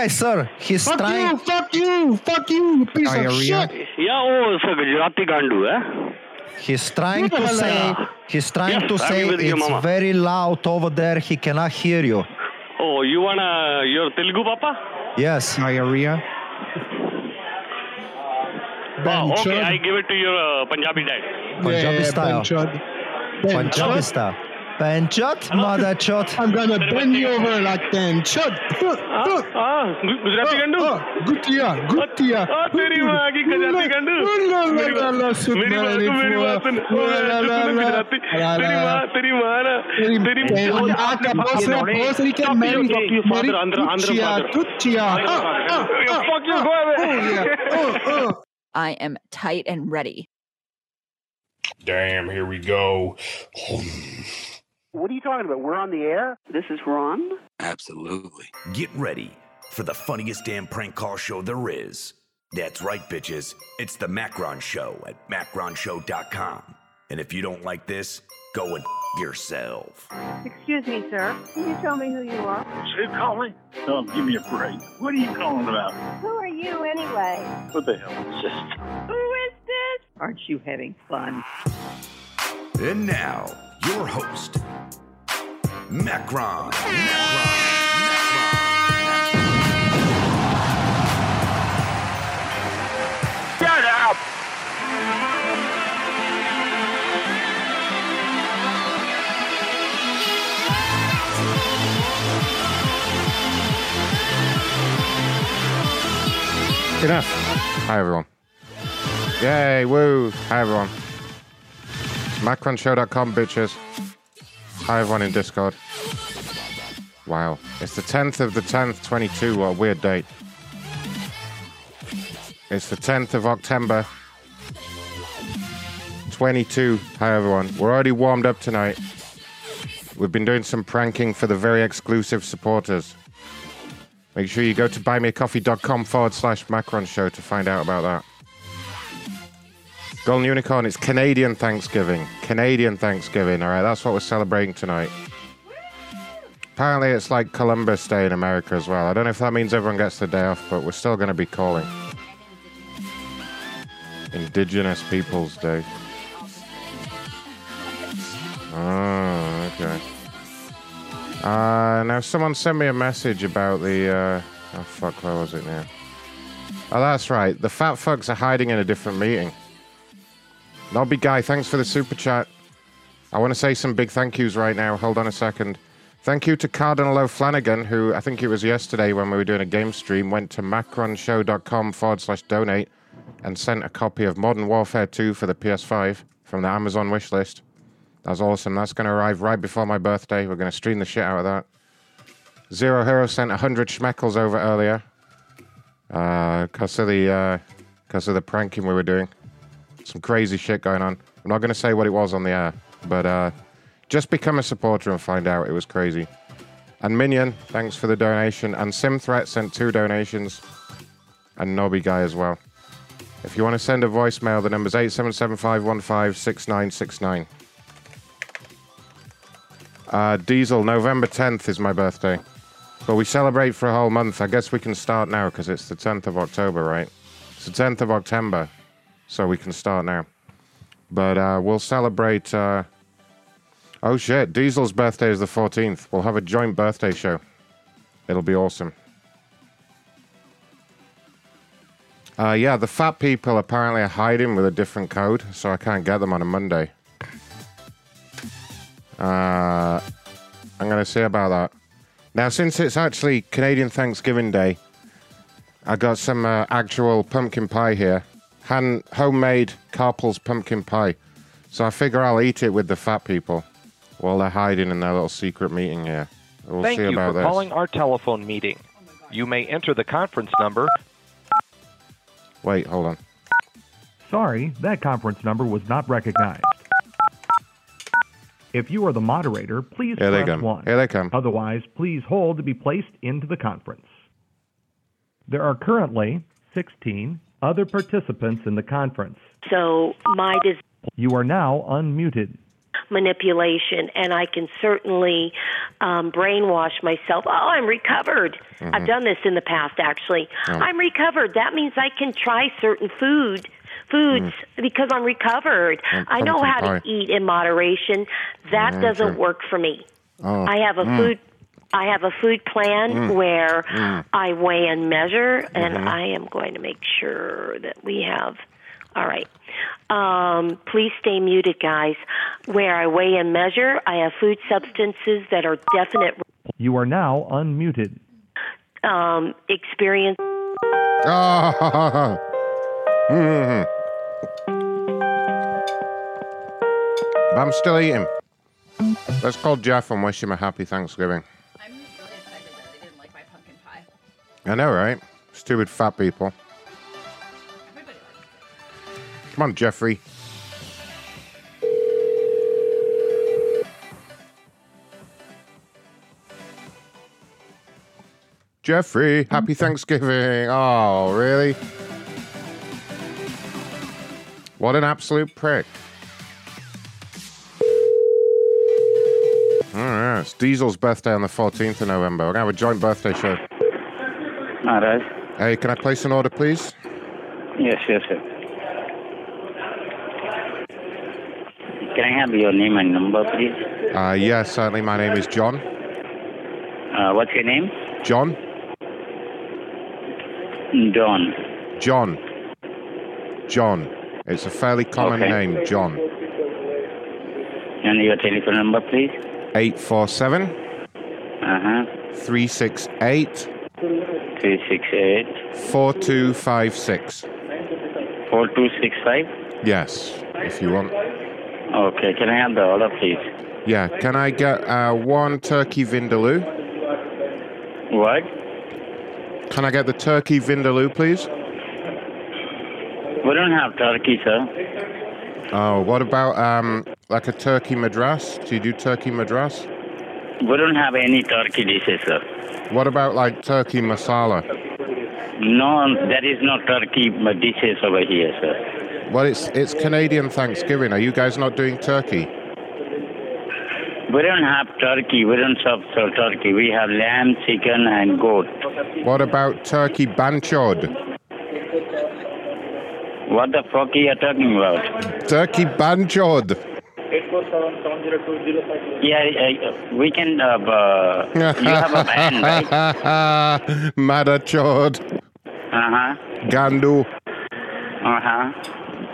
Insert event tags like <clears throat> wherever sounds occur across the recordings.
Yes, sir. He's Fuck trying. you, fuck you, fuck you, you piece of shit. Yeah, oh, so Gujarati Gandu, eh? He's trying to say. He's trying Yes, to say with you, it's very loud over there. He cannot hear you. Oh, you wanna, your Telugu papa? Yes. Diarrhea. Ben Oh, okay, Chud. I give it to your uh, Punjabi dad. Punjabi yeah, style. Ben Chud. Ben Punjabi Chud. style. Panchot, mother chot. I'm gonna bend you over like Ben Chud. <laughs> Ah, ah, Gu- Gujarati Gandu? Oh, Guttia, Guttia. Ah, तेरी माँ की गुजराती गंडू मेरी माँ मेरी माँ को मेरी बात सुन ओ, जो तूने गुजराती तेरी माँ तेरी माँ ना तेरी तेरी माँ का भोसले भोसले के मेरी मेरी Father, Andhra, Andhra Guttia, father. Guttia. Andhra Ah, father. ah, You ah, fuck you, ah, go away. Oh, yeah. Oh, oh. I am tight and ready. Damn, here we go. What are you talking about? We're on the air? This is Ron? Absolutely. Get ready for the funniest damn prank call show there is. That's right, bitches. It's the Macron Show at macronshow.com. And if you don't like this, go and f- yourself. Excuse me, sir. Can you tell me who you are? Who calling? Oh, give me a break. What are you calling about? Who are you anyway? What the hell is this? Who is this? Aren't you having fun? And now, your host, Macron. Macron. Enough. Hi, everyone. Yay, woo. Hi, everyone. Macronshow.com, bitches. Hi, everyone in Discord. Wow. It's the 10th of the 10th, 22. What a weird date. It's the 10th of October, 22. Hi, everyone. We're already warmed up tonight. We've been doing some pranking for the very exclusive supporters. Make sure you go to buymeacoffee.com forward slash Macron Show to find out about that. Golden Unicorn, it's Canadian Thanksgiving. Canadian Thanksgiving, all right? That's what we're celebrating tonight. Apparently, it's like Columbus Day in America as well. I don't know if that means everyone gets the day off, but we're still going to be calling. Indigenous Peoples Day. Oh, okay. Uh, now, someone sent me a message about the. Uh, oh, fuck, where was it now? Oh, that's right. The fat fucks are hiding in a different meeting. Nobby Guy, thanks for the super chat. I want to say some big thank yous right now. Hold on a second. Thank you to Cardinal O'Flanagan, who I think it was yesterday when we were doing a game stream, went to macronshow.com forward slash donate and sent a copy of Modern Warfare 2 for the PS5 from the Amazon wish list. That's awesome. That's going to arrive right before my birthday. We're going to stream the shit out of that. Zero Hero sent 100 schmeckles over earlier because of the because of the pranking we were doing. Some crazy shit going on. I'm not going to say what it was on the air, but uh, just become a supporter and find out. It was crazy. And Minion, thanks for the donation. And Sim Threat sent two donations. And Nobby Guy as well. If you want to send a voicemail, the number's 877-515-6969. Uh, Diesel, November 10th is my birthday. But we celebrate for a whole month. I guess we can start now because it's the 10th of October, right? It's the 10th of October, so we can start now. But uh, we'll celebrate. Uh... Oh shit, Diesel's birthday is the 14th. We'll have a joint birthday show. It'll be awesome. Uh, yeah, the fat people apparently are hiding with a different code, so I can't get them on a Monday. Uh, I'm going to see about that. Now, since it's actually Canadian Thanksgiving Day, I got some uh, actual pumpkin pie here. Hand, homemade Carpel's pumpkin pie. So I figure I'll eat it with the fat people while they're hiding in their little secret meeting here. We'll Thank see you about for this. calling our telephone meeting. You may enter the conference number. Wait, hold on. Sorry, that conference number was not recognized. If you are the moderator, please Here they press come. 1. Here they come. Otherwise, please hold to be placed into the conference. There are currently 16 other participants in the conference. So my dis- You are now unmuted. manipulation, and I can certainly um, brainwash myself. Oh, I'm recovered. Mhm. I've done this in the past, actually. Oh. I'm recovered. That means I can try certain food foods because I'm recovered. Mm, I know how pie. to eat in moderation. That Mm, doesn't okay. work for me. Oh. I have a Mm. food. I have a food plan Mm. where Mm. I weigh and measure, and Mhm. I am going to make sure that we have. All right. Um, please stay muted, guys. Where I weigh and measure, I have food substances that are definite You are now unmuted. um, experience. Oh. <laughs> Mhm. I'm still eating. Let's call Jeff and wish him a happy Thanksgiving. I'm really excited that they didn't like my pumpkin pie. I know, right? Stupid fat people. Come on, Jeffrey. Jeffrey, happy Thanksgiving. Oh, really? What an absolute prick. All right, it's Diesel's birthday on the 14th of November. We're going to have a joint birthday show. All right. Hey, can I place an order, please? Yes, yes, sir. Can I have your name and number, please? Uh, yes, certainly. My name is John. Uh, what's your name? John? Don. John. John. It's a fairly common Okay. name, John. And your telephone number, please? 847 Uh-huh. 368 368 4256. 4265. Yes, if you want. Okay, can I have the order, please? Yeah, can I get uh, one turkey vindaloo? What? Can I get the turkey vindaloo, please? We don't have turkey, sir. Oh, what about um, like a turkey madras? Do you do turkey madras? We don't have any turkey dishes, sir. What about like turkey masala? No, there is no turkey dishes over here, sir. Well, it's it's Canadian Thanksgiving. Are you guys not doing turkey? We don't have turkey. We don't serve turkey. We have lamb, chicken, and goat. What about turkey banchod? What the fuck are you talking about? Turkey banjod. Yeah, uh, we can. Uh, you have a band, right? <laughs> Madachod. Uh huh. Gandu. Uh huh.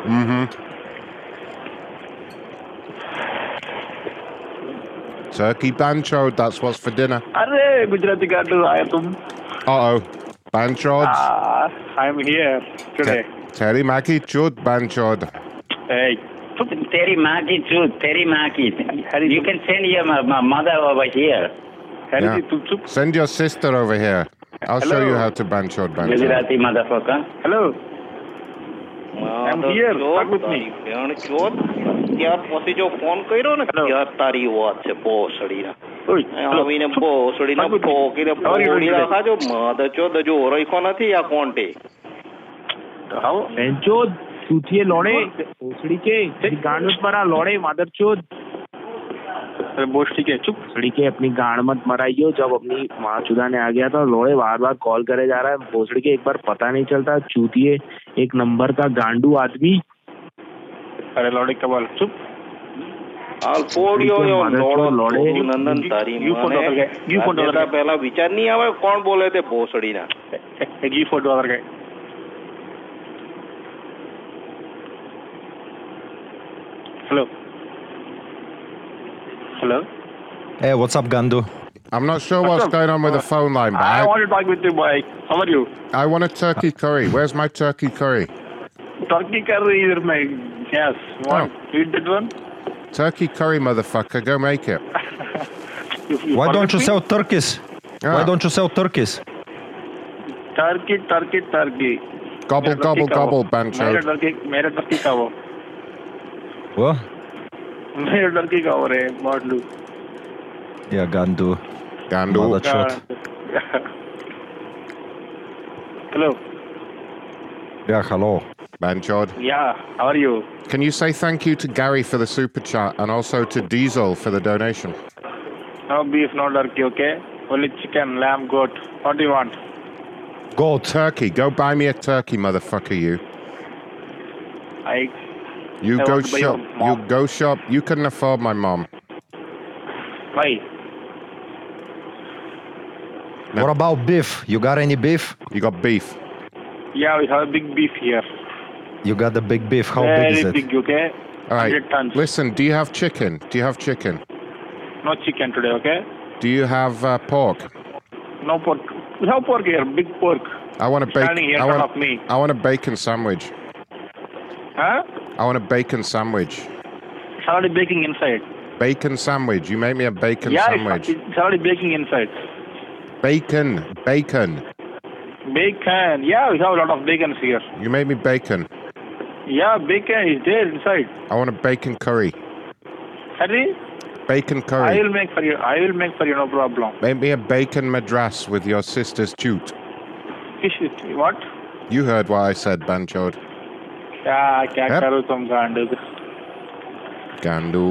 Mm hmm. Turkey banchod, that's what's for dinner. Are Gujarati Gandu, I am. Uh oh. Banchod. Ah, I'm here today. Terry Mackie chud banchod. Hey. Teri Maki too. Teri Maki. You can send your ma- ma- mother over here. Yeah. Send your sister over here. I'll show you how to banchod banchod. Gujarati motherfucker. Hello. I'm here. Talk with me. ત્યાર પછી જો phone કર્યો ને ત્યાર તારી વાત છે ભોસડીના આવીને ભોસડીના ઠોકીને ફોડી નાખાજો મધ ચોદ જો ઓળખો નથી આ કોન્ટે બેંચોદ ચૂથીએ લોડે ભોસડી के गांड मत मरा लोड़े मादर चोद अरे बोस्टी के चुप भोसड़ी के अपनी गांड मत मराइयो जब अपनी माँ चुदा ने आ गया था लोड़े बार बार कॉल करे जा रहा है भोसड़ी के एक बार पता नहीं चलता चूतिए एक नंबर का गांडू आदमी अरे लौड़े कबाल चुप હાલ ફોડ્યો એવો લોડો લોડે. નંદન તારી You phone માને over gaya. You phone over જેટલા gaya. પહેલા વિચાર નહીં આવે કોણ બોલે તે ભોસડીના एक ही फोटो अगर Hello. Hello. Hey, what's up, Gandu? I'm not sure what's, what's going on with uh, the phone line, but I, I wanted like with the. How are you? I want a turkey curry. Where's my turkey curry? Turkey curry is my yes. One. Oh. Eat that one. Turkey curry, motherfucker. Go make it. <laughs> Why don't you sell turkeys? Yeah. Why ah. don't you sell turkeys? Turkey, turkey, turkey. Gobble, gobble, gobble, Bancho. वो What? मेरा Turkey का वो रे मॉडलू Yeah, Gandu. Gandu. Mother chod. Hello. Yeah, hello. Banchod. Yeah, how are you? Can you say thank you to Gary for the super chat and also to Diesel for the donation? No beef, no turkey, okay? Only chicken, lamb, goat. What do you want? Gold turkey. Go buy me a turkey, motherfucker. You. I you go want to buy shop. You go shop. You couldn't afford my mom. why? What about beef? You got any beef? You got beef. Yeah, we have a big beef here. You got the big beef. How Very big is it? big, okay? All right. tons. Listen. Do you have chicken? Do you have chicken? No chicken today, okay? Do you have uh, pork? No pork. We have pork here, big pork. I want a bacon. Standing here I want. me. I want a bacon sandwich. Huh? I want a bacon sandwich. It's already baking inside. Bacon sandwich. You make me a bacon yeah, sandwich. It's, it's already baking inside. Bacon. Bacon. Bacon. Yeah, we have a lot of bacon here. You make me bacon. Yeah, bacon is there inside. I want a bacon curry. Sorry? Bacon curry. I will make for you. I will make for you, no problem. Make me a bacon madras with your sister's jute. What? You heard what I said, Banchod. क्या क्या Yep. करो तुम गांडू Gandu.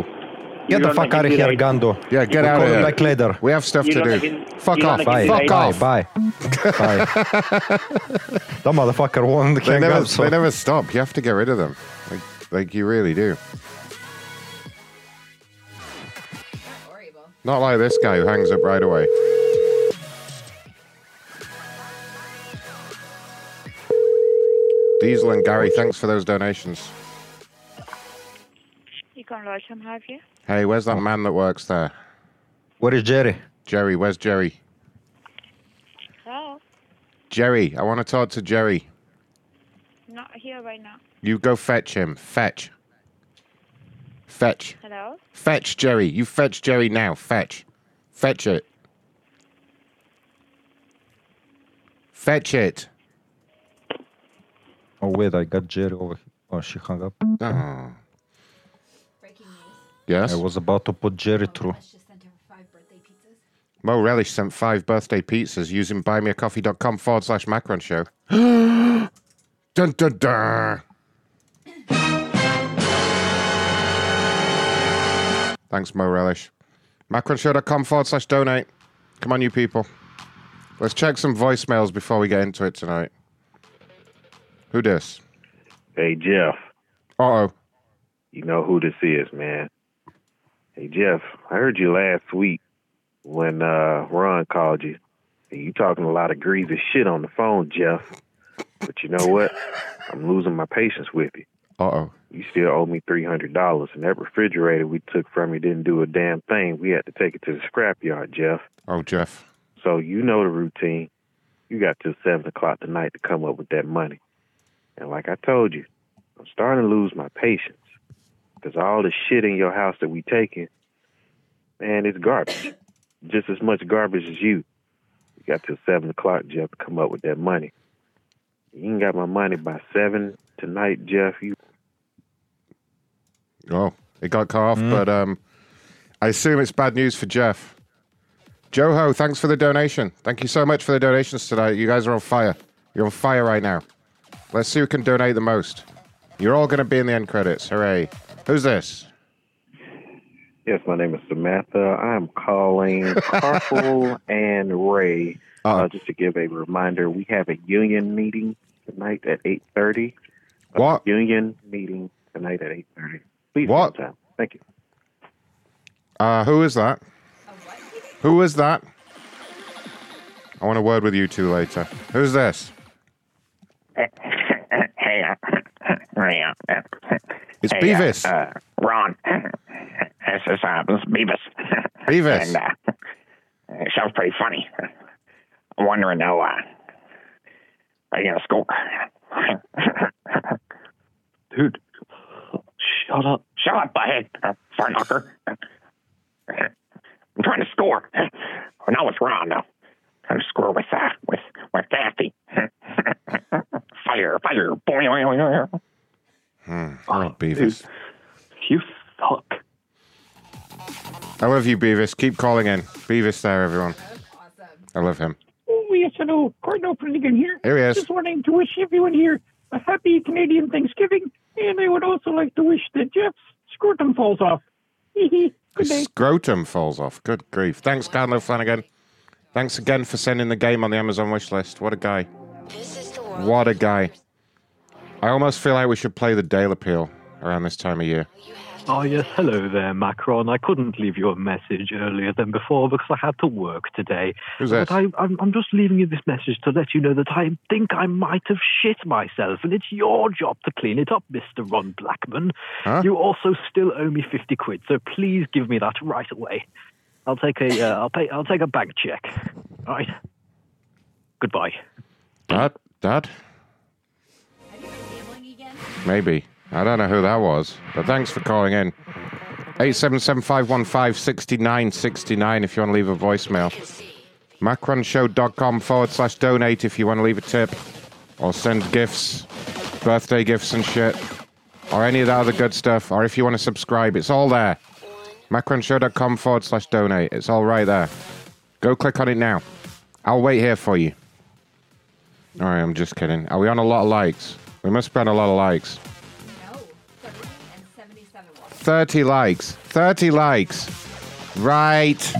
Get the fuck out of here, Gandu. Yeah, get We'll out call of you here. back later. We have stuff You to don't do. even- Fuck you don't off. even Bye. Fuck bye. off. Bye. Bye. <laughs> that motherfucker won't They hang never, up. So. they never stop. You have to get rid of them. Like, like you really do. Not like this guy who hangs up right away. Diesel and Gary, thanks for those donations. You Econ Lodge, have you? Hey, where's that man that works there? Where is Jerry? Jerry, where's Jerry? Hello? Jerry, I want to talk to Jerry. Not here right now. You go fetch him. Fetch. Fetch. Hello? Fetch Jerry. You fetch Jerry now. Fetch. Fetch it. Fetch it. Oh wait, I got Jerry over here. Oh, she hung up. Breaking news. Yes. I was about to put Jerry through. Relish sent five birthday pizzas. Mo Relish sent five birthday pizzas using buymeacoffee.com forward slash Macron show. <gasps> dun dun dun. Thanks, Mo Relish. MacronShow.com forward slash donate. Come on, you people. Let's check some voicemails before we get into it tonight. Who dis? Hey, Jeff. Uh oh. You know who this is, man. Hey, Jeff, I heard you last week when uh, Ron called you. And you talking a lot of greasy shit on the phone, Jeff. But you know what? <laughs> I'm losing my patience with you. Uh oh. You still owe me $300. And that refrigerator we took from you didn't do a damn thing. We had to take it to the scrapyard, Jeff. Oh, Jeff. So you know the routine. You got till 7 o'clock tonight to come up with that money. And like I told you, I'm starting to lose my patience. Because all the shit in your house that we taking, man, it's garbage. <coughs> Just as much garbage as you. You got till 7 o'clock, Jeff, to come up with that money. You ain't got my money by 7 tonight, Jeff. You Oh, it got cut off, but um, I assume it's bad news for Jeff. Joho, thanks for the donation. Thank you so much for the donations tonight. You guys are on fire. You're on fire right now. Let's see who can donate the most. You're all going to be in the end credits. Hooray. Who's this? Yes, my name is Samantha. I'm calling <laughs> Carpool and Ray. Uh, just to give a reminder, we have a union meeting tonight at 8.30. A What? Union meeting tonight at 8.30. Please What? be on time. Thank you. Uh, who is that? Who is that? I want a word with you two later. Who's this? Hey, uh, hey, uh, It's hey, Beavis. Uh, uh, Ron. This is, uh, this is Beavis. Beavis. and, uh, it sounds pretty funny. I'm wondering now, uh, are you gonna score? Dude, shut up. Shut up, butthead, uh, fart knocker. I'm trying to score. Oh, now it's Ron, now. Trying to score with, uh, with, with Kathy. <laughs> fire, fire, boing, boing, boing, boing. Hmm. Oh, Beavis. You suck. I love you, Beavis. Keep calling in. Beavis there, everyone. I love him. Oh, yes, hello. Cardinal Flanagan here. Here he is. Just wanting to wish everyone here a happy Canadian Thanksgiving, and I would also like to wish that Jeff's scrotum falls off. <laughs> Good His day. scrotum falls off. Good grief. Thanks, Cardinal Flanagan. Thanks again for sending the game on the Amazon wish list. What a guy. What a guy. I almost feel like we should play the Dale Appeal around this time of year. Oh, yes. Hello there, Macron. I couldn't leave you a message earlier than before because I had to work today. Who's but? I, I'm, I'm just leaving you this message to let you know that I think I might have shit myself, and it's your job to clean it up, Mr. Ron Blackman. Huh? You also still owe me 50 quid, so please give me that right away. I'll take a, uh, I'll pay, I'll take a bank check. All right. Goodbye. Dad? Dad? Maybe. I don't know who that was, but thanks for calling in. 877-515-6969 if you want to leave a voicemail. Macronshow.com forward slash donate if you want to leave a tip or send gifts, birthday gifts and shit, or any of that other good stuff, or if you want to subscribe, it's all there. Macronshow.com forward slash donate. It's all right there. Go click on it now. I'll wait here for you. All right, I'm just kidding. Are we on a lot of likes? We must be on a lot of likes. 30 likes. 30 likes. Right.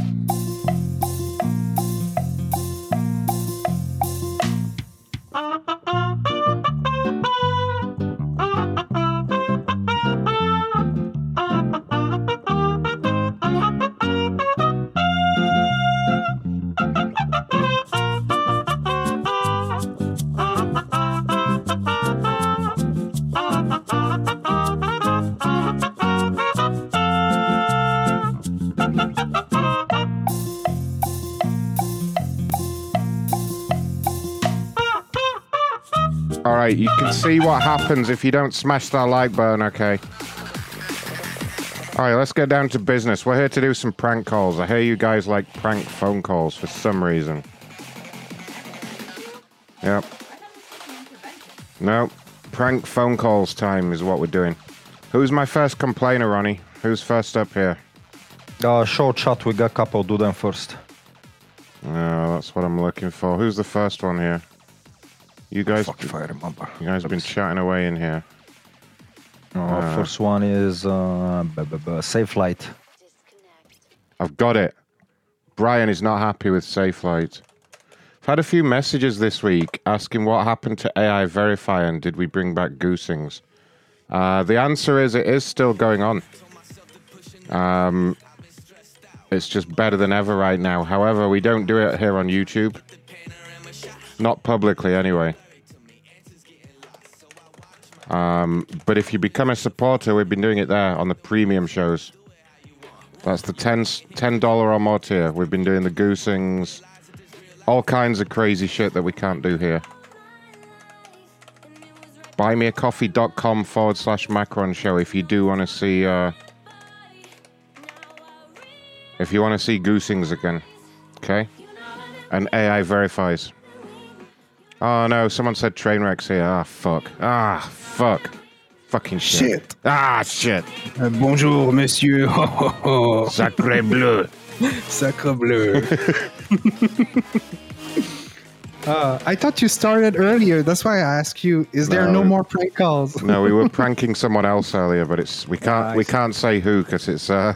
All right, you can see what happens if you don't smash that like button, okay? All right, let's get down to business. We're here to do some prank calls. I hear you guys like prank phone calls for some reason. Yep. No, prank phone calls time is what we're doing. Who's my first complainer, Ronnie? Who's first up here? Uh, short shot, we got a couple, do them first. Oh, that's what I'm looking for. Who's the first one here? You guys, Fuck if I remember. you guys have been chatting away in here. Uh, Uh, first one is uh, b- b- b- Safelite. I've got it. Brian is not happy with Safelite. I've had a few messages this week asking what happened to AI Verify and did we bring back Goosings. Uh, the answer is it is still going on. Um, it's just better than ever right now. However, we don't do it here on YouTube. Not publicly, anyway. Um, but if you become a supporter, we've been doing it there on the premium shows. That's the 10 $10 or more tier. We've been doing the goosings, all kinds of crazy shit that we can't do here. Buymeacoffee.com forward slash Macron show if you do want to see, uh, if you want to see goosings again. Okay? And AI verifies. Oh no, someone said train wrecks here. Ah, fuck. Ah, fuck. Fucking shit. Shit. Ah, shit. Uh, bonjour, monsieur. <laughs> Sacré bleu. Sacre bleu. <laughs> uh, I thought you started earlier. That's why I asked you. Is there No. no more prank calls? no, we were <laughs> pranking someone else earlier, but it's we can't Ah, we can't say who because it's uh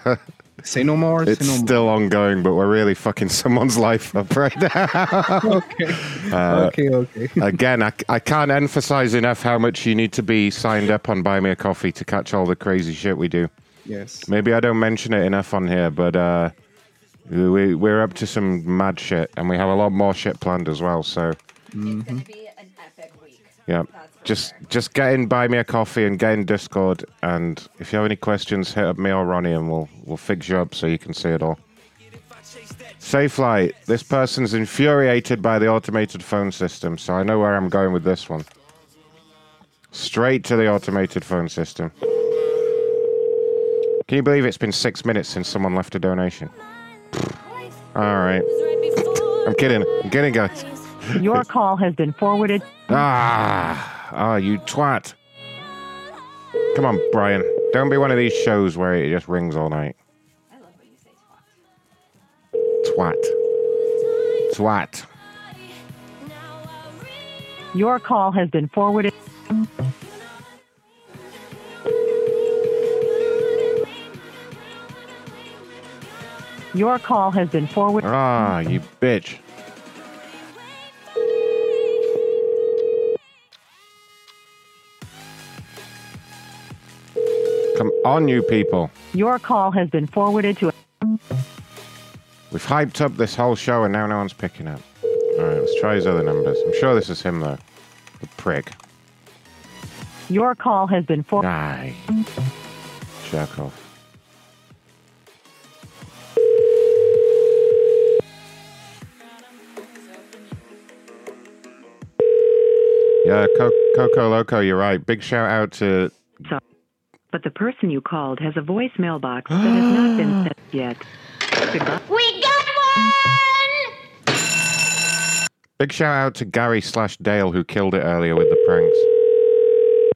Say no more. it's say no more. still ongoing, but we're really fucking <laughs> someone's life up right now. <laughs> okay. Uh, okay. Okay. <laughs> Again, I, I can't emphasize enough how much you need to be signed up on Buy Me a Coffee to catch all the crazy shit we do. Yes. Maybe I don't mention it enough on here, but uh, we, we're up to some mad shit, and we have a lot more shit planned as well. So, Mm-hmm. yeah, just just get in, buy me a coffee, and get in Discord. And if you have any questions, hit up me or Ronnie, and we'll we'll fix you up so you can see it all. Safelite. This person's infuriated by the automated phone system, so I know where I'm going with this one. Straight to the automated phone system. Can you believe it's been six minutes since someone left a donation? All right. I'm kidding. I'm kidding, guys. Your call has been forwarded. Ah, ah, you twat. Come on, Brian. Don't be one of these shows where it just rings all night. Twat. Twat. Your call has been forwarded. Your call has been forwarded. Ah, you bitch. Come on, you people. Your call has been forwarded to. We've hyped up this whole show and now no one's picking up. Alright, let's try his other numbers. I'm sure this is him, though. The prick. Your call has been forwarded. Aye. Jerk off. Yeah, Coco Loco, you're right. Big shout out to But the person you called has a voicemail box that has not been <gasps> set yet. Goodbye. We got one! big shout out to Gary slash Dale who killed it earlier with the pranks.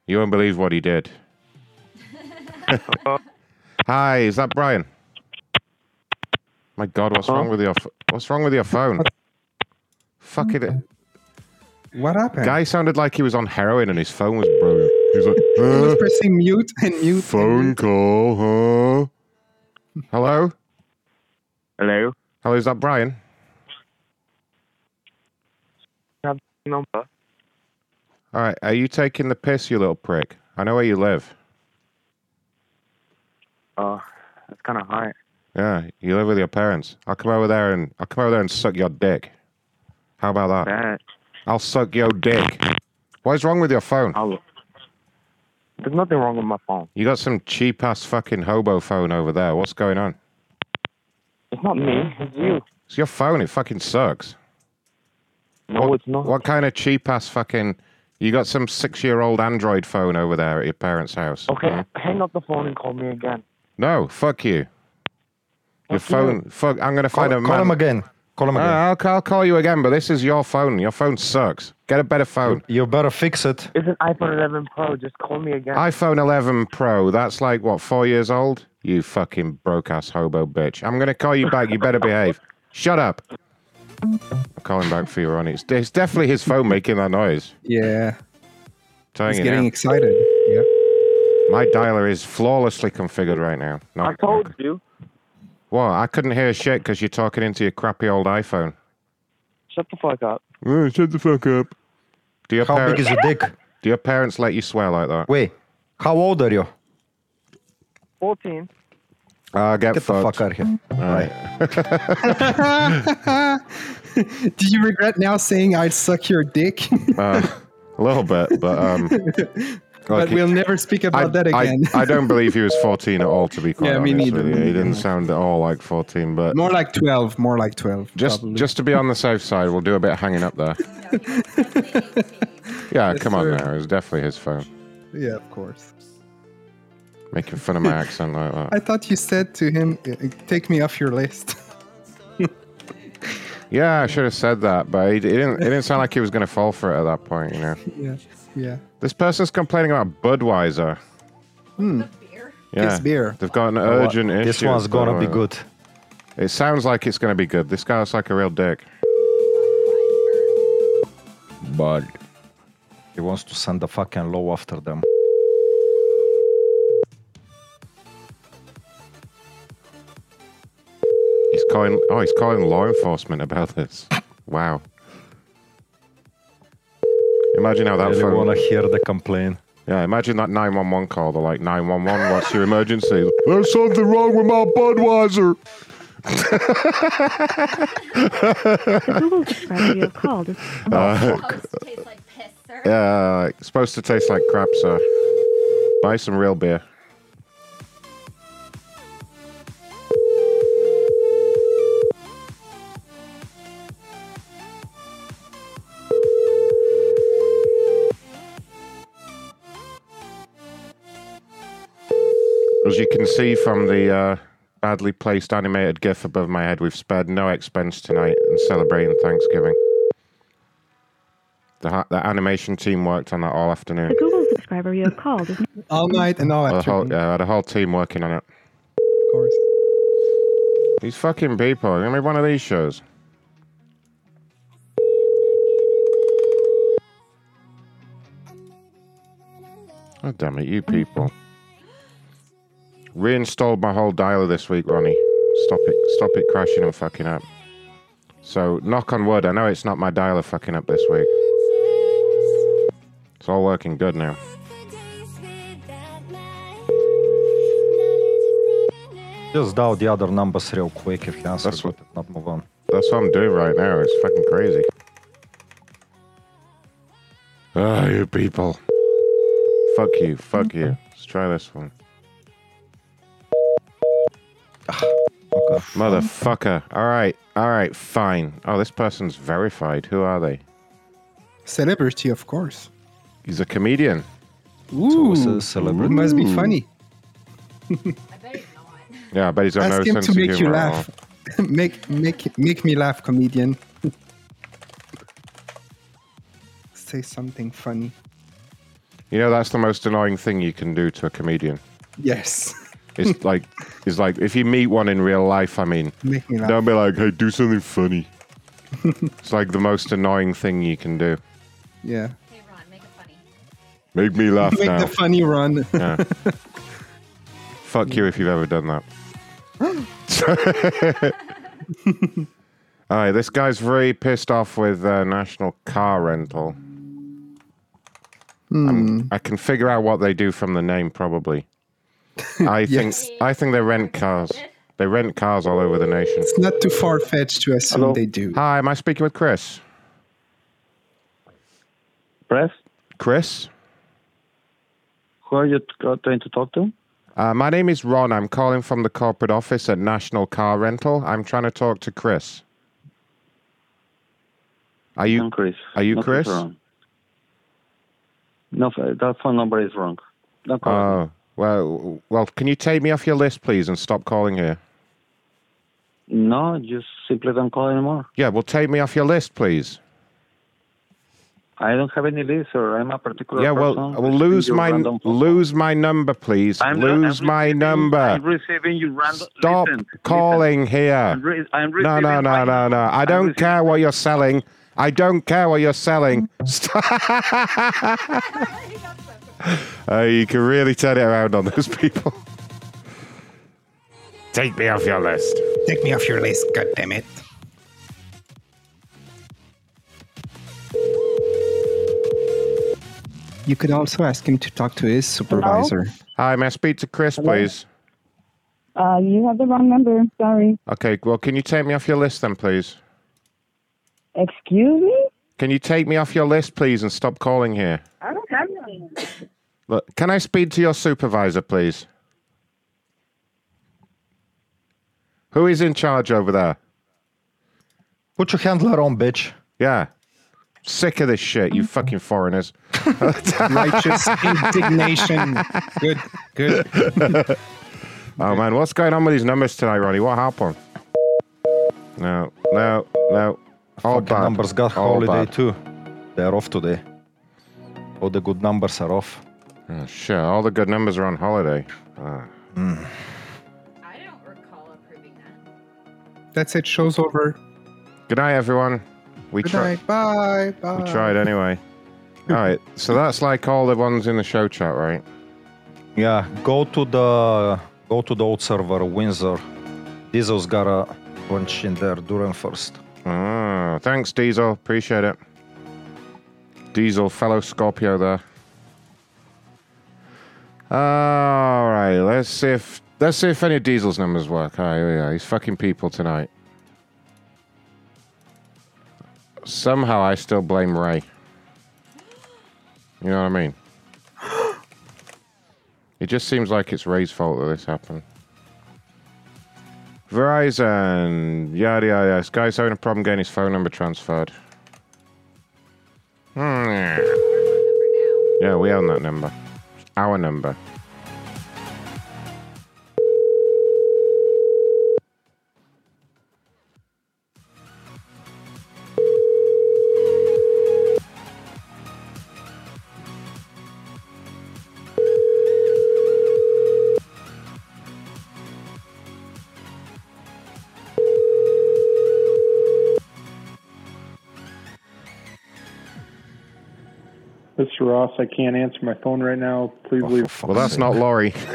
You won't believe what he did. <laughs> Hi, is that Brian? My God, what's wrong with your what's wrong with your phone? Fuck it. What happened? Guy sounded like he was on heroin and his phone was broken. He's like, <laughs> He was "Uh, pressing mute and mute. phone call, huh? Hello? Hello? Hello, is that Brian? Have number. All right, are you taking the piss, you little prick? I know where you live. Uh, that's kind of high. Yeah, you live with your parents. I'll come over there and I'll come over there and suck your dick. How about that? I'll suck your dick. What is wrong with your phone? There's nothing wrong with my phone. You got some cheap ass fucking hobo phone over there. What's going on? It's not me. It's you. It's your phone. It fucking sucks. No, what, it's not. What kind of cheap ass fucking? You got some six year old Android phone over there at your parents' house. Okay, huh? hang up the phone and call me again. No, fuck you. Your phone. Fuck. I'm gonna find Call- a man. call him again. Call him Uh, again. I'll, I'll call you again, but this is your phone. Your phone sucks. Get a better phone. You better fix it. It's an iPhone 11 Pro. Just call me again. iPhone 11 Pro. That's like what four years old. You fucking broke ass hobo bitch. I'm gonna call you back. You better behave. <laughs> Shut up. I'm calling back for you, Ronnie. It's, it's definitely his phone making that noise. Yeah. Telling He's you getting now. excited. Yeah. My dialer is flawlessly configured right now. No, I told you. What? I couldn't hear shit because you're talking into your crappy old iPhone. Shut the fuck up. Oh, shut the fuck up. Do your How big parents, is your dick? Do your parents let you swear like that? Wait, how old are you? 14. Uh, get, Get the fucked. fuck out of here. Alright. <laughs> Do you regret now saying I'd suck your dick? uh, a little bit, but um. <laughs> but we'll never speak about I, that again. I, <laughs> don't believe he was 14 at all, to be quite Yeah, me honest neither, with you. me He didn't sound at all like 14, but more like 12, more like 12. just probably. just to be on the safe side, we'll do a bit of hanging up there. <laughs> yeah, Yes, come on now. It was definitely his phone. Yeah, of course. Making fun of my accent like that. I thought you said to him, "Uh, take me off your list. <laughs> Yeah, I should have said that, but he, he didn't. It didn't sound like he was going to fall for it at that point. You know, yeah, yeah. This person's complaining about Budweiser. Hmm. Yeah, His beer. they've got an know what? urgent issue. This one's gonna be good. It sounds like it's going to be good. This guy looks like a real dick. But he wants to send the fucking law after them. He's calling. Oh, he's calling law enforcement about this. Wow. Imagine how that really phone. want to hear the complaint. Yeah, imagine that 911 call. They're like, 911, what's your emergency? There's something wrong with my Budweiser. The Google subscriber you have called is. Uh, yeah, it's supposed to taste like crap, sir. Buy some real beer. Can see from the uh, badly placed animated GIF above my head, we've spared no expense tonight in celebrating Thanksgiving. The, ha- the animation team worked on that all afternoon. The Google subscriber you have called is. <laughs> All night and all The afternoon. yeah, I had a whole team working on it. Of course. These fucking people. Give me one of these shows. Oh, damn it, you people. Reinstalled my whole dialer this week, Ronnie. Stop it, stop it crashing and fucking up. So, knock on wood, I know it's not my dialer fucking up this week. It's all working good now. Just dial the other numbers real quick if he answers That's if not move on. That's what I'm doing right now. It's fucking crazy. Ah, you people. Fuck you. Fuck you. Let's try this one. Motherfucker. All right. All right. Fine. Oh, this person's verified. Who are they? Celebrity, of course. He's a comedian. Ooh, it's a celebrity. must be funny. Yeah, I bet he's got Ask no him sense to of make you humor at laugh. <laughs> make make make me laugh, comedian. <laughs> Say something funny. You know, that's the most annoying thing you can do to a comedian. Yes. <laughs> It's <laughs> like, it's like if you meet one in real life. I mean, Make me laugh. don't be like, "Hey, do something funny." <laughs> it's like the most annoying thing you can do. Yeah. Make me laugh Make now. the funny run. Yeah. <laughs> Fuck you if you've ever done that. All right, this guy's very pissed off with uh, National Car Rental. Hmm. I can figure out what they do from the name, probably. I <laughs> Yes. think I think they rent cars. They rent cars all over the nation. It's not too far fetched to assume they do. Hi, am I speaking with Chris? Press? Chris? Who are you uh, trying to talk to? Uh, my name is Ron. I'm calling from the corporate office at National Car Rental. I'm trying to talk to Chris. Are you I'm Chris. Are you Not Chris? Ron. No, that phone number is wrong. Don't call me. Oh well, well. Can you take me off your list, please, and stop calling here? No, just simply don't call anymore. Yeah, well, take me off your list, please. I don't have any list, or I'm a particular yeah, well, person. well, lose my lose my number, please. I'm- lose I'm my number. I'm receiving you random. Stop listen, calling here. I'm, re- I'm no, no, no, my- no, no. I don't care what you're selling. I don't care what you're selling. <laughs> <laughs> Stop. Uh, you can really turn it around on those <laughs> people. Take me off your list. Take me off your list, God damn it. You could also ask him to talk to his supervisor. Hi, may I speak to Chris, please? Uh, you have the wrong number. Sorry. Okay, well, can you take me off your list then, please? Excuse me? Can you take me off your list, please, and stop calling here? I don't have any. Look, can I speak to your supervisor, please? Who is in charge over there? Put your handler on, bitch. Yeah. Sick of this shit, you fucking foreigners. <laughs> Righteous indignation. Good, good. oh man, what's going on with these numbers tonight, Ronnie? What happened? No, no, no. All Fucking bad. numbers got All holiday bad. too. They're off today. All the good numbers are off. Oh, shit, all the good numbers are on holiday. Ah. That's it. Show's over. Good night, everyone. We Good tried. night. Bye. Bye. We tried anyway. <laughs> all right, so that's like all the ones in the show chat, right? Yeah, go to the go to the old server, Windsor. Diesel's got a bunch in there. Do first. Ah, thanks, Diesel. Appreciate it. Diesel, fellow Scorpio there. All right, let's see if let's see if any of Diesel's numbers work. All right, here we are. He's fucking people tonight. Somehow, I still blame Ray. You know what I mean? <gasps> It just seems like it's Ray's fault that this happened. Verizon, yada yada. yada. This guy's having a problem getting his phone number transferred. Hmm. Yeah, we own that number. Our number. Mr. Ross, I can't answer my phone right now. Please leave. Well, that's not Laurie. <laughs>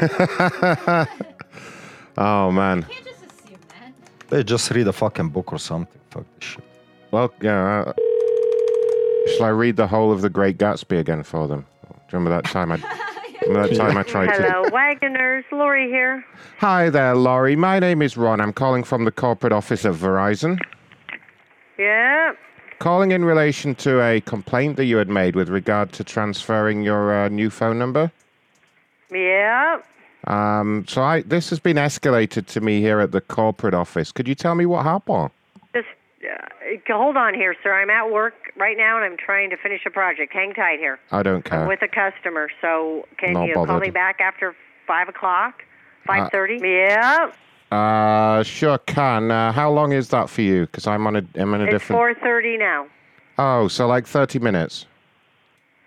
oh man. Hey, just read a fucking book or something. Fuck this shit. Well, yeah. Uh, shall I read the whole of The Great Gatsby again for them? Do you remember that time I? <laughs> Remember that time I tried to? Hello, Wagoners. Lori here. Hi there, Laurie. My name is Ron. I'm calling from the corporate office of Verizon. Yeah. Calling in relation to a complaint that you had made with regard to transferring your uh, new phone number. Yeah. Um, so I, this has been escalated to me here at the corporate office. Could you tell me what happened? Just uh, hold on here, sir. I'm at work right now and I'm trying to finish a project. Hang tight here. I don't care. I'm with a customer, so can Not you call me back after five o'clock? Five thirty? yeah. Uh, sure can. Uh, how long is that for you? Because I'm on a, I'm in a It's different. four thirty now. Oh, so like 30 minutes.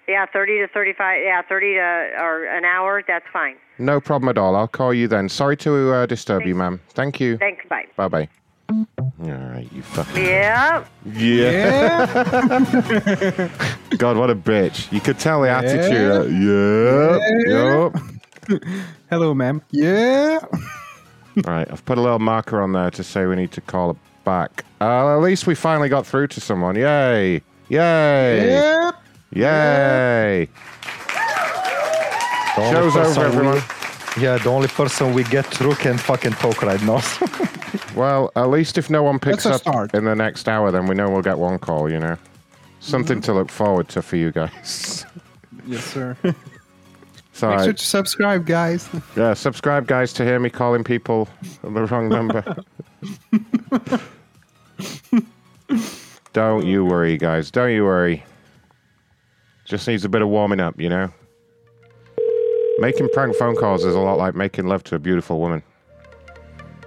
Yeah, thirty to thirty-five. Yeah, thirty to or an hour. That's fine. No problem at all. I'll call you then. Sorry to uh, disturb you, ma'am. Thank you. Thanks. Bye. Bye bye. All right, you fucking. Yeah. Yeah. <laughs> God, what a bitch. You could tell the attitude. uh, Yeah. Yup. Hello, ma'am. Yeah. Right, I've put a little marker on there to say we need to call it back. Uh, at least we finally got through to someone. Yay! Yay! Yep. Yay! The Show's over, person we- everyone. yeah, the only person we get through can fucking talk right now. <laughs> Well, at least if no one picks That's a up in the next hour, then we know we'll get one call, you know? Something Mm-hmm. to look forward to for you guys. Yes, sir. <laughs> So, Make I- sure to subscribe, guys. <laughs> yeah, subscribe, guys, to hear me calling people the wrong number. Don't you worry, guys. Don't you worry. Just needs a bit of warming up, you know? Making prank phone calls is a lot like making love to a beautiful woman.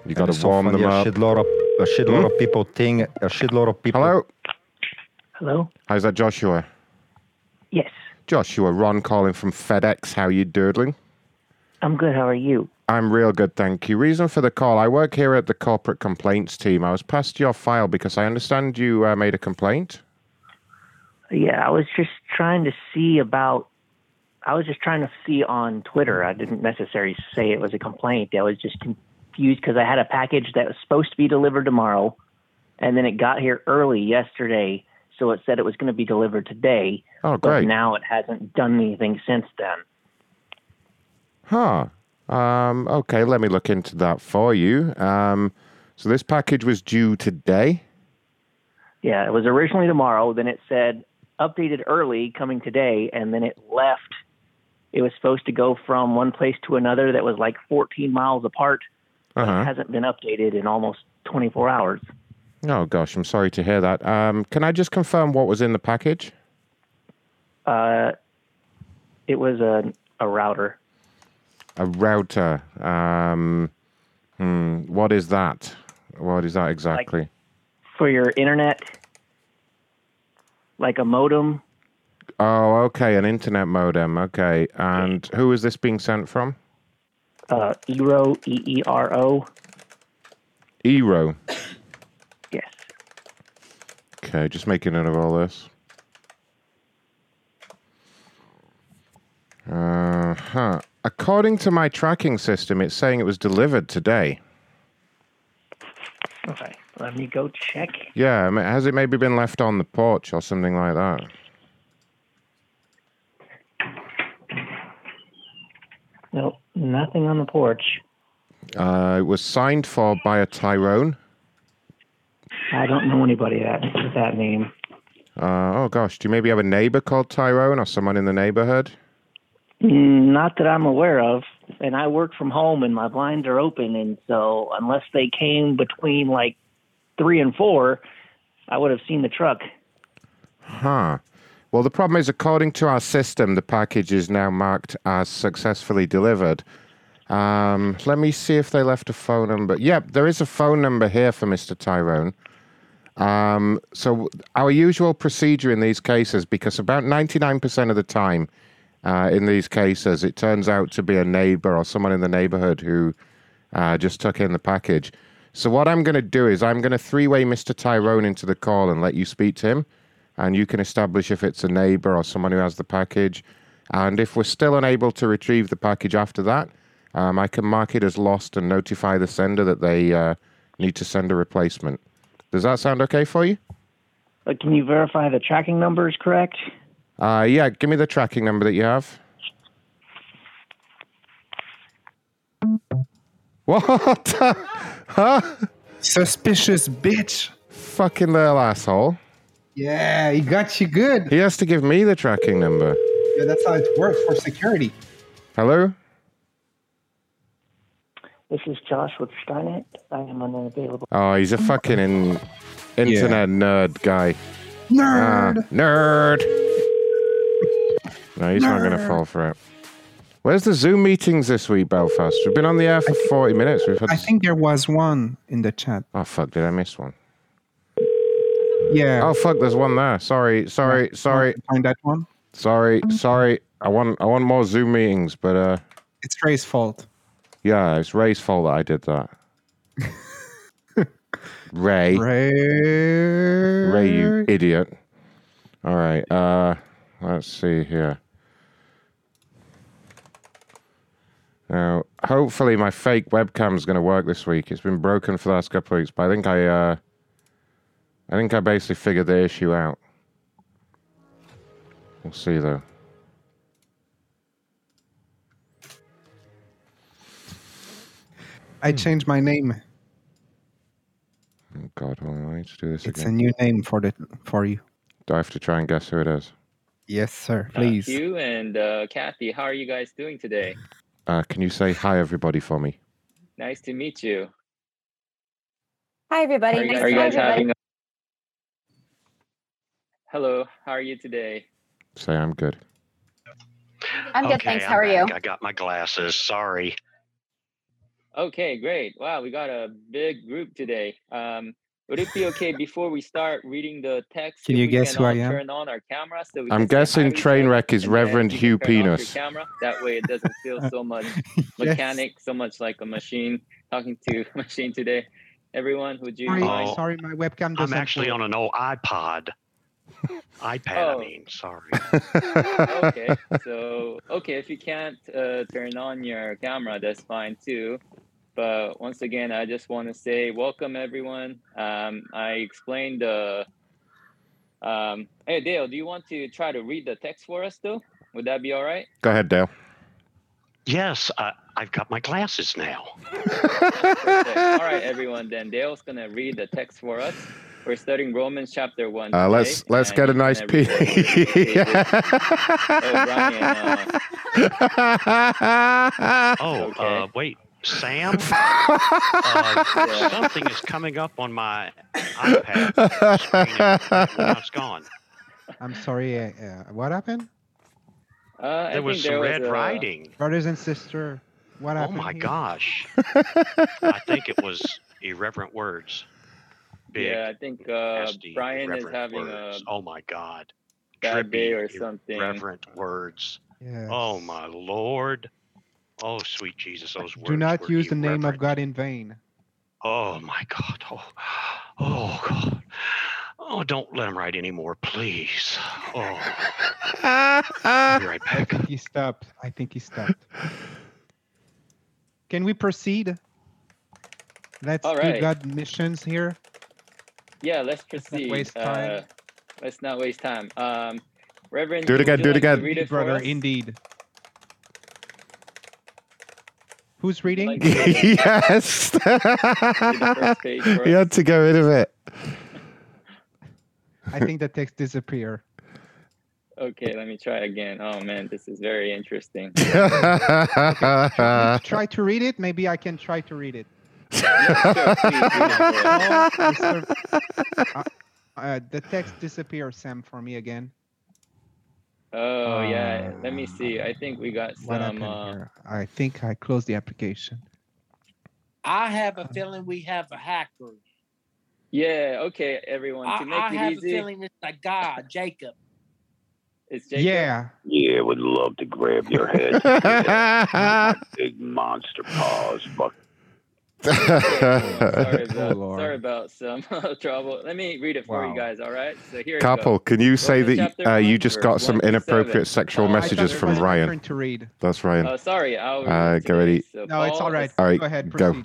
You got It's to so warm funny, them a up. shitload of a shitload Hmm? of people think a shitload of people. Hello? Hello? How's that, Joshua? Yes. Joshua, Ron calling from FedEx. How you doodling? I'm good. How are you? I'm real good, thank you. Reason for the call I work here at the corporate complaints team. I was passed your file because I understand you uh, made a complaint. Yeah, I was just trying to see about. I was just trying to see on Twitter. I didn't necessarily say it was a complaint. I was just confused because I had a package that was supposed to be delivered tomorrow, and then it got here early yesterday, so it said it was going to be delivered today. Oh, great. But now it hasn't done anything since then. Huh. Um, okay, let me look into that for you. Um, so this package was due today. Yeah, it was originally tomorrow. Then it said updated early, coming today, and then it left. It was supposed to go from one place to another that was like 14 miles apart. Uh-huh. It hasn't been updated in almost 24 hours. Oh gosh, I'm sorry to hear that. Um, can I just confirm what was in the package? Uh, it was a a router. A router. Um, hmm, what is that? What is that exactly? for your internet, like a modem. oh, okay, an internet modem. Okay, and who is this being sent from? Uh, Eero, E E R O. Eero. Okay, just making note of all this. Uh huh. According to my tracking system, it's saying it was delivered today. Okay, let me go check. Yeah, has it maybe been left on the porch or something like that? Nope, nothing on the porch. Uh, it was signed for by a Tyrone. I don't know anybody that with that name. Uh, oh gosh, do you maybe have a neighbor called Tyrone or someone in the neighborhood? Mm, Not that I'm aware of. And I work from home, and my blinds are open, and so unless they came between like three and four, I would have seen the truck. Huh. Well, the problem is, according to our system, the package is now marked as successfully delivered. Um, let me see if they left a phone number. Yep, there is a phone number here for Mr. Tyrone. Um, so, our usual procedure in these cases, because about 99% of the time uh, in these cases, it turns out to be a neighbor or someone in the neighborhood who uh, just took in the package. So, what I'm going to do is I'm going to three way Mr. Tyrone into the call and let you speak to him and you can establish if it's a neighbor or someone who has the package. And if we're still unable to retrieve the package after that, um, I can mark it as lost and notify the sender that they uh, need to send a replacement. Does that sound okay for you? Uh, can you verify the tracking number is correct? Uh, yeah, give me the tracking number that you have. What? <laughs> huh? Suspicious bitch. Fucking little asshole. Yeah, he got you good. He has to give me the tracking number. Yeah, that's how it works for security. Hello? This is Josh with Skynet. I am unavailable. Oh, he's a fucking in, internet nerd guy. Nerd. Ah, nerd. No, he's not going to fall for it. Where's the Zoom meetings this week, Belfast? We've been on the air for 40 minutes. We've had. I think there was one in the chat. Oh, fuck. Did I miss one? Yeah. Oh, fuck. There's one there. Sorry. Sorry. Sorry. Find that one. Sorry. Sorry. I want, I want more Zoom meetings, but uh, It's Ray's fault. Yeah, it's Ray's fault that I did that. Ray. Ray. Ray, you idiot. All right. Uh, let's see here. Now, hopefully, my fake webcam's going to work this week. It's been broken for the last couple of weeks, but I think I, uh, I think I basically figured the issue out. We'll see though. I changed my name. Oh God, hold on, I need to do this It's a again. new name for the for you. Do I have to try and guess who it is? Yes, sir. Uh, Please. Hugh and uh, Kathy, how are you guys doing today? Uh, can you say hi, everybody, for me? Nice to meet you. Hi, everybody. Are you, Nice are you to guys everybody. having a... Hello, how are you today? Say I'm good. I'm good, thanks. I'm How are you? I got my glasses. Sorry. Okay, great. Wow, we got a big group today. Um, would it be okay <laughs> before we start reading the text? Can you guess can who I am? Turn on our camera so we I'm can say hi guessing to each train wreck is Reverend Hugh can turn off your Penis. camera. That way, it doesn't feel so <laughs> much mechanic, so much like a machine talking to a <laughs> machine today. Everyone, would you? Sorry, mind? sorry, my webcam I'm actually on an old iPod. iPad, Oh. I mean. Sorry. okay, so okay, if you can't uh, turn on your camera, that's fine too. But once again, I just want to say welcome everyone. Um, I explained the. Um, hey Dale, do you want to try to read the text for us though? Would that be all right? Go ahead, Dale. Yes, I, I've got my glasses now. All right, everyone. Then Dale's gonna read the text for us. We're studying Romans chapter one. Uh, today, let's let's get a nice gonna read peek. <laughs> Oh, uh, wait, Sam? <laughs> uh, something is coming up on my iPad screen. and Now it's gone. I'm sorry. Uh, uh, what happened? Uh, There was think some there was red a- writing. Brothers and sister. what happened? Oh my here? gosh. <laughs> I think it was irreverent words. Big, Yeah, I think uh, nasty, Brian is having words. a Oh my God. bad day Trippy, or something. Irreverent words. Yes. Oh my Lord. Oh, sweet Jesus, those words. Do not were use the name of. God in vain. Oh my God. Oh, oh God. Oh, don't let him write anymore, please. Oh. I'll be right I back. think he stopped. I think he stopped. Can we proceed? Let's All do. God missions here. Yeah, let's proceed. Let's not proceed. waste time. Uh, let's not waste time. Um, Reverend, Do it again, do it like again. Read it for Brother, us? indeed. Who's reading? Like to read it? yes. first you had to get rid of it. I think the text disappear. Okay, let me try again. Oh man, this is very interesting. <laughs> Try to read it. Maybe I can try to read it. Oh, Mr. Uh, uh, the text disappears, Sam, for me again. Oh yeah, let me see. I think we got some. Uh. I think I closed the application. I have a feeling we have a hacker. yeah, okay, everyone. I, To make I it have easy, a feeling it's a guy, Jacob. it's Jacob. Yeah. Yeah, would love to grab your head. My <laughs> big monster paws. Fuck. <laughs> Sorry <laughs> about, Lord. sorry about some <laughs> trouble. Let me read it for Wow. you guys. All right. So here. Couple, can you say Romans that uh, you just got some inappropriate 7. sexual I messages thought it from was Ryan? To read. That's Ryan. Oh, sorry. I'll Uh, it get ready. So No, it's all right. All right. Go ahead, go.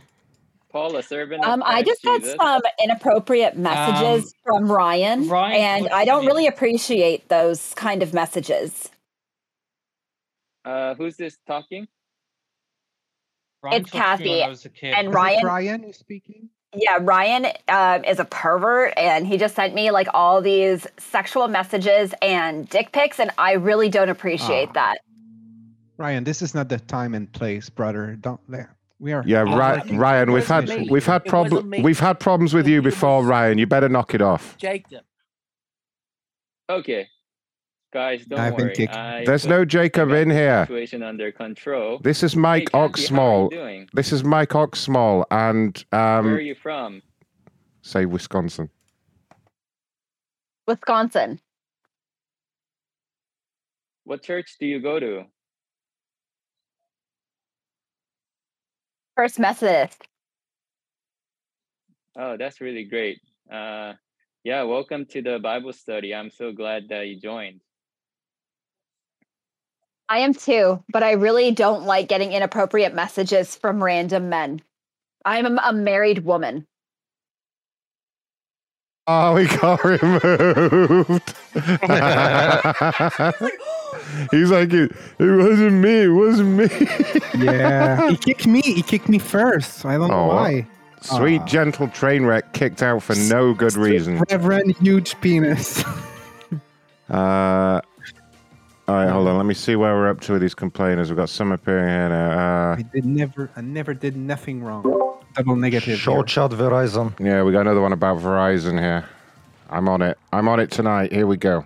Paul, a servant of Um, I just got some inappropriate messages from Ryan, Ryan and I don't really appreciate those kind of messages. Uh, who's this talking? Ryan It's took me when Kathy I was a kid. and Ryan. Ryan who's speaking? Yeah, Ryan um, is a pervert, and he just sent me like all these sexual messages and dick pics, and I really don't appreciate Ah. that. Ryan, this is not the time and place, brother. Don't let. We are. Yeah, Ry- it Ryan, we've had me. we've had It wasn't problem me. we've had problems with you before, Ryan. You better knock it off. Jacob. Okay, guys, don't I've been worry. kicked. I There's no Jacob in here. Situation under control. This is Mike Hey, Kathy, how are you Oxsmall. This is Mike Oxsmall, and Where are um, you from? say Wisconsin. Wisconsin. What church do you go to? First Methodist. Oh, that's really great. Uh, yeah, welcome to the Bible study. I'm so glad that you joined. I am too, but I really don't like getting inappropriate messages from random men. I'm a, a married woman. Oh, he got <laughs> removed. <laughs> <laughs> He's like, it, it wasn't me. It wasn't me. Yeah. he kicked me. He kicked me first. I don't know why. Sweet, Ah. gentle train wreck kicked out for no good reason. Reverend huge penis. Uh, all right, hold on. Let me see where we're up to with these complainers. We've got some appearing here now. Uh, I did never. I never did nothing wrong. Double negative. Show here. chat Verizon. yeah, we got another one about Verizon here. I'm on it. I'm on it tonight. Here we go.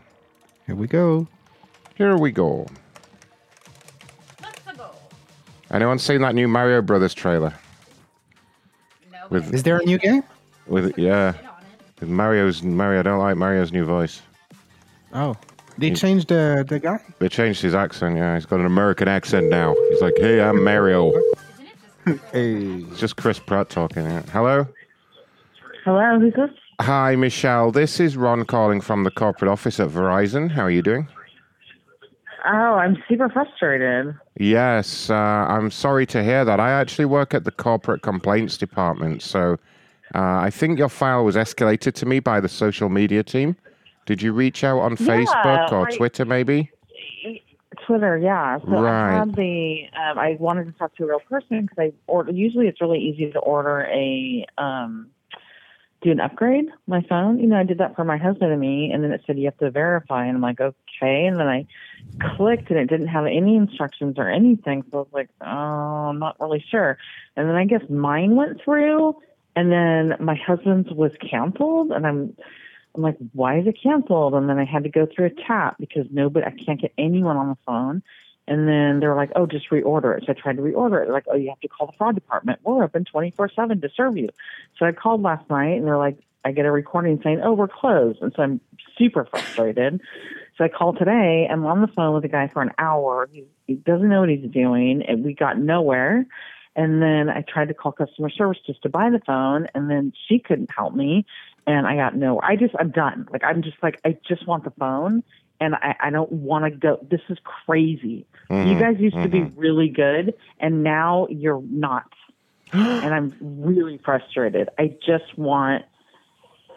Here we go. Here we go. Anyone seen that new Mario Brothers trailer? With Is there a new game? with yeah, with Mario's Mario. I don't like Mario's new voice. Oh, they He- changed the the guy. They changed his accent. Yeah, he's got an American accent now. He's like, "Hey, I'm Mario." <laughs> Hey. It's just Chris Pratt talking. Yeah. Hello. Hello, who's this? Hi, Michelle. This is Ron calling from the corporate office at Verizon. How are you doing? Oh, I'm super frustrated. Yes, uh, I'm sorry to hear that. I actually work at the corporate complaints department, so uh, I think your file was escalated to me by the social media team. Did you reach out on Yeah, Facebook or I- Twitter, maybe? Twitter, yeah. So Right. I had the um, I wanted to talk to a real person because I order. Usually, it's really easy to order a um, do an upgrade my phone. You know, I did that for my husband and me, and then it said you have to verify, and I'm like, okay. And then I clicked, and it didn't have any instructions or anything. So I was like, oh, I'm not really sure. And then I guess mine went through, and then my husband's was canceled, and I'm I'm like, why is it canceled? And then I had to go through a chat because nobody, I can't get anyone on the phone. And then they were like, oh, just reorder it. So I tried to reorder it. They're like, oh, you have to call the fraud department. We're open 24 7 to serve you. So I called last night and they're like, I get a recording saying, oh, we're closed. And so I'm super frustrated. So I called today. I'm on the phone with a guy for an hour. He, he doesn't know what he's doing. And we got nowhere. And then I tried to call customer service just to buy the phone, and then she couldn't help me, and I got no. I just, I'm done. Like, I'm just like, I just want the phone, and I, I don't want to go. This is crazy. You Mhm, guys used to be mhm. really good, and now you're not. <gasps> and I'm really frustrated. I just want.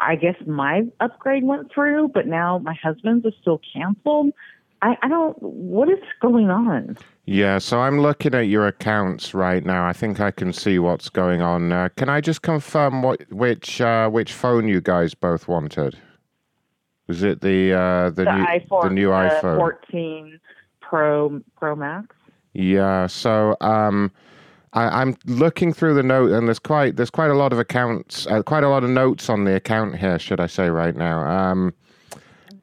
I guess my upgrade went through, but now my husband's is still canceled. I, I don't. What is going on? Yeah, so I'm looking at your accounts right now. I think I can see what's going on. Uh, can I just confirm what which uh, which phone you guys both wanted? Was it the uh, the, the new iPhone, the new iPhone? 14 Pro Pro Max. Yeah, so um, I, I'm looking through the note, and there's quite there's quite a lot of accounts, uh, quite a lot of notes on the account here, should I say, right now. Um,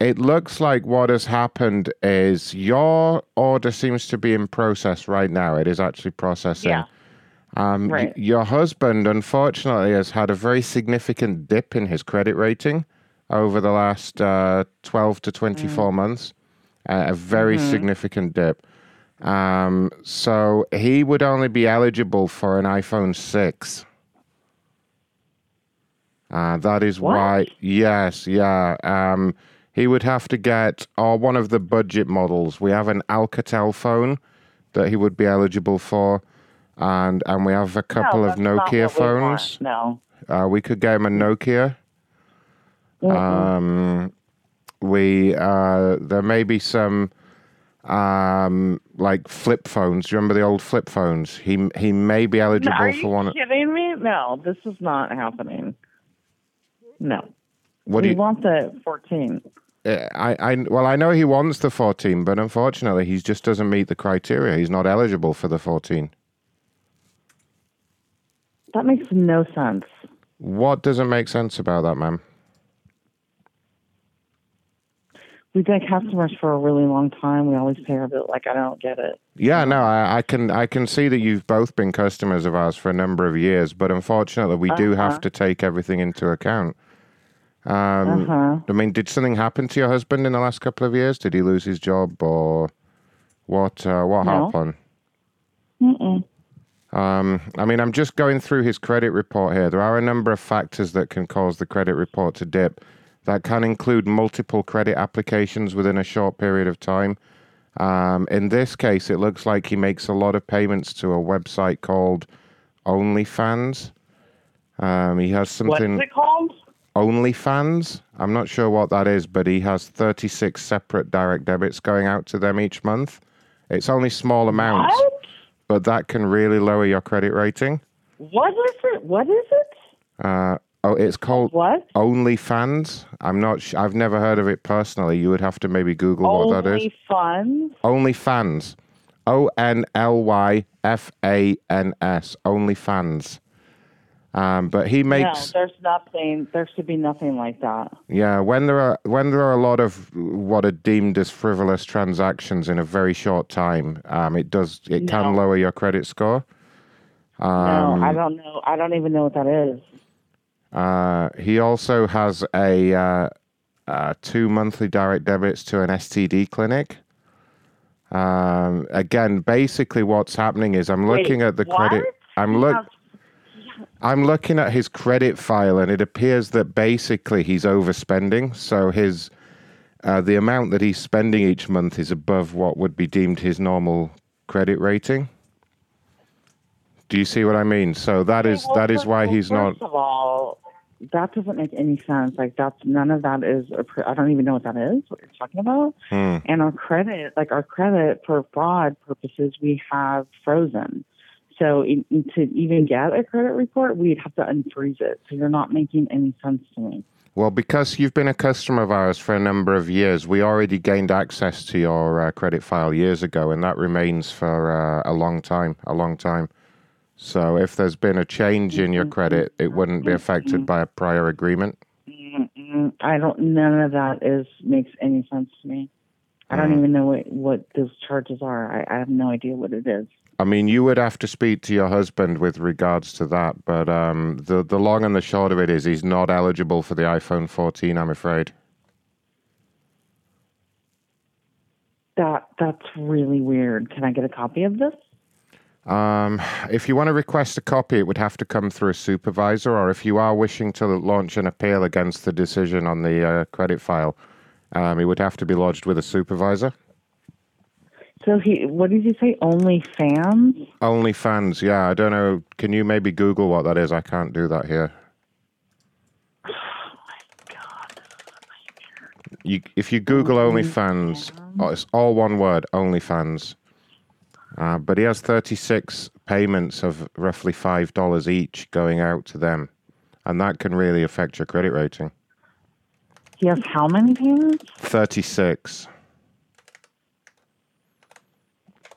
it looks like what has happened is your order seems to be in process right now. It is actually processing. Yeah. Um, y- Right. your husband, unfortunately, has had a very significant dip in his credit rating over the last uh, 12 to 24 months. Uh, a very Mhm. significant dip. Um, so he would only be eligible for an iPhone 6. Uh, that is What? why, yes, yeah. Um, he would have to get, or one of the budget models. We have an Alcatel phone that he would be eligible for, and and we have a couple no, of Nokia what we phones. No. Uh, we could get him a Nokia. Um, we uh, there may be some um, like flip phones. Do you remember the old flip phones? He he may be eligible Are for one. Are you kidding me? No, this is not happening. No. What do we you? want the 14. Uh, I, I well, I know he wants the 14, but unfortunately, he just doesn't meet the criteria. He's not eligible for the 14. That makes no sense. What doesn't make sense about that, ma'am? We've been customers for a really long time. We always pay our bill. Like, I don't get it. Yeah, no, I, I can I can see that you've both been customers of ours for a number of years, but unfortunately, we do have Uh-huh. to take everything into account. Um, Uh-huh. I mean, did something happen to your husband in the last couple of years? Did he lose his job, or what? Uh, what No. happened? Mm-mm. Um, I mean, I'm just going through his credit report here. There are a number of factors that can cause the credit report to dip. That can include multiple credit applications within a short period of time. Um, in this case, it looks like he makes a lot of payments to a website called OnlyFans. Um, he has something. What's it called? OnlyFans. I'm not sure what that is, but he has 36 separate direct debits going out to them each month. It's only small amounts, but that can really lower your credit rating. What is it? What is it? Uh, oh, it's called what? OnlyFans. I'm not. Sh- I've never heard of it personally. You would have to maybe Google what that is. Only fun? OnlyFans. O N L Y F A N S. OnlyFans. Um, but he makes. No, there's nothing. There should be nothing like that. Yeah, when there are when there are a lot of what are deemed as frivolous transactions in a very short time, um, it does it can lower your credit score. Um, no, I don't know. I don't even know what that is. Uh, he also has a uh, uh, two monthly direct debits to an STD clinic. Um, again, basically, what's happening is I'm Wait, looking at the what? credit. I'm He look. has- I'm looking at his credit file, and it appears that basically he's overspending. So his uh, the amount that he's spending each month is above what would be deemed his normal credit rating. Do you see what I mean? So that is that is why he's not. First of all, that doesn't make any sense. Like that's none of that is. I don't even know what that is. What you're talking about. Hmm. And our credit, like our credit for fraud purposes, we have frozen. So in, to even get a credit report, we'd have to unfreeze it. So you're not making any sense to me. Well, because you've been a customer of ours for a number of years, we already gained access to your uh, credit file years ago, and that remains for uh, a long time. A long time. So if there's been a change in your credit, it wouldn't be affected by a prior agreement. I don't. None of that is makes any sense to me. I don't Mm. even know what what those charges are. I, I have no idea what it is. I mean, you would have to speak to your husband with regards to that, but um, the the long and the short of it is, he's not eligible for the iPhone 14. I'm afraid. That that's really weird. Can I get a copy of this? Um, if you want to request a copy, it would have to come through a supervisor, or if you are wishing to launch an appeal against the decision on the uh, credit file, um, it would have to be lodged with a supervisor. So he, what did you say? Only fans? Only fans, yeah. I don't know. Can you maybe Google what that is? I can't do that here. Oh my god! You, if you Google OnlyFans, oh, it's all one word, OnlyFans. Uh, but he has 36 payments of roughly $5 each going out to them. And that can really affect your credit rating. He has how many payments? 36.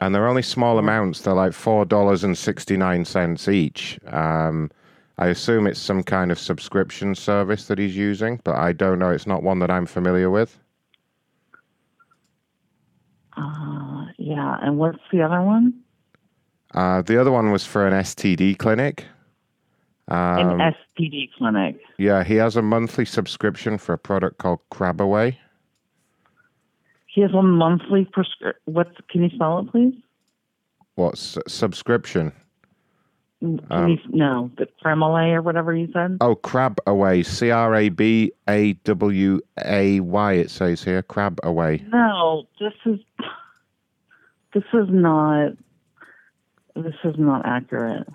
And they're only small amounts. They're like $4.69 each. Um, I assume it's some kind of subscription service that he's using, but I don't know. It's not one that I'm familiar with. Uh, yeah. And what's the other one? Uh, the other one was for an STD clinic. Um, An STD clinic. yeah, he has a monthly subscription for a product called Crabaway. He has a monthly prescri- what Can you spell it, please? What's subscription? Um, no, the Cremolay or whatever you said. Oh, Crab Away. C R A B A W A Y, it says here. Crab Away. No, this is this is not this is not accurate.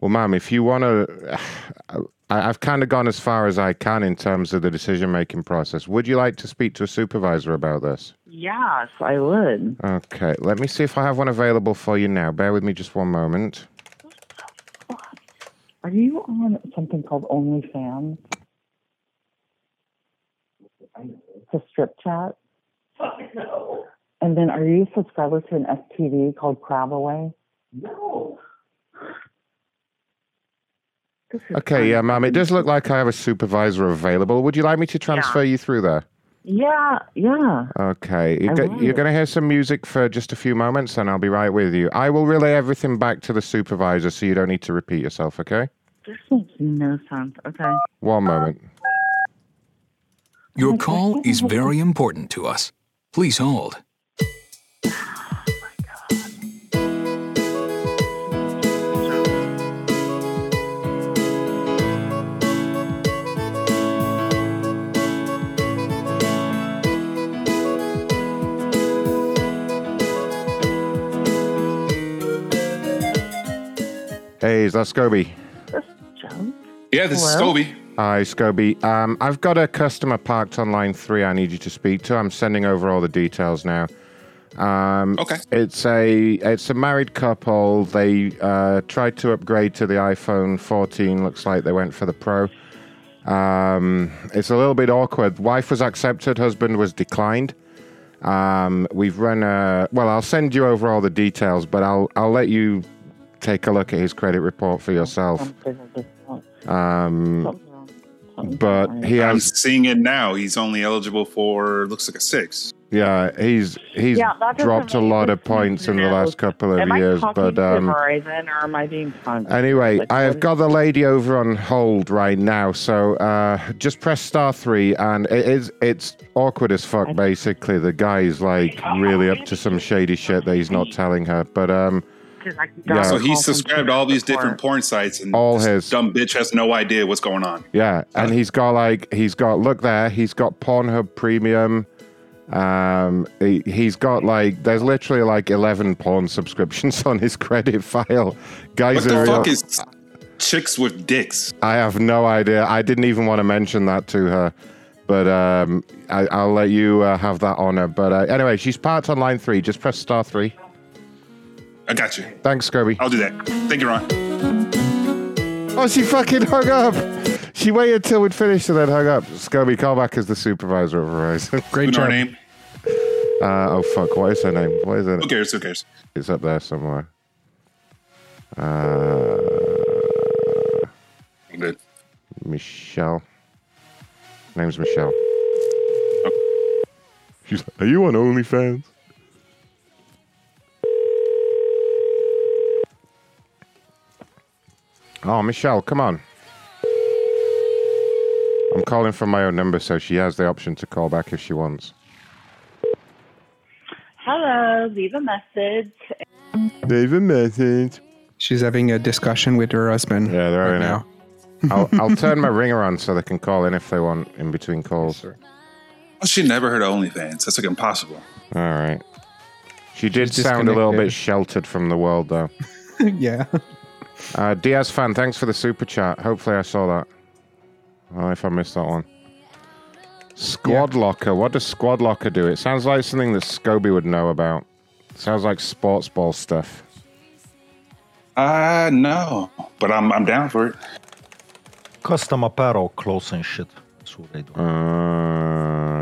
Well, ma'am, if you want to, I've kind of gone as far as I can in terms of the decision making process. Would you like to speak to a supervisor about this? Yes, I would. Okay, let me see if I have one available for you now. Bear with me just one moment. Are you on something called OnlyFans? A strip chat? Fuck no. And then are you a subscriber to an STD called Crabaway? No. Okay, yeah, ma'am, it does look like I have a supervisor available. Would you like me to transfer you through there? Yeah, yeah. Okay, you're, I go- you're going to hear some music for just a few moments, and I'll be right with you. I will relay everything back to the supervisor, so you don't need to repeat yourself. Okay? This makes no sense. Okay. One moment. Your call is very important to us. Please hold. Hey, is that Scoby? Yeah, this is Hello? Scoby. Hi, Scoby. Um, I've got a customer parked on line three I need you to speak to. I'm sending over all the details now. Um, okay. It's a it's a married couple. They uh, tried to upgrade to the iPhone 14. Looks like they went for the Pro. Um, it's a little bit awkward. Wife was accepted, husband was declined. Um, we've run a well. I'll send you over all the details, but I'll I'll let you take a look at his credit report for yourself. Um, but he I'm seeing it now. He's only eligible for looks like a six. yeah he's he's Yeah, dropped a lot of points in the last couple of Am years, talking but um, Verizon or am I being punked? Anyway, Like, I have got the lady over on hold right now, so uh, just press star three, and it is it's awkward as fuck. Basically, the guy's like really up to some shady shit that he's not telling her, but um, yeah, So he subscribed to all these different porn sites, and All this his. dumb bitch has no idea what's going on. yeah, and he's got like he's got look there, he's got Pornhub Premium, Um, he, he's got like there's literally like 11 porn subscriptions <laughs> on his credit file. Guys, What the are fuck is chicks with dicks? I have no idea. I didn't even want to mention that to her, but um, I, I'll let you uh, have that honor. But uh, anyway, she's parked on line three. Just press star three. I got you. Thanks, Scobie. I'll do that. Thank you, Ron. Oh, she fucking hung up. She waited till we'd finished and then hung up. Scobie, call back as the supervisor of Verizon. <laughs> Great You know her name? Uh, oh, fuck. What is her name? What is it? Who cares? Who cares? It's up there somewhere. Uh, Good. Michelle. Name's Michelle. She's like, Are you on OnlyFans? Oh, Michelle, come on. I'm calling from my own number, so she has the option to call back if she wants. Hello, leave a message. Leave a message. She's having a discussion with her husband. Yeah, they're right now. <laughs> I'll, I'll <laughs> turn my ringer on so they can call in if they want in between calls. Oh, she never heard of OnlyFans. That's like impossible. All right. She did sound a little bit sheltered from the world, though. <laughs> yeah. Uh, Diaz fan, thanks for the super chat. Hopefully, I saw that. Well, if I missed that one. Squad Locker. What does Squad Locker do? It sounds like something that Scobie would know about. sounds like sports ball stuff. Uh, no, but I'm I'm down for it. Custom apparel, clothes and shit. That's what they do. Alright.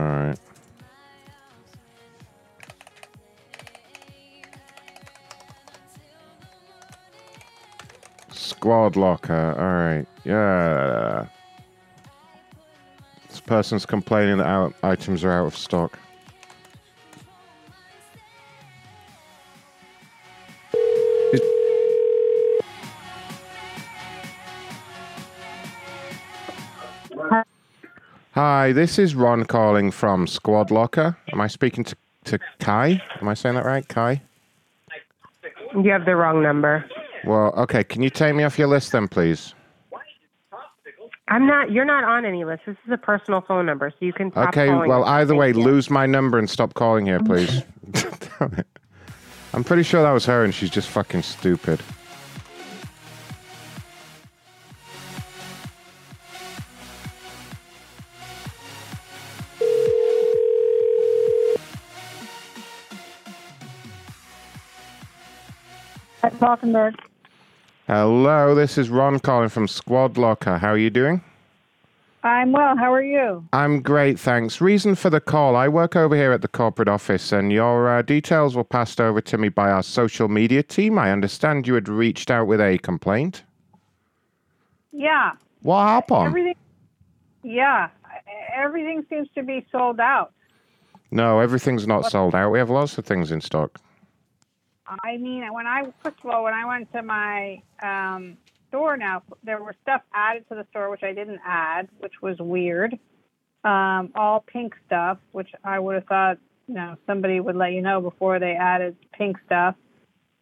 Squad locker. Alright. Yeah. This person's complaining that out- items are out of stock. Hi, this is Ron calling from Squad Locker. Am I speaking to, to Kai? Am I saying that right? Kai? You have the wrong number. Well, okay. Can you take me off your list then, please? I'm not. You're not on any list. This is a personal phone number, so you can. Stop Okay, calling well, either way, lose my number and stop calling here, please. Damn <laughs> it. I'm pretty sure that was her and she's just fucking stupid. At Falkenberg. Hello, this is Ron calling from Squad Locker. How are you doing? I'm well. How are you? I'm great, thanks. Reason for the call I work over here at the corporate office, and your uh, details were passed over to me by our social media team. I understand you had reached out with a complaint. Yeah. What happened? Everything. Yeah. Everything seems to be sold out. No, everything's not sold out. We have lots of things in stock. I mean, when I first of all, when I went to my um, store now, there were stuff added to the store which I didn't add, which was weird. Um, all pink stuff, which I would have thought, you know, somebody would let you know before they added pink stuff.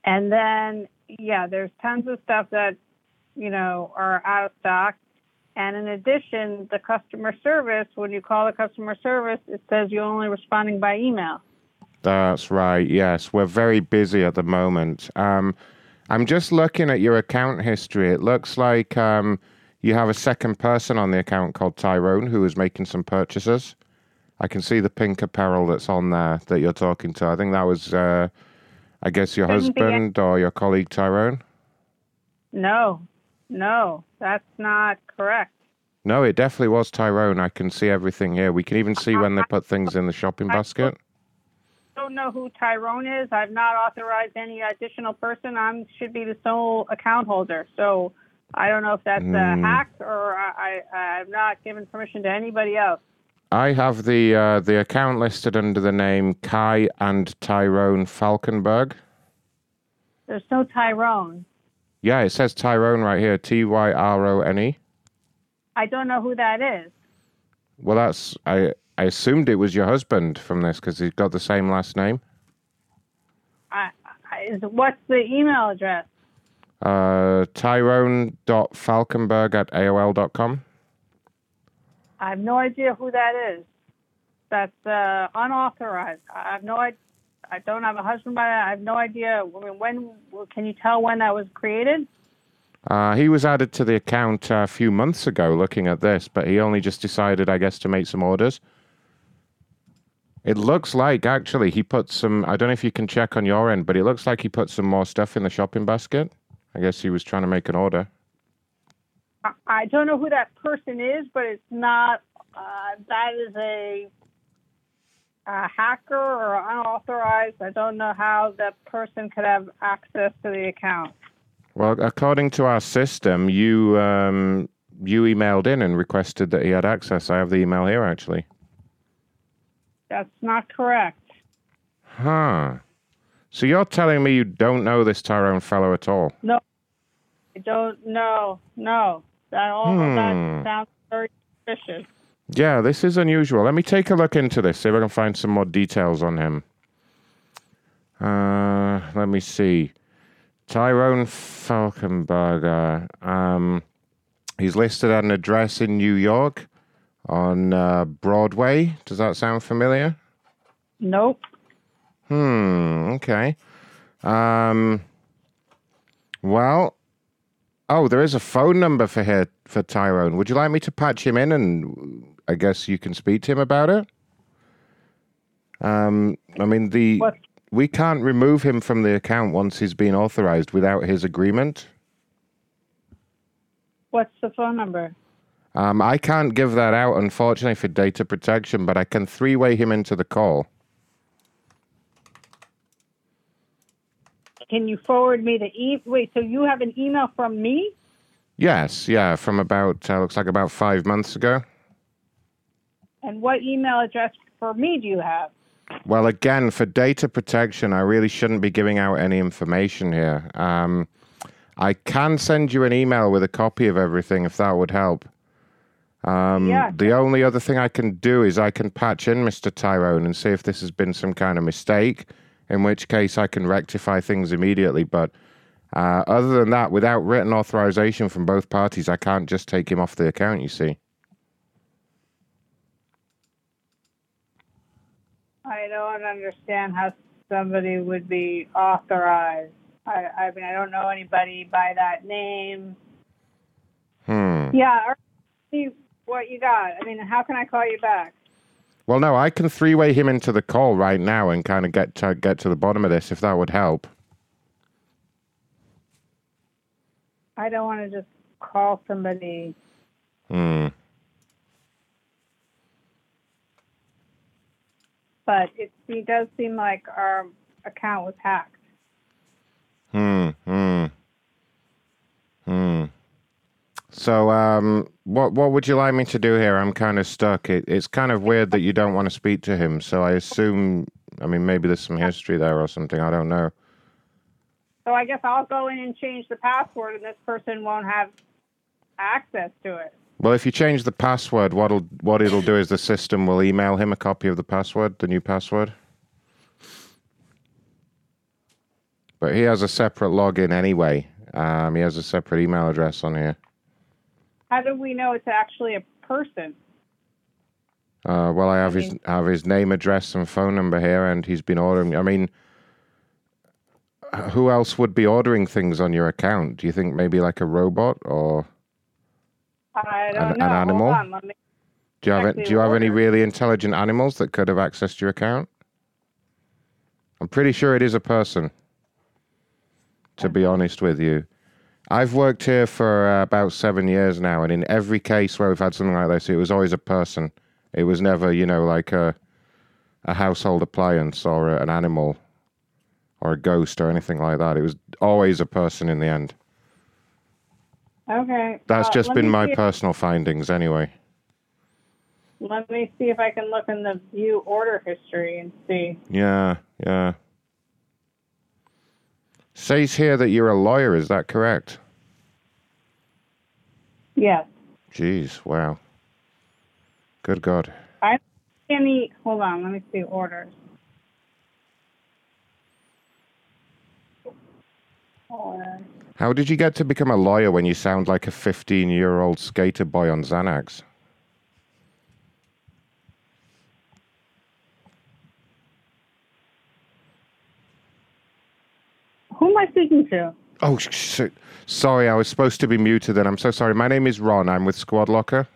And then, yeah, there's tons of stuff that, you know, are out of stock. And in addition, the customer service, when you call the customer service, it says you're only responding by email. That's right. Yes, we're very busy at the moment. Um, I'm just looking at your account history. It looks like um, you have a second person on the account called Tyrone who is making some purchases. I can see the pink apparel that's on there that you're talking to. I think that was, uh, I guess, your Couldn't husband or your colleague Tyrone. No, no, that's not correct. No, it definitely was Tyrone. I can see everything here. We can even see when they put things in the shopping basket. Don't know who Tyrone is. I've not authorized any additional person. I should be the sole account holder. So I don't know if that's Hmm. a hack or I, I, I've not given permission to anybody else. I have the uh, the account listed under the name Kai and Tyrone Falkenberg. There's no Tyrone. Yeah, it says Tyrone right here. T Y R O N E. I don't know who that is. Well, that's I. I assumed it was your husband from this because he's got the same last name. I, I, what's the email address? Uh, Tyrone.falkenberg at AOL.com. I have no idea who that is. that's uh, unauthorized. I have no idea. I don't have a husband by that. I have no idea. I mean, when can you tell when that was created? Uh, he was added to the account a few months ago looking at this, but he only just decided, I guess, to make some orders. It looks like, actually, he put some. I don't know if you can check on your end, but it looks like he put some more stuff in the shopping basket. I guess he was trying to make an order. I- don't know who that person is, but it's not. Uh, that is a, a hacker or unauthorized. I don't know how that person could have access to the account. Well, according to our system, you um, you emailed in and requested that he had access. I have the email here, actually. That's not correct. Huh. So you're telling me you don't know this Tyrone fellow at all? No, I don't know. No, that all Hmm. that sounds very suspicious. Yeah, this is unusual. Let me take a look into this, see if I can find some more details on him. Uh, let me see. Tyrone Falkenberger. Um, he's listed at an address in New York on uh, Broadway. Does that sound familiar? Nope. Hmm. Okay. Um. Well. Oh, there is a phone number for here for Tyrone. Would you like me to patch him in, and I guess you can speak to him about it? Um. I mean, the we can't remove him from the account once he's been authorized without his agreement. What's the phone number? Um, I can't give that out, unfortunately, for data protection, but I can three-way him into the call. Can you forward me the e? Wait, so you have an email from me? Yes, yeah, from about uh, looks like about five months ago. And what email address for me do you have? Well, again, for data protection, I really shouldn't be giving out any information here. Um, I can send you an email with a copy of everything if that would help. Um, Yeah. The only other thing I can do is I can patch in Mr. Tyrone and see if this has been some kind of mistake, in which case I can rectify things immediately. But uh, other than that, without written authorization from both parties, I can't just take him off the account, you see. I don't understand how somebody would be authorized. I, I mean, I don't know anybody by that name. Hmm. Yeah, or see what you got. I mean, how can I call you back? Well, no, I can three-way him into the call right now and kind of get to, get to the bottom of this if that would help. I don't want to just call somebody. Hmm. But it, it does seem like our account was hacked. Hmm. Hmm. Hmm. So, um, what what would you like me to do here? I'm kind of stuck. It, it's kind of weird that you don't want to speak to him. So I assume, I mean, maybe there's some history there or something. I don't know. So I guess I'll go in and change the password, and this person won't have access to it. Well, if you change the password, what'll what it'll do is the system will email him a copy of the password, the new password. But he has a separate login anyway. Um, he has a separate email address on here. How do we know it's actually a person? Uh, well, I have his have his name, address, and phone number here, and he's been ordering. I mean, who else would be ordering things on your account? Do you think maybe like a robot or I don't an, know. an animal? Hold on, let me. Do you have do you have any really intelligent animals that could have accessed your account? I'm pretty sure it is a person. To be honest with you, I've worked here for uh, about seven years now, and in every case where we've had something like this, it was always a person. It was never, you know, like a a household appliance or a, an animal or a ghost or anything like that. It was always a person in the end. Okay. That's uh, just been my if- personal findings, anyway. Let me see if I can look in the view order history and see. Yeah, yeah. Says here that you're a lawyer, is that correct? Yes. Jeez, wow. Good God. I don't see any. Hold on. Let me see orders. Orders. How did you get to become a lawyer when you sound like a 15 year old skater boy on Xanax? Who am I speaking to? Oh, shit. sorry, I was supposed to be muted and I'm so sorry. My name is Ron. I'm with Squad Locker.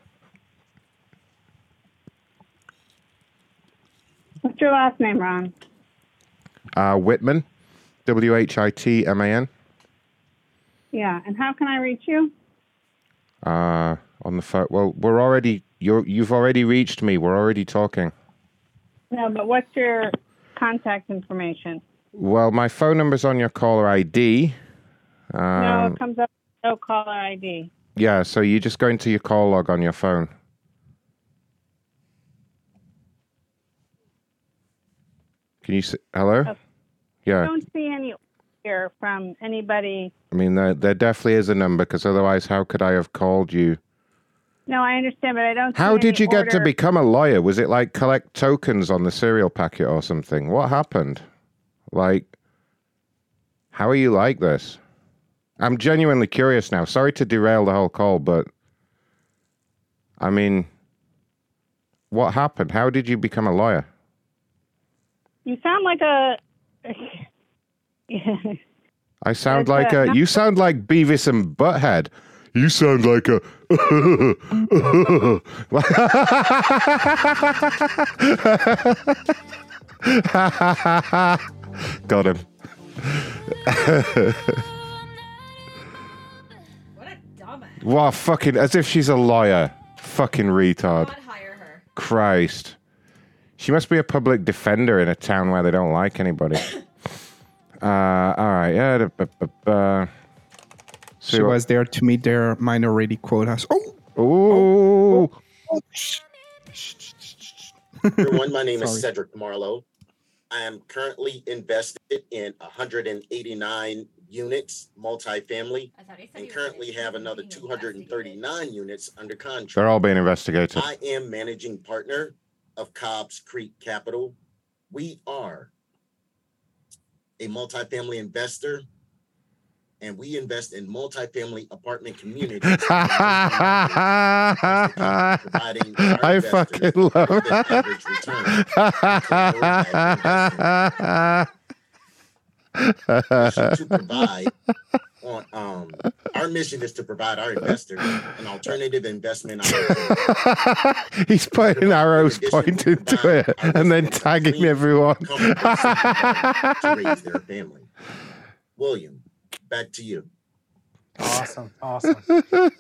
What's your last name, Ron? Uh, Whitman. W H I T M A N. Yeah, and how can I reach you? Uh, on the phone. Well, we're already. You're. You've already reached me. We're already talking. No, but what's your contact information? Well, my phone number's on your caller ID. no, Um, it comes up no caller ID. yeah, so you just go into your call log on your phone. Can you see? Hello? Okay. I Yeah. don't see any here from anybody. I mean, there, there definitely is a number because otherwise, how could I have called you? No, I understand, but I don't. How did you get to become a lawyer? Was it like collect tokens on the cereal packet or something? What happened? Like, how are you like this? I'm genuinely curious now. Sorry to derail the whole call, but I mean, what happened? How did you become a lawyer? You sound like a. I sound It's, like a. You sound like Beavis and Butthead. You sound like a. <laughs> Got him. What fucking as if she's a lawyer. Fucking retard. Christ. She must be a public defender in a town where they don't like anybody. <coughs> uh, all right, yeah. da- ba- ba- ba. She See what- was there to meet their minority quotas. Oh, Ooh. Everyone, my name is Cedric Marlowe. I am currently invested in 189 units, multifamily, and currently have another 239 units under contract. They're all being investigated. I am managing partner of Cobb's Creek Capital. We are a multifamily investor, and we invest in multifamily apartment communities. <laughs> I fucking love <laughs> <laughs> to provide on um our mission is to provide our investors an alternative investment <laughs> opportunity. He's putting arrows pointing to it and then tagging everyone. to raise their <laughs> family. William, back to you. Awesome, awesome.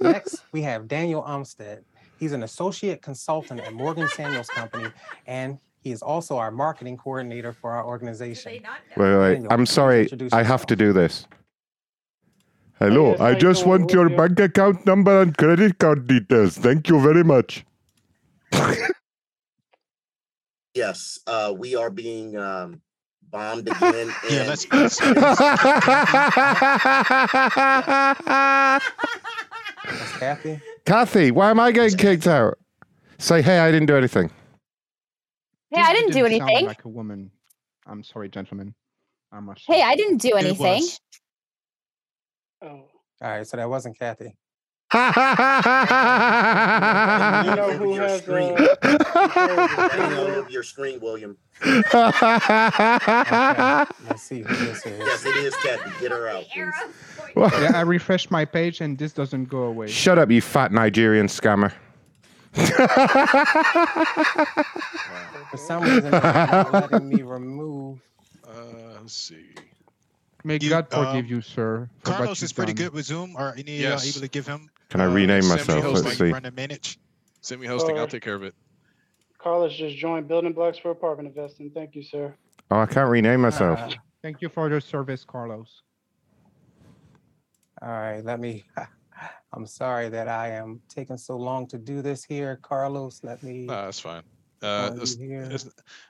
Next, we have Daniel Umstead. He's an associate consultant at Morgan Samuels Company, and he is also our marketing coordinator for our organization. Wait, wait. Daniel, I'm sorry. I have to do this. Hello. I just want your bank account number and credit card details. Thank you very much. Yes, uh, we are being um, bombed <laughs> again. Yeah, and- let's- let's- That's Kathy. Kathy, why am I getting kicked out? Say, hey, I didn't do anything. Hey, I didn't do sound anything. like a woman. I'm sorry, gentlemen. I'm a Hey, I didn't do It anything. Was. Oh. All right, so that wasn't Kathy. you know <laughs> who your has, screen. uh, know over <laughs> your screen, William. Let's see. Let's see. <laughs> Yes, it is Kathy. Get her out, please. yeah, I refreshed my page and this doesn't go away. Shut up, you fat Nigerian scammer. For some reason, it's not letting me remove. Uh, let's see. May You, God um, forgive you, sir. Carlos you've is pretty done. good with Zoom. Are any Yes. uh, able to give him? Can I rename send myself? Let's see. Run a manage. Send me hosting. I'll take care of it. Carlos just joined Building Blocks for Apartment Investing. Thank you, sir. Oh, I can't rename myself. Uh, Thank you for your service, Carlos. All right, let me. <laughs> I'm sorry that I am taking so long to do this here, Carlos. Let me. No, that's fine. Uh, find it's- you here. it's-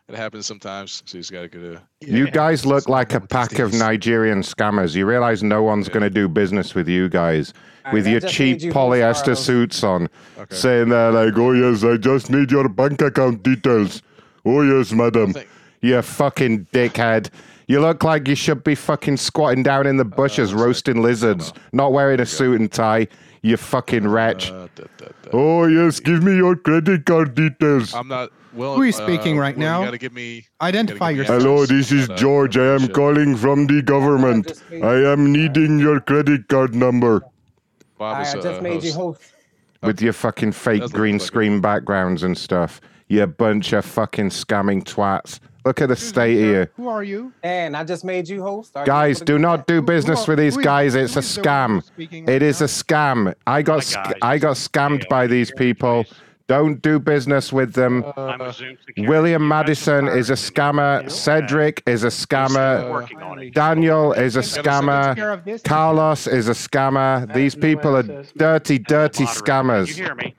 it happens sometimes. So you just gotta get a. You guys look like a pack of Nigerian scammers. You realize no one's going to do business with you guys Alright, with I your cheap you, polyester suits on, saying that like, "Oh yes, I just need your bank account details." Oh yes, madam. You fucking dickhead. You look like you should be fucking squatting down in the bushes roasting lizards, not wearing a suit and tie. You fucking wretch. Oh yes, give me your credit card details. I'm not. Well, Who is uh, speaking right well, now? You gotta give me. Identify yourself. Hello, this is George. I am calling from the government. I am needing your credit card number. Bob I just uh, made you host. host. With your fucking fake green screen backgrounds and stuff. You bunch of fucking scamming twats. Look at the state of you. Who are you? And I just made you host. Are Guys, able to do do not do business with these guys. It's a who is the one scam. It is a scam. I got sc- I got scammed by these people. Don't do business with them. I'm a Zoom security. William Madison is a scammer. Cedric is a scammer. Daniel is a scammer. Carlos is a scammer. These people are dirty, dirty scammers. You scammers. hear me?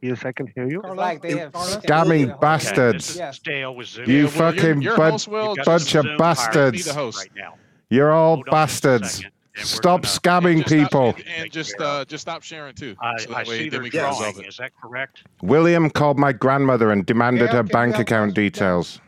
Yes, I can hear you. Like they Scamming bastards. This is stale with You fucking your bun- host will bunch of bastards. Be the host. Right now. You're all bastards. Stop scamming people. And just uh, just stop sharing too. I, so I that way see then they're we can resolve drawing. it. Is that correct? William called my grandmother and demanded Yeah, her okay, bank account details.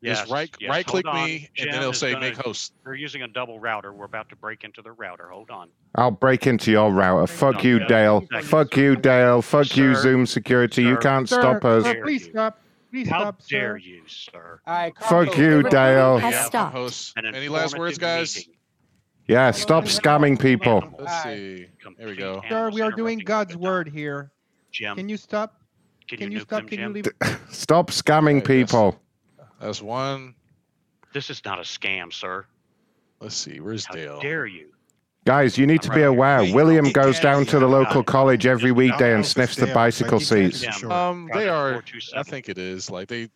Yes. Just right yes, right click hold on. me and Jen then it'll say gonna- make host. They're using a double router. We're about to break into the router. Hold on. I'll break into your router. Fuck you, Dale. Fuck you, Dale. Fuck you, Zoom security. You can't Sir, stop us. sir, please stop. Please How stop, dare sir. you, sir? All right, Fuck you, Dale. Yeah, I'm host. Any last words, guys? meeting. Yeah, stop scamming people. Let's see. There we go. Sir, we are doing God's word here. Jim, Can you stop? can, Can you, you stop? them, Can you leave? <laughs> Stop scamming people. That's one. This is not a scam, sir. Let's see. Where's How Dale? dare you? Guys, you need to be aware. William goes down to the local college every weekday and sniffs the bicycle seats. Um, they are. I think it is like they.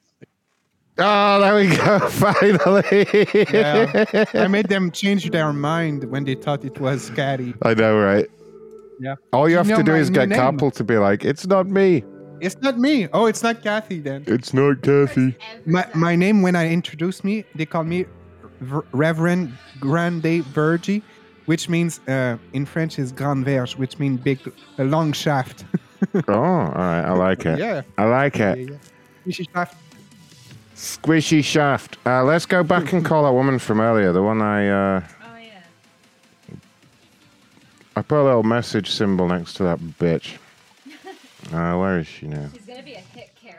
Oh, there we go. <laughs> Finally. Yeah. I made them change their mind when they thought it was Scatty. I know, right? Yeah. All you You have know to do my is get name. To be like, it's not me. It's not me. Oh, it's not Kathy then. It's not Kathy. My my name when I introduce me, they call me V- Reverend Grande Vergi, which means uh, in French is Grand Verge, which means big, a long shaft. <laughs> Oh, all right. I like it. Yeah. I like it. Yeah, yeah. Fishy shaft. Squishy shaft. Uh, let's go back and call that woman from earlier, the one I. Uh, Oh yeah. I put a little message symbol next to that bitch. <laughs> Uh, where is she now? She's gonna be a hit, Karen.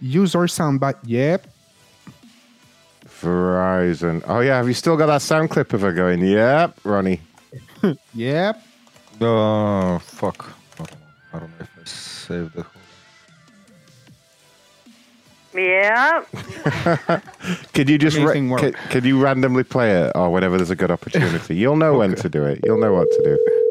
Use or soundbite. Yep. Verizon. Oh yeah, have you still got that sound clip of her going? Yep, Ronnie. <laughs> Yep. Oh, fuck. I don't know if I saved the Yeah. Could you just ra- could, could you randomly play it or whenever there's a good opportunity? You'll know when to do it. You'll know what to do.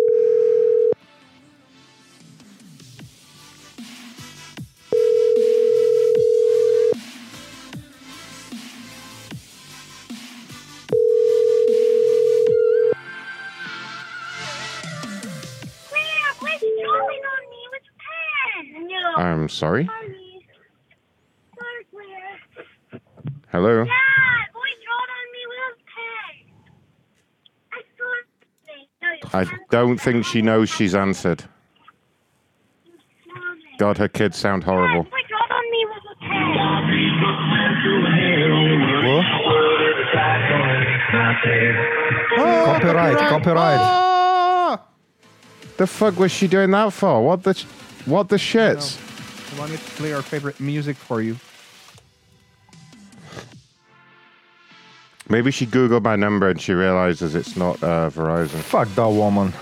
I'm sorry. Hello. I don't think she knows she's answered. God, her kids sound horrible. Copyright, copyright. Ah! The fuck was she doing that for? What the, what the shits? I wanted to play our favorite music for you. Maybe she googled my number and she realizes it's not uh, Verizon. Fuck that woman.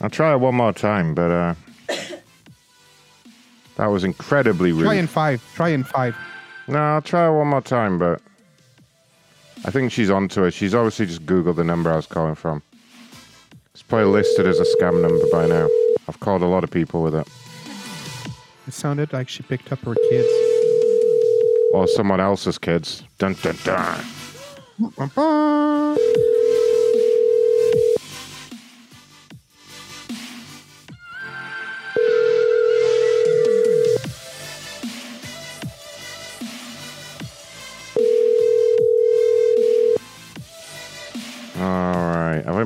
I'll try it one more time, but uh, that was incredibly rude. Try in five. Try in five. No, I'll try it one more time, but I think she's onto it. She's obviously just Googled the number I was calling from. It's probably listed as a scam number by now. I've called a lot of people with it. It sounded like she picked up her kids. Or someone else's kids. Dun dun dun.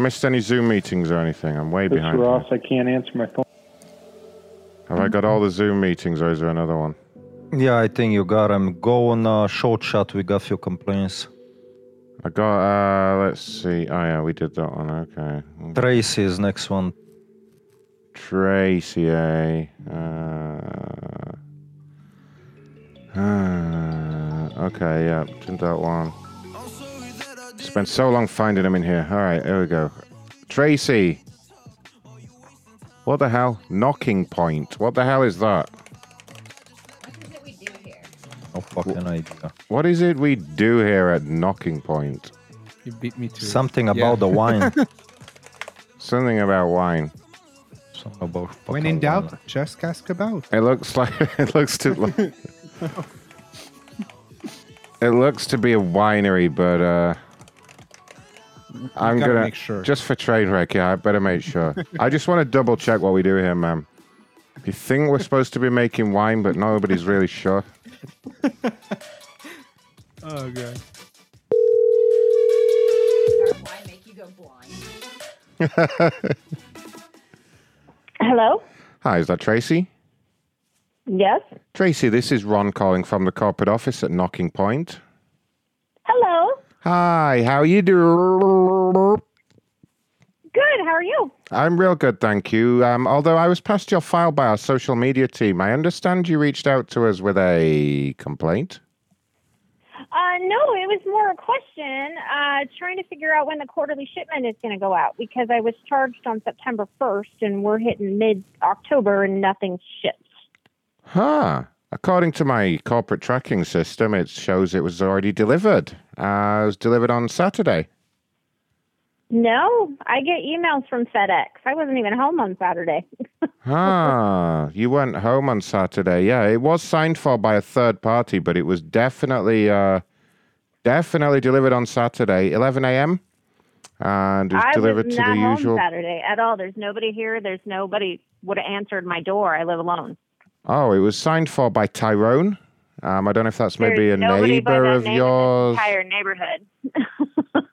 Missed any Zoom meetings or anything? I'm way This behind. Ross, I can't answer my phone. Have I got all the Zoom meetings or is there another one? Yeah, I think you got them. Go on a short chat. We got few complaints. I got. uh Let's see. Oh yeah, we did that one. Okay. Tracy is next one. Tracy, eh? Uh, uh, okay, yeah, did that one. Spent so long finding him in here. All right, here we go. Tracy. What the hell? Knocking point. What the hell is that? No fucking idea. What is it we do here at Knocking Point? You beat me to it. Something Yeah. about the wine. <laughs> Something about wine. Something about When in doubt, just ask about. It looks like <laughs> it looks to <laughs> it looks to be a winery, but uh I'm gotta gonna make sure. just for train wreck. Yeah, I better make sure. I just want to double check what we do here, man. You think we're supposed to be making wine, but nobody's really sure. <laughs> Oh god. <laughs> Hello? Hi, is that Tracy? Yes? Tracy, this is Ron calling from the corporate office at Knocking Point. Hello? Hi, how you doing? Good, how are you? I'm real good, thank you. Um, although I was passed your file by our social media team, I understand you reached out to us with a complaint. Uh, no, it was more a question, uh, trying to figure out when the quarterly shipment is going to go out because I was charged on September 1st and we're hitting mid October and nothing ships. Huh. According to my corporate tracking system, it shows it was already delivered. Uh, it was delivered on Saturday. No, I get emails from FedEx. I wasn't even home on Saturday. <laughs> Ah, you went home on Saturday. Yeah, it was signed for by a third party, but it was definitely, uh, definitely delivered on Saturday, 11 a.m. And it was I delivered was to not the home usual. Saturday at all. There's nobody here. There's nobody would have answered my door. I live alone. Oh, it was signed for by Tyrone. Um, I don't know if that's maybe There's a nobody by neighbor of yours. entire neighborhood. <laughs>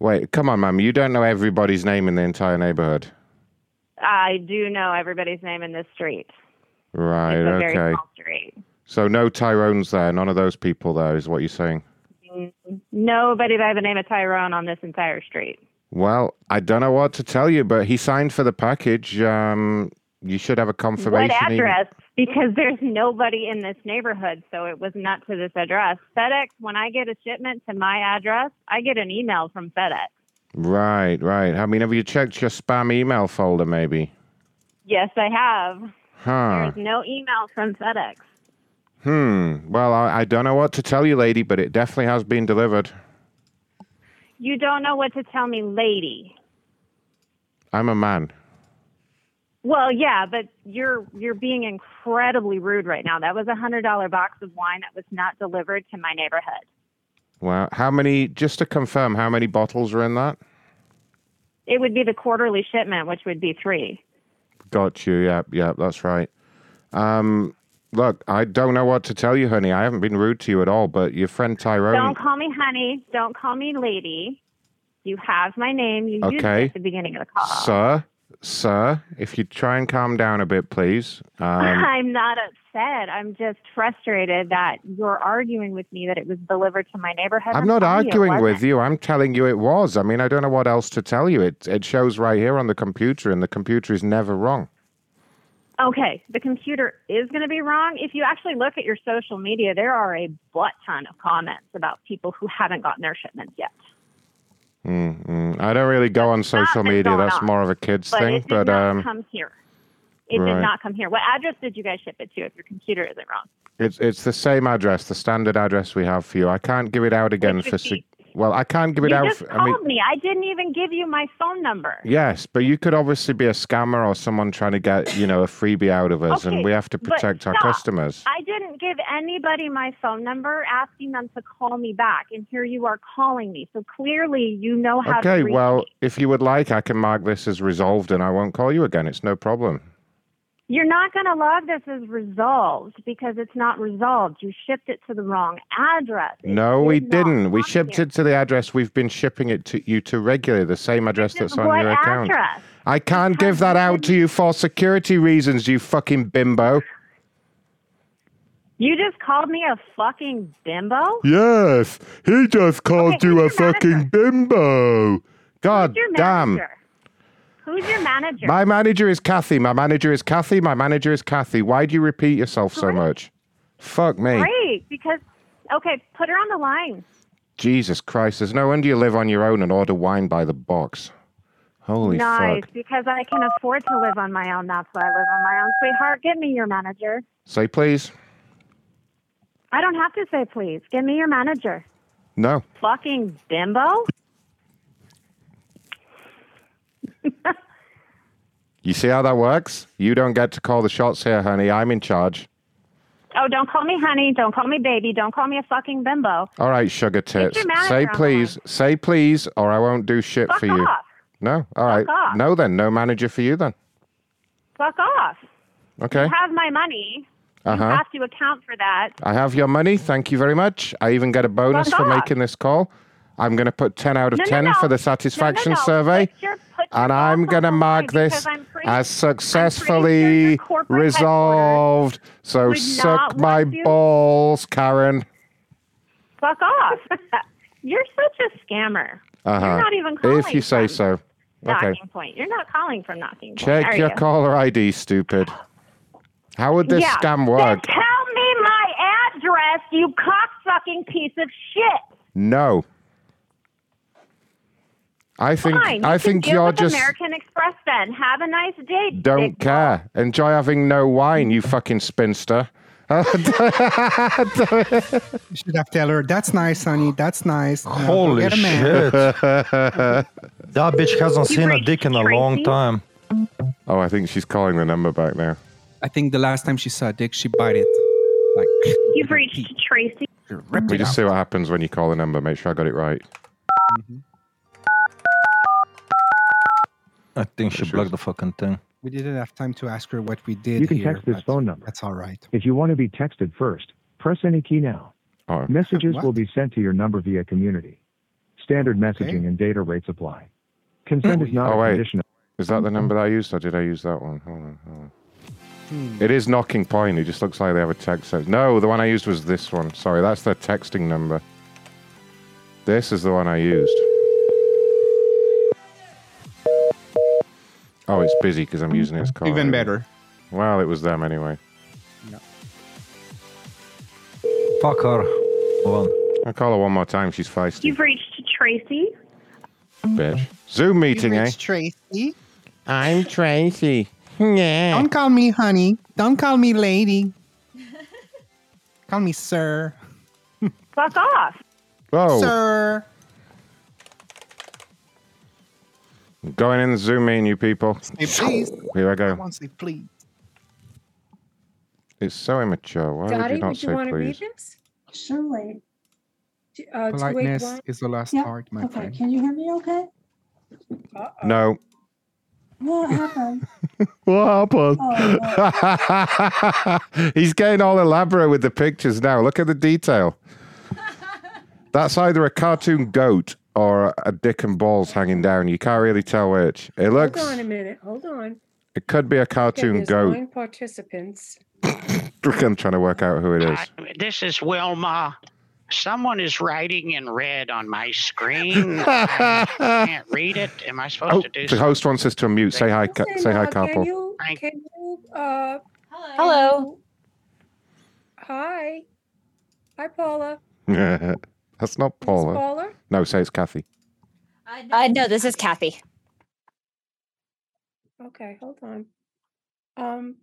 Wait, come on, ma'am. You don't know everybody's name in the entire neighborhood. I do know everybody's name in this street. Right, it's a very okay. street. So no Tyrones there. None of those people there is what you're saying. Nobody by the name of Tyrone on this entire street. Well, I don't know what to tell you, but he signed for the package. Um, you should have a confirmation. What email. Because there's nobody in this neighborhood, so it was not to this address. FedEx, when I get a shipment to my address, I get an email from FedEx. Right, right. I mean, have you checked your spam email folder, maybe? Yes, I have. Huh. There's no email from FedEx. Hmm. Well, I, I don't know what to tell you, lady, but it definitely has been delivered. You don't know what to tell me, lady. I'm a man. Well, yeah, but you're you're being incredibly rude right now. That was a hundred dollar box of wine that was not delivered to my neighborhood. Well, how many? Just to confirm, how many bottles are in that? It would be the quarterly shipment, which would be three. Got you. Yeah, yeah, that's right. Um, look, I don't know what to tell you, honey. I haven't been rude to you at all, but your friend Tyrone. Don't call me honey. Don't call me lady. You have my name. You used Okay. it at the beginning of the call. Sir, sir, if you try and calm down a bit, please. Um, <laughs> I'm not upset. I'm just frustrated that you're arguing with me that it was delivered to my neighborhood. I'm not telling you arguing with you. I'm telling you it was. I mean, I don't know what else to tell you. It it shows right here on the computer, and the computer is never wrong. Okay, the computer is going to be wrong. If you actually look at your social media, there are a butt ton of comments about people who haven't gotten their shipments yet. Mm, mm. I don't really go on social media. That's on. more of a kids But thing. it did But not um, come here. It right. did not come here. What address did you guys ship it to if your computer isn't wrong? it's it's the same address, the standard address we have for you. I can't give it out again for. Se- well, I can't give it you out. just For, called I mean, me. I didn't even give you my phone number. yes, but you could obviously be a scammer or someone trying to get you know a freebie out of us, and we have to protect our customers. I didn't give anybody my phone number asking them to call me back, and here you are calling me. So clearly, you know how Okay, well, me. if you would like, I can mark this as resolved, and I won't call you again. It's no problem. You're not going to log this as resolved because it's not resolved. You shipped it to the wrong address. It No, we did not. We shipped here. it to the address we've been shipping it to you to regularly, the same address that's on your account. address? I can't give that out to you for security reasons, you fucking bimbo. You just called me a fucking bimbo? Yes, he just called Okay, you a fucking bimbo. God damn. Who's your manager? My manager is Kathy. My manager is Kathy. My manager is Kathy. Why do you repeat yourself so much? Fuck me. Great, because okay, put her on the line. Jesus Christ. There's no wonder you live on your own and order wine by the box. Holy nice, fuck. because I can afford to live on my own. That's why I live on my own. Sweetheart, give me your manager. Say please. I don't have to say please. Give me your manager. No. Fucking bimbo. <laughs> You see how that works? You don't get to call the shots here, honey. I'm in charge. Oh, don't call me honey. Don't call me baby. Don't call me a fucking bimbo. All right, sugar tits. Say please. Say please, or I won't do shit Fuck for you. off. No? All right. off. No, then. No manager for you, then. Fuck off. Okay. You have my money. Uh You have to account for that. I have your money. Thank you very much. I even get a bonus Fuck for off. making this call. I'm going to put 10 out of No, no, 10 no. for the satisfaction survey. Put your- put And I'm going to mark this pretty- as successfully resolved. So suck my you- balls, Karen. Fuck off. <laughs> You're such a scammer. Uh huh. You're not even calling If you say from so. Okay. Knocking point. You're not calling from knocking point. Check your you? caller ID, stupid. How would this yeah. scam Then work? tell me my address, you cocksucking piece of shit. No. I think Fine. I you think you're with just American Express then. Have a nice day. don't care. Enjoy having no wine, you fucking spinster. You should have tell her, that's nice, honey. That's nice. Now go Holy get shit. <laughs> that bitch hasn't seen a dick in a long time. oh, I think she's calling the number back now. I think the last time she saw a dick, she bit it. Like, <laughs> You've <laughs> reached Tracy. We just see what happens when you call the number. Make sure I got it right. Mm-hmm. I think she blocked the fucking thing. We didn't have time to ask her what we did You can here, text this phone number. That's all right. If you want to be texted first, press any key now. Oh. Messages What? will be sent to your number via community. Standard messaging and data rates apply. Consent is not Oh a wait, condition. is that the number that I used, or did I use that one? Hold on, hold on. Hmm. It is knocking point. It just looks like they have a text. set. No, the one I used was this one. Sorry, that's their texting number. This is the one I used. Oh, it's busy because I'm using its call. Even better. Well, it was them anyway. Fuck her. One. I'll call her one more time. She's feisty, You've reached Tracy. bitch. Zoom meeting, eh? It's Tracy. I'm Tracy. Yeah. <laughs> Don't call me honey. Don't call me lady. <laughs> call me sir. Fuck off. Whoa. Sir. Going in the Zoom meeting, you people. Say please. <laughs> Here I I go. want to say please. It's so immature. Why would you not would you say want to read please? this? Surely. D- Uh, to wait Politeness is the last Yeah, art, my okay, friend. can you hear me okay? No. What happened? <laughs> What happened? Oh, <laughs> He's getting all elaborate with the pictures now. Look at the detail. That's either a cartoon goat or a dick and balls hanging down. You can't really tell which. It looks. Hold on a minute. Hold on. It could be a Okay, cartoon there's goat. nine participants. <laughs> I'm trying to work out who it is. This is Wilma. Someone is writing in red on my screen. <laughs> I can't read it. Am I supposed Oh, to do the host wants us to unmute. Say hi. Ca- Say hi, Can couple. you, can you, uh, Hello. hi. Hi, Paula. <laughs> That's not Paula. Paula? No, say it's Kathy. Uh, no, this is Kathy. Okay, hold on. Um,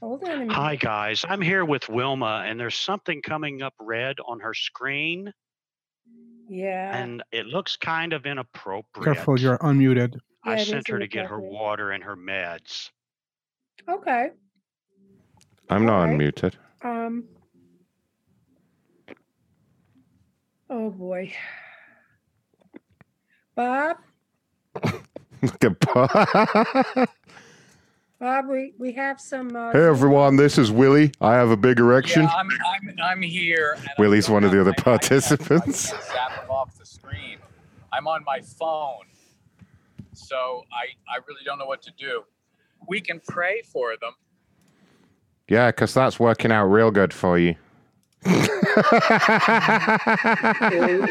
hold on a minute. Hi, guys. I'm here with Wilma, and there's something coming up red on her screen, Yeah. and it looks kind of inappropriate. Careful, you're unmuted. I Yeah, it sent her to get her water and her meds. Okay. I'm not Alright. unmuted. Um. Oh boy. Bob, Look at Bob. <laughs> Bob, we, we have some. Uh, Hey everyone, this is Willie. I have a big erection. Yeah, I'm, I'm, I'm here. and I Willie's one of the other my iPad, so participants. I can't zap them off the screen. I'm on my phone, so I, I really don't know what to do. We can pray for them. Yeah, because that's working out real good for you. Or,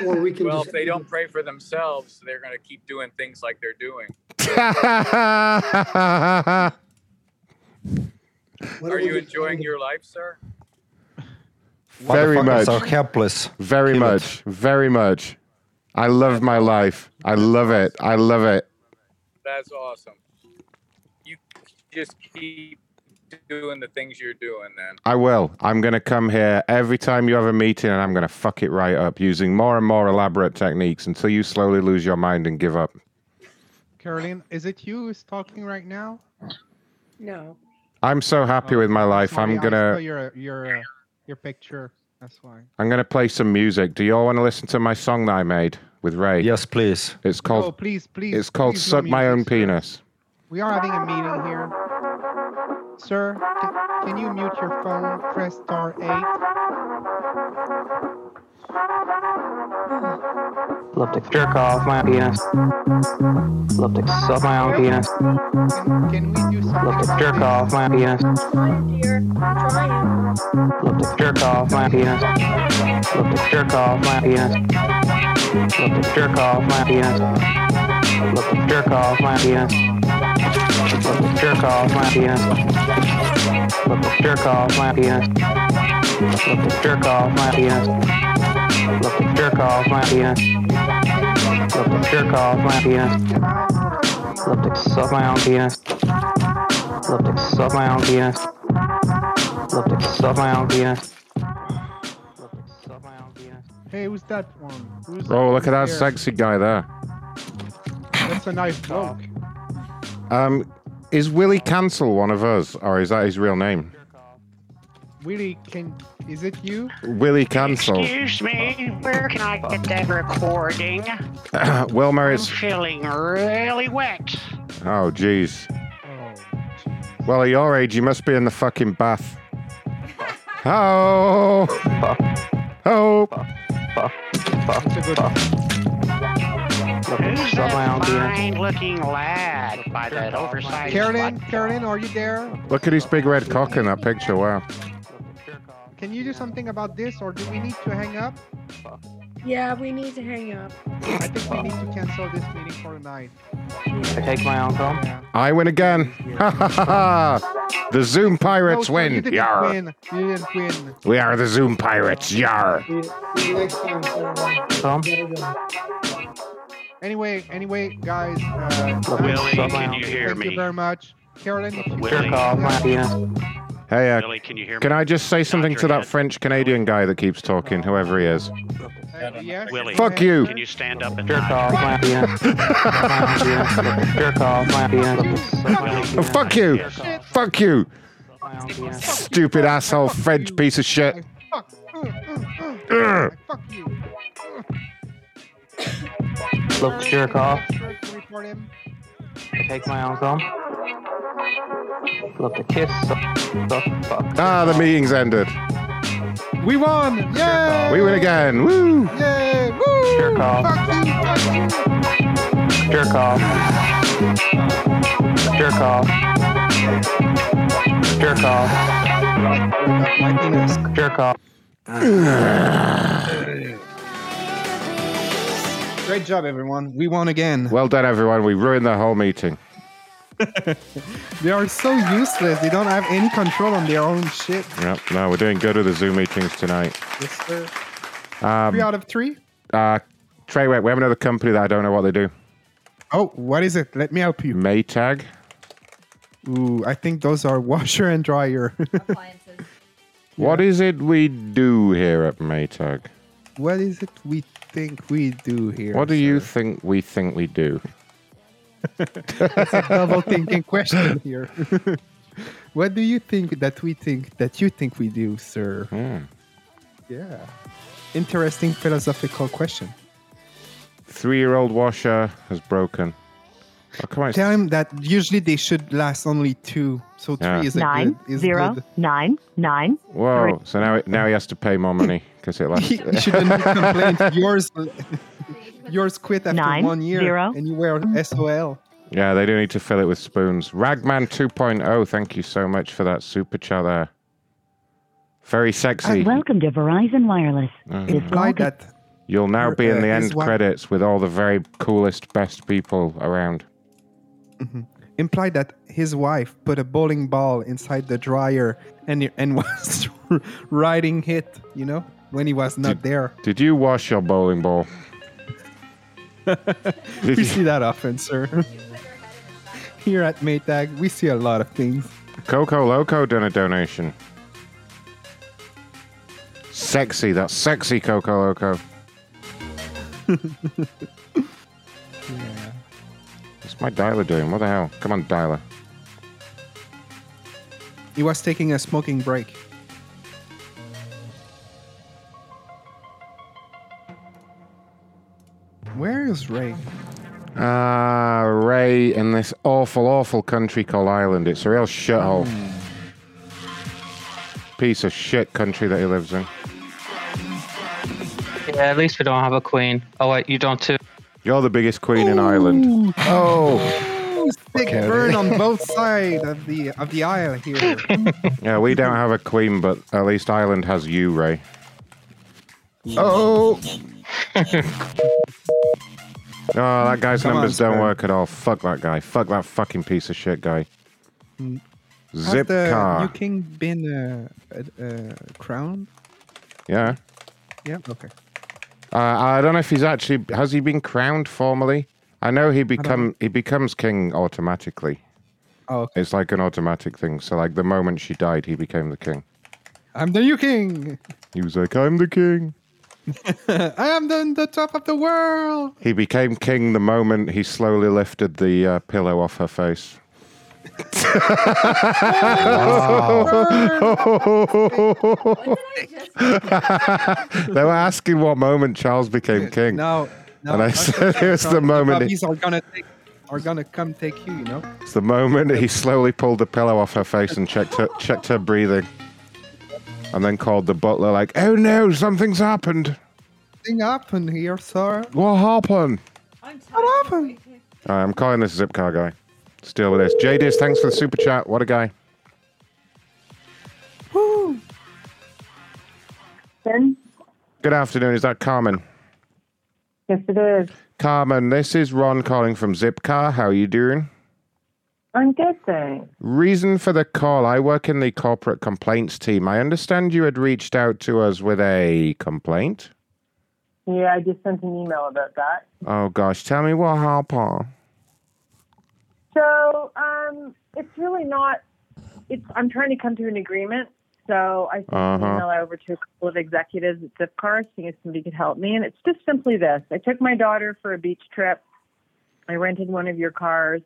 or we can Well, just if they don't pray for themselves, they're going to keep doing things like they're doing. Are you enjoying your life, sir? Very much. are helpless. Very Kill it. much. Very much. I love my life. I love it. I love it. That's awesome. You just keep doing the things you're doing then. I will. I'm going to come here every time you have a meeting and I'm going to fuck it right up using more and more elaborate techniques until you slowly lose your mind and give up. Caroline, is it you who's talking right now? No. I'm so happy with my life. Sorry, I'm going to. your your uh, your picture. That's why. I'm going to play some music. Do you all want to listen to my song that I made with Ray? Yes, please. It's called Oh, please, please. It's called please, Suck My Own. Penis. We are having a meeting here. Sir, can, you mute your phone? Press star eight. Love to jerk off my penis. Love to suck my own penis. Can we do something Love to jerk off my penis. Love to jerk off my penis. Love to jerk off my penis. Love to jerk off my penis. Love to jerk off my penis. Love to jerk off my penis. Love to jerk off my penis. Love to jerk off my penis. Love to jerk off my penis. Love to jerk off my penis. Love to suck my own penis. Love to suck my own penis. Love to suck my own penis. Hey, who's that one? Who's Oh, look at that who's sexy guy there. That's a nice bloke. Um, is Willie Cancel one of us, or is that his real name? Willie, can is it you? Willie Cancel. Excuse me, where can I get that recording? <coughs> Wilma I'm feeling really wet. Oh, jeez. Well, at your age, you must be in the fucking bath. <laughs> Oh. Oh. Who's that fine-looking lad by that oversized Carolyn, Carolyn, are you there? Look at his big red cock in that picture. Wow. Can you do something about this, or do we need to hang up? Yeah, we need to hang up. I think we need to cancel this meeting for tonight. I take my own call. I win again. Ha ha ha ha. The Zoom Pirates No, sir, You didn't Yar. win. You didn't win. We are the Zoom Pirates. Yar. next time. Tom? Anyway, anyway, guys. Uh, Willie, thank can you hear thank me? you very much, Carolyn. If you Willie. My penis. Hey, uh, Billy, can you hear can? I just say something to that head. French Canadian guy that keeps talking, whoever he is? Uh, yes. Willie, Fuck you. Can you stand up and Jerk off my penis. Jerk off my penis. Fuck you. Fuck you. Stupid asshole French piece of shit. Fuck. Uh, uh, Ugh. Fuck you. <coughs> Love to jerk off. Sure to report him. I take my own call. Love to kiss. Suck, suck, fuck. Ah, the meeting's ended. We won! Yay! We win again. Woo! Yay! Woo! Jerk off. Fuck you! Fuck you! Jerk off. Jerk off. Jerk off. My penis. Jerk off. <sighs> <sighs> <sighs> Great job, everyone. We won again. Well done, everyone. We ruined the whole meeting. <laughs> They are so useless. They don't have any control on their own shit. Yep. No, we're doing good with the Zoom meetings tonight. Yes, sir. Um, Three out of three. uh, Trey, wait, we have another company that I don't know what they do. Oh, what is it? Let me help you. Maytag. Ooh, I think those are washer and dryer. <laughs> Appliances. What is it we do here at Maytag? what is it we think we do here? What do you think we think we do? That's a double thinking question <laughs> here. <laughs> what do you think that we think that you think we do, sir? Hmm. Yeah. Interesting philosophical question. Three-year-old washer has broken. Oh. Tell him that usually they should last only two, so three Yeah. is a Nine, good. Is zero, good. nine, nine. Whoa! So now, now he has to pay more money because it lasts. <laughs> you shouldn't complain. <laughs> Yours, yours quit after Nine, one year, zero. and you were SOL. yeah, they do need to fill it with spoons. Ragman 2.0, thank you so much for that super chat there. Very sexy. Welcome to Verizon Wireless. Mm. This Implied that You'll now Her- be in uh, the his end wife- credits with all the very coolest, best people around. Mhm. implied that his wife put a bowling ball inside the dryer and <laughs> and was riding it, you know, when he was not there. Did you wash your bowling ball? <laughs> we see that often, sir. <laughs> Here at Maytag, we see a lot of things. Coco Loco done a donation. Sexy, that's sexy Coco Loco. What's my dialer doing? What the hell? Come on, dialer. He was taking a smoking break. Where is Ray? Ah, Ray in this awful, awful country called Ireland. It's a real shithole. Piece of shit country that he lives in. Yeah, at least we don't have a queen. Oh wait, you don't too. You're the biggest queen in Ireland. Oh, <laughs> Big burn on both sides of the of the aisle here. <laughs> yeah, we don't have a queen, but at least Ireland has you, Ray. Oh. <laughs> Oh, that guy's Come on, numbers don't Sperm. work at all. Fuck that guy. Fuck that fucking piece of shit guy. Mm. Zip Has the car. new king been uh, uh, uh, crowned? Yeah. Yeah. Okay. Uh, I don't know if he's actually has he been crowned formally. I know he become he becomes king automatically. Oh, It's like an automatic thing. So like the moment she died, he became the king. I'm the new king. He was like, "I'm the king." <laughs> I am the, the top of the world. He became king the moment he slowly lifted the uh, pillow off her face. <laughs> <laughs> they were asking what moment Charles became king. No, no. And I said "Here's was the the moment. He, are gonna take, are gonna come take you. You know. it's the moment he slowly pulled the pillow off her face and checked her checked her breathing, and then called the butler like, "Oh no, something's happened. Thing happened here, sir. What happened?" What happened? All right, I'm calling this Zipcar guy. Let's deal with this. JDiz, thanks for the super chat. What a guy. Woo. Ben? Good afternoon. Is that Carmen? Yes, it is. Carmen, this is Ron calling from Zipcar. How are you doing? I'm good, thanks. Reason for the call I work in the corporate complaints team. I understand you had reached out to us with a complaint. Yeah, I just sent an email about that. Oh gosh, tell me what happened. So, um, it's really not. It's. I'm trying to come to an agreement. So I sent an Uh-huh. email over to a couple of executives at Zipcar, seeing if somebody could help me. And it's just simply this: I took my daughter for a beach trip. I rented one of your cars.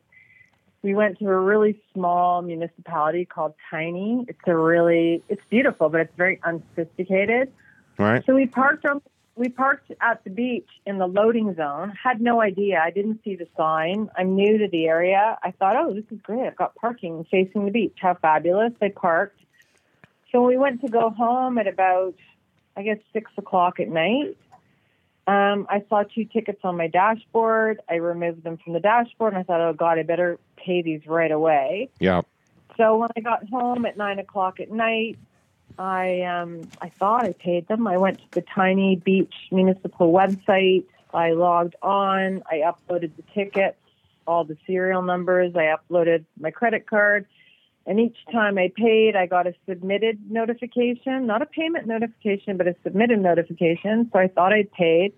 We went to a really small municipality called Tiny. It's a really, it's beautiful, but it's very unsophisticated. Right? So we parked on we parked at the beach in the loading zone. Had no idea. I didn't see the sign. I'm new to the area. I thought, oh, this is great. I've got parking facing the beach. How fabulous! I parked. So we went to go home at about, I guess, six o'clock at night. Um, I saw two tickets on my dashboard. I removed them from the dashboard, and I thought, oh God, I better pay these right away. Yeah. So when I got home at nine o'clock at night, I um I thought I paid them. I went to the Tiny Beach Municipal website. I logged on. I uploaded the tickets, all the serial numbers. I uploaded my credit card. And each time I paid, I got a submitted notification, not a payment notification, but a submitted notification. So I thought I'd paid.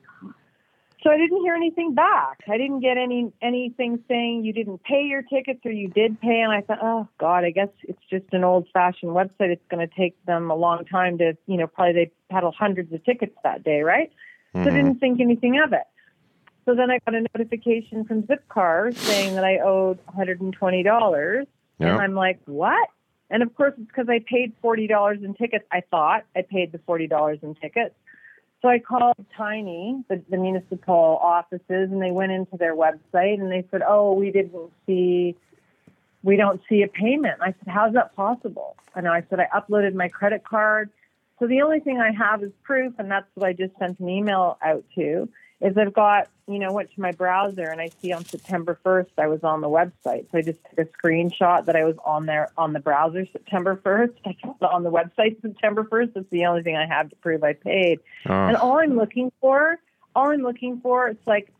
So I didn't hear anything back. I didn't get any anything saying you didn't pay your tickets or you did pay. And I thought, oh God, I guess it's just an old-fashioned website. It's going to take them a long time to, you know, probably they paddle hundreds of tickets that day, right? So I didn't think anything of it. So then I got a notification from Zipcar saying that I owed $120. And I'm like, what? And of course, it's because I paid $40 in tickets. I thought I paid the $40 in tickets. So I called Tiny, the, the municipal offices, and they went into their website and they said, "Oh, we didn't see, we don't see a payment." I said, "How's that possible?" And I said, "I uploaded my credit card, so the only thing I have is proof, and that's what I just sent an email out to, is I've got, you know, went to my browser and I see on September 1st I was on the website. So I just took a screenshot that I was on there on the browser September 1st. <laughs> I on the website September 1st. That's the only thing I have to prove I paid. Oh. And all I'm looking for, all I'm looking for, it's like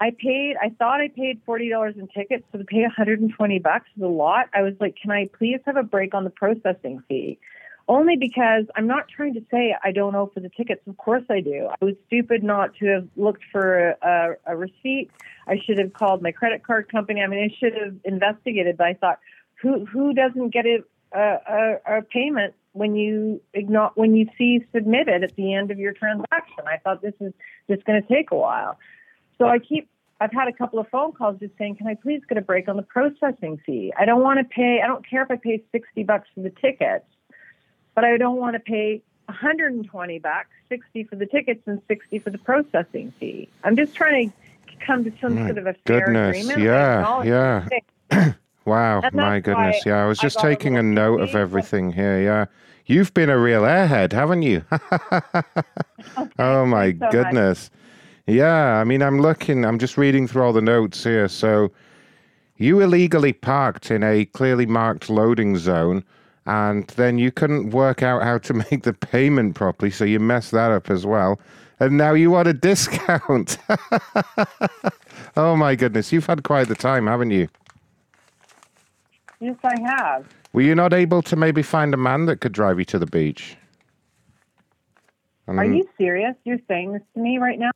I paid, I thought I paid $40 in tickets, so to pay 120 bucks is a lot. I was like, can I please have a break on the processing fee? Only because I'm not trying to say I don't owe for the tickets. Of course I do. I was stupid not to have looked for a, a, a receipt. I should have called my credit card company. I mean, I should have investigated. But I thought, who who doesn't get a a, a, payment when you igno- when you see submitted at the end of your transaction? I thought this is just going to take a while. So I keep I've had a couple of phone calls just saying, "Can I please get a break on the processing fee? I don't want to pay. I don't care if I pay sixty bucks for the tickets, but I don't want to pay 120 bucks, 60 for the tickets and 60 for the processing fee. I'm just trying to come to some My sort of a fair goodness, agreement. I yeah, yeah. <clears throat> Wow, And my goodness. Yeah, I was just a taking a note of everything here. Yeah. You've been a real airhead, haven't you? <laughs> oh, my so much. goodness. Yeah, I mean, I'm looking, I'm just reading through all the notes here. So, you illegally parked in a clearly marked loading zone, and then you couldn't work out how to <laughs> make the payment properly, so you messed that up as well. And now you want a discount. <laughs> oh, my goodness. You've had quite the time, haven't you? Yes, I have. Were you not able to maybe find a man that could drive you to the beach? Are Um, you serious? You're saying this to me right now?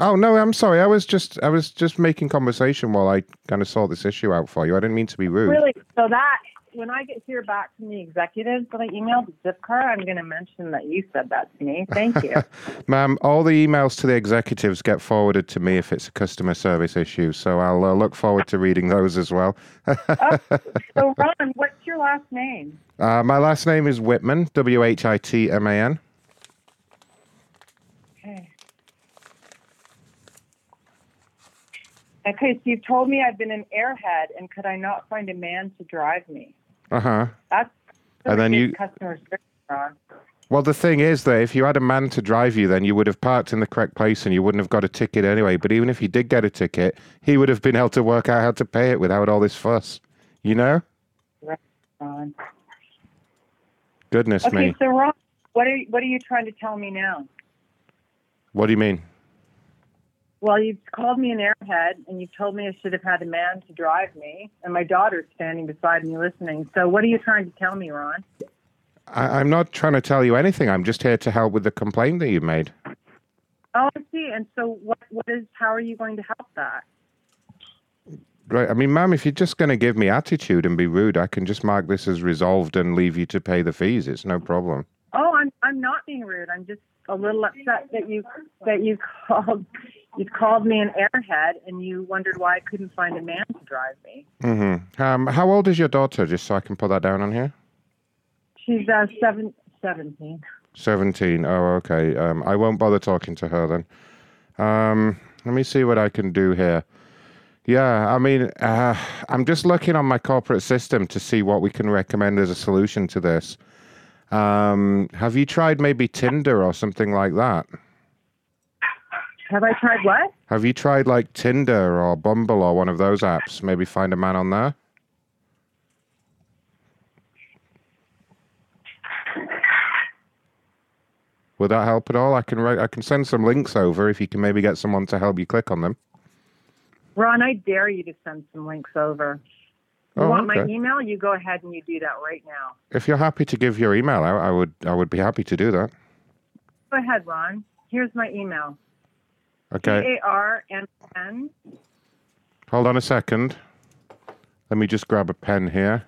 Oh no, I'm sorry. I was just I was just making conversation while I kind of sort this issue out for you. I didn't mean to be rude. Really? So that when I get here back from the executives that I emailed the Zipcar, I'm going to mention that you said that to me. Thank you. <laughs> Ma'am, all the emails to the executives get forwarded to me if it's a customer service issue, so I'll uh, look forward to reading those as well. <laughs> so Ron, what's your last name? uh, my last name is Whitman, W H I T M A N. Okay. Okay, so you've told me I've been an airhead, and could I not find a man to drive me? Uh huh. That's And then you- customer service, Ron. Well, the thing is that if you had a man to drive you, then you would have parked in the correct place and you wouldn't have got a ticket anyway. But even if you did get a ticket, he would have been able to work out how to pay it without all this fuss. You know? Right. Goodness Okay, me. so Ron, what are what are you trying to tell me now? What do you mean? Well, you've called me an airhead, and you've told me I should have had a man to drive me, and my daughter's standing beside me listening. So, what are you trying to tell me, Ron? I, I'm not trying to tell you anything. I'm just here to help with the complaint that you've made. Oh, I see. And so, what what is? How are you going to help that? Right. I mean, ma'am, if you're just going to give me attitude and be rude, I can just mark this as resolved and leave you to pay the fees. It's no problem. Oh, I'm I'm not being rude. I'm just a little upset that you that you <laughs> called you called me an airhead, and you wondered why I couldn't find a man to drive me. hmm Um, how old is your daughter, just so I can put that down on here? She's uh, seven, 17. 17. Oh, okay. Um, I won't bother talking to her then. Um, let me see what I can do here. Yeah, I mean, uh, I'm just looking on my corporate system to see what we can recommend as a solution to this. Um, have you tried maybe Tinder or something like that? Have I tried what? Have you tried like Tinder or Bumble or one of those apps? Maybe find a man on there? Would that help at all? I can write, I can send some links over if you can maybe get someone to help you click on them. Ron, I dare you to send some links over. You Oh, want my email? You go ahead and you do that right now. If you're happy to give your email out, I would I would be happy to do that. Go ahead, Ron. Here's my email. Okay. C A R N N. Hold on a second. Let me just grab a pen here.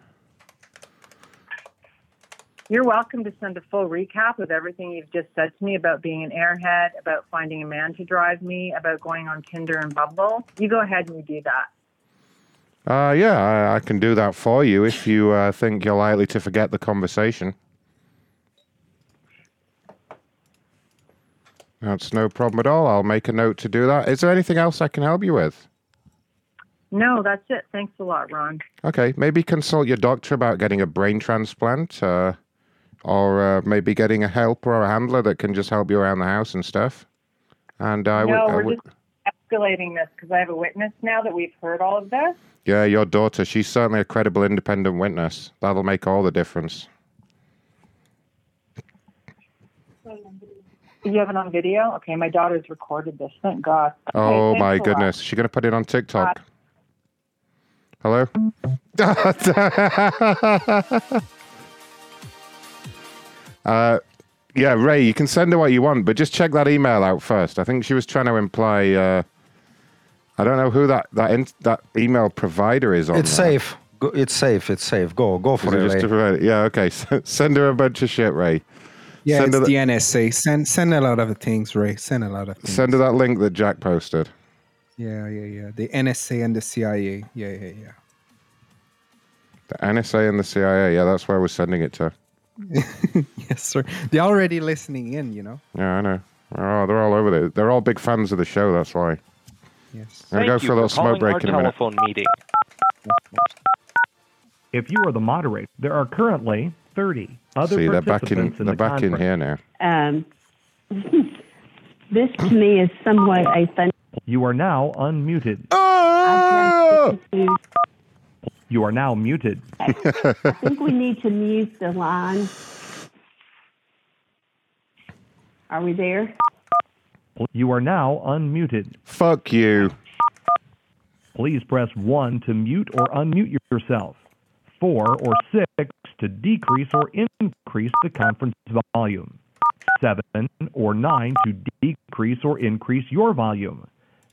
You're welcome to send a full recap of everything you've just said to me about being an airhead, about finding a man to drive me, about going on Tinder and Bumble. You go ahead and you do that. Uh, yeah, I, I can do that for you if you uh, think you're likely to forget the conversation. That's no problem at all. I'll make a note to do that. Is there anything else I can help you with? No, that's it. Thanks a lot, Ron. Okay, maybe consult your doctor about getting a brain transplant, uh, or uh, maybe getting a helper or a handler that can just help you around the house and stuff. And I would, no, I we're would just escalating this because I have a witness now that we've heard all of this. yeah, your daughter, she's certainly a credible independent witness. That'll make all the difference. You have it on video? Okay, my daughter's recorded this. Thank God. Okay, Oh thanks my goodness. She's gonna put it on TikTok. Hello? <laughs> uh yeah, Ray, you can send her what you want, but just check that email out first. I think she was trying to imply uh I don't know who that that in, that email provider is on. It's there. safe. Go, it's safe. It's safe. Go, go Is for it it. just Ray. a? Yeah, okay. <laughs> send her a bunch of shit, Ray. Yeah, send it's her the NSA. Send send a lot of things, Ray. Send a lot of things. Send her that link that Jack posted. Yeah, yeah, yeah. The NSA and the CIA. Yeah, yeah, yeah. The NSA and the CIA. Yeah, that's where we're sending it to. <laughs> yes, sir. They're already listening in, you know. Yeah, I know. Oh, they're all over there. They're all big fans of the show. That's why. Yes. I'm gonna go Thank for a you little for smoke calling break our in a minute. telephone meeting. If you are the moderator, there are currently 30 other See, they're back in. in, They're the back in here now. Um, <laughs> this to me is somewhat a fun. You are now unmuted. Oh! You are now muted. I think we need to mute the line. Are we there? You are now unmuted. Fuck you. Please press 1 to mute or unmute yourself. 4 or 6 to decrease or increase the conference volume. 7 or 9 to decrease or increase your volume.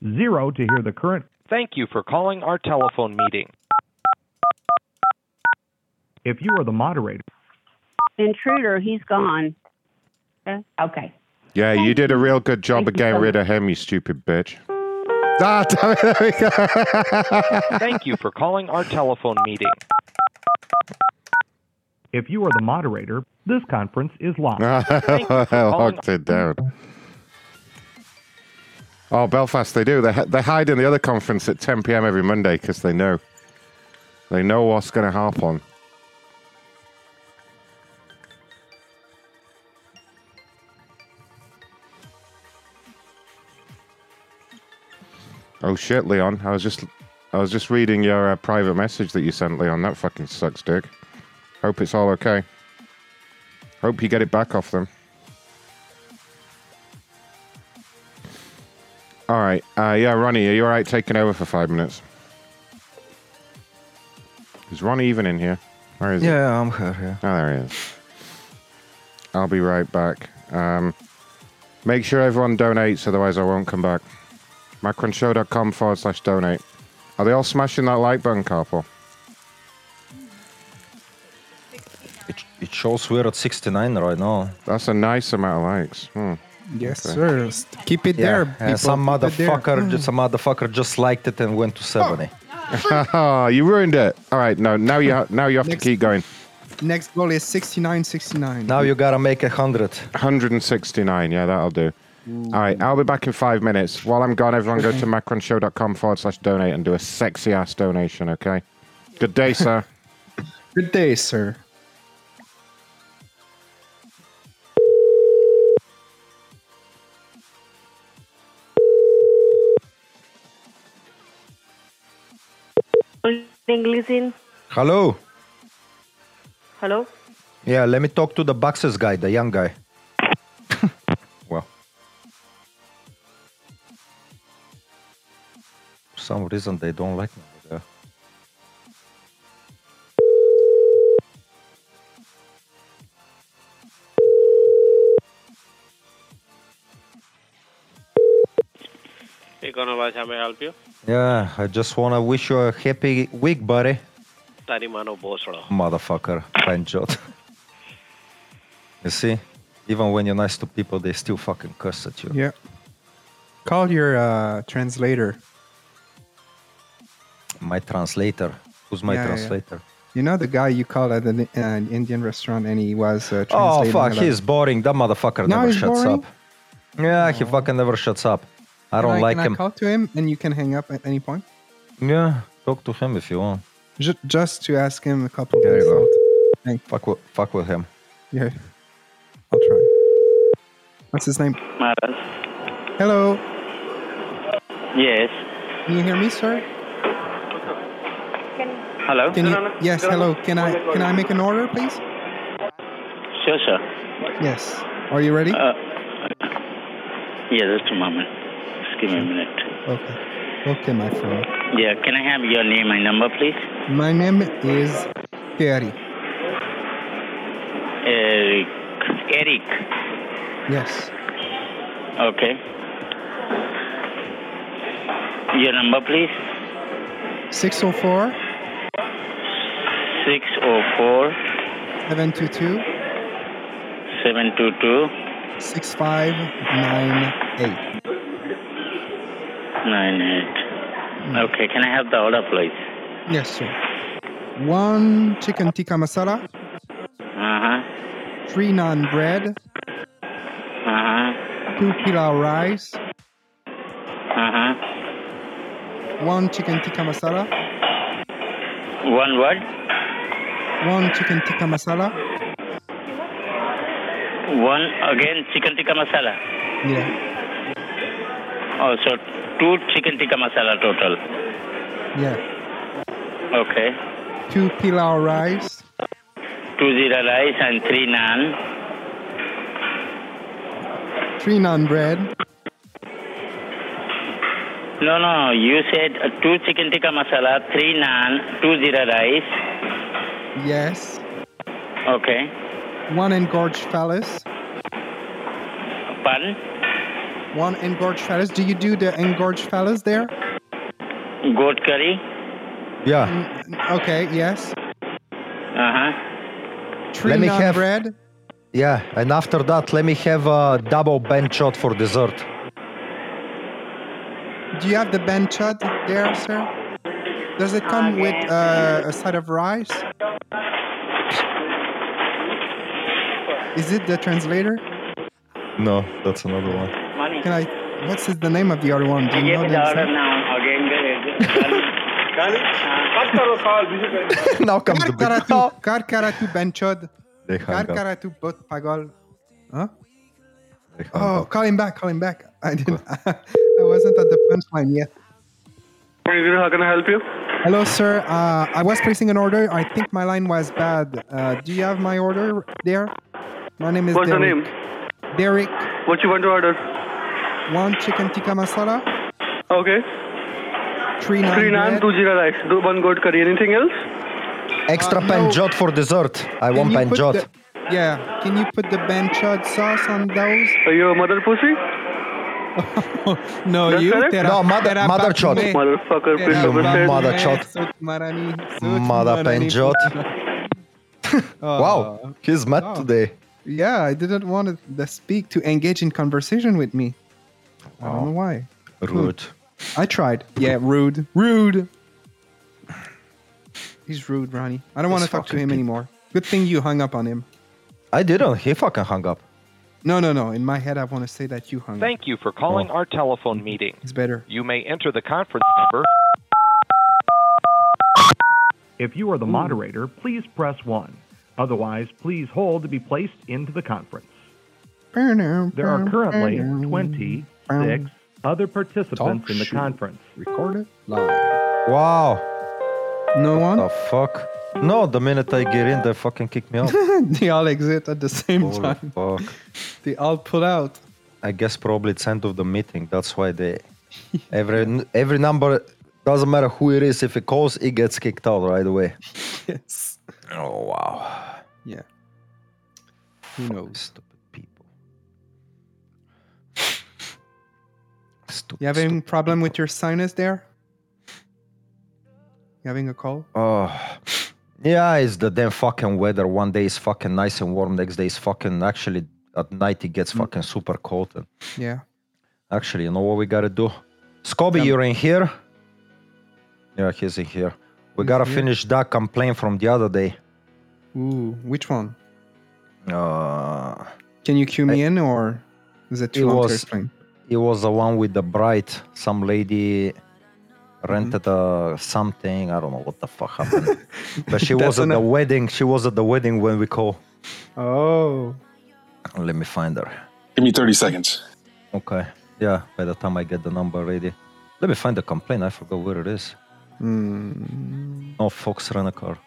0 to hear the current. Thank you for calling our telephone meeting. If you are the moderator, Intruder, he's gone. Uh, Okay. Yeah, you did a real good job of getting rid of him, you stupid bitch. Ah, damn it, there we go. Thank you for calling our telephone meeting. If you are the moderator, this conference is <laughs> live. Locked it down. Oh, Belfast, they do. They, they hide in the other conference at 10 p.m. every Monday because they know. They know what's going to happen. Oh shit, Leon! I was just, I was just reading your uh, private message that you sent, Leon. That fucking sucks, dick. Hope it's all okay. Hope you get it back off them. All right. Uh, yeah, Ronnie, are you all right taking over for five minutes? Is Ronnie even in here? Where is he? Yeah, I'm here. Yeah. Oh, there he is. I'll be right back. Um, make sure everyone donates, otherwise I won't come back. Macronshow.com forward slash donate. Are they all smashing that like button, Carpal? It, it shows we're at 69 right now. That's a nice amount of likes. Hmm. Yes, Okay. sir. Keep it there. Yeah, people. some Keep it there. motherfucker, just, some motherfucker just liked it and went to 70. <laughs> you ruined it. All right, no, now you ha- now you have to keep going. Next goal is 69 69. Now you gotta make a hundred. 169, yeah, that'll do. All right, I'll be back in five minutes. While I'm gone, everyone go to macronshow.com forward slash donate and do a sexy ass donation, okay? Good day, sir. <laughs> Good day, sir. Oh, English in. Hello. Hello. Yeah, let me talk to the boxes guy, the young guy. <laughs> well. For some reason they don't like me Yeah, I just want to wish you a happy week, buddy. Tarimano Bosro. Motherfucker, Benjot. <laughs> you see, even when you're nice to people, they still fucking curse at you. Yeah. Call your uh, translator. My translator. Who's my Yeah, yeah. translator? You know the guy you called at an, uh, an Indian restaurant and he was uh, Oh fuck, he's boring. That motherfucker No, never shuts boring? up. Yeah, he fucking never shuts up. I don't like can him. I call to him and you can hang up at any point? Yeah, talk to him if you want. Just, just to ask him a couple There you go. Thank Fuck with, fuck with him. Yeah. I'll try. What's his name? Maharaj. Hello. Yes. Can you hear me, sir? Hello. Can you? Yes. Hello. Can I? Can I make an order, please? Sure, sir. Yes. Are you ready? Uh, yeah, just a moment. Give me a minute. Okay. Okay, my friend. Yeah, can I have your name and number, please? My name is Terry. Eric. Eric. Yes. Okay. Your number, please. 604 604 722 722 6598. 98. Okay, can I have the order, please? Yes, sir. One chicken tikka masala, Uh huh. three naan bread, Uh huh. two pilau rice, Uh huh. one chicken tikka masala, One what? one chicken tikka masala. One again chicken tikka masala. Yeah. Oh, so two chicken tikka masala total. Yeah. Okay. Two pilau rice, Two zira rice and three naan. three naan bread, No, no, you said uh, two chicken tikka masala, three naan, two zira rice. yes. Okay. One engorged phallus, Pardon? One engorged phallus. Do you do the engorged phallus there? Goat curry. Yeah. Okay, yes. Uh huh. Three Let me have- bread. Yeah, and after that, let me have a double bench shot for dessert. Do you have the benchad there, sir? Does it come with uh, a side of rice? Is it the translator? No, that's another one. Money. Can I? What's the name of the other one? Do I you know gave the the order name? now. Again, <laughs> now comes the big. Karkaratu, karkaratu benchad. They hung up. Karkaratu bot pagal. Huh? Oh, call him back. Call him back. I didn't. <laughs> I wasn't at the punchline yet. How can I help you? Hello, sir. Uh, I was placing an order. I think my line was bad. Uh, do you have my order there? My name is What's the Derek. name? Derek. What you want to order? One chicken tikka masala, Okay. three naan Three naan, bread. two zira rice, do- one goat curry. Anything else? Extra Uh, pen no. jot for dessert. I want you put jot. the- yeah. Can you put the benchad sauce on those? Are you a mother pussy? <laughs> no, That's you. correct? Tera- No, mother- tera mother back chod. me. Motherfucker, Tera please back understand. Mother me. chod. Sut marani, sut Mother pen marani, jot. <laughs> <laughs> Wow, he's mad Oh. today. Yeah, I didn't want to the speak to engage in conversation with me. I don't know why. Rude. I tried. Yeah, rude. Rude. He's rude, Ronnie. I don't want to These talk to fucking him people. anymore. Good thing you hung up on him. I didn't. He fucking hung up. No, no, no. In my head, I want to say that you hung up. Thank you for calling oh. our telephone meeting. It's better. You may enter the conference <laughs> number. If you are the moderator, please press 1. Otherwise, please hold to be placed into the conference. There are currently 26 um, other participants in the conference. Recorded live. Wow. No one? The fuck? No, the minute I get in, they fucking kick me out. <laughs> they all exit at the same Holy time. fuck. <laughs> They all pull out. I guess probably it's end of the meeting. That's why they every every number doesn't matter who it is. If it calls, it gets kicked out right away. <laughs> Yes. Oh wow. Yeah. Who knows? You having problem with your sinus there? You having a cold? Oh, yeah, it's the damn fucking weather. One day is fucking nice and warm. Next day is fucking actually at night it gets fucking super cold. And Yeah. actually, you know what we gotta do? Scobie, you're in here. Yeah, he's in here. We gotta here? finish that complaint from the other day. Ooh, which one? Uh, Can you cue me in or is it too it long to was explain? It was the one with the bride. Some lady Mm-hmm. rented a something. I don't know what the fuck happened. <laughs> but she was at the wedding. She was at the wedding when we call. Oh. Let me find her. Give me 30 seconds. Okay. Yeah, by the time I get the number ready. Let me find the complaint. I forgot where it is. Hmm. Oh, Fox rent a car.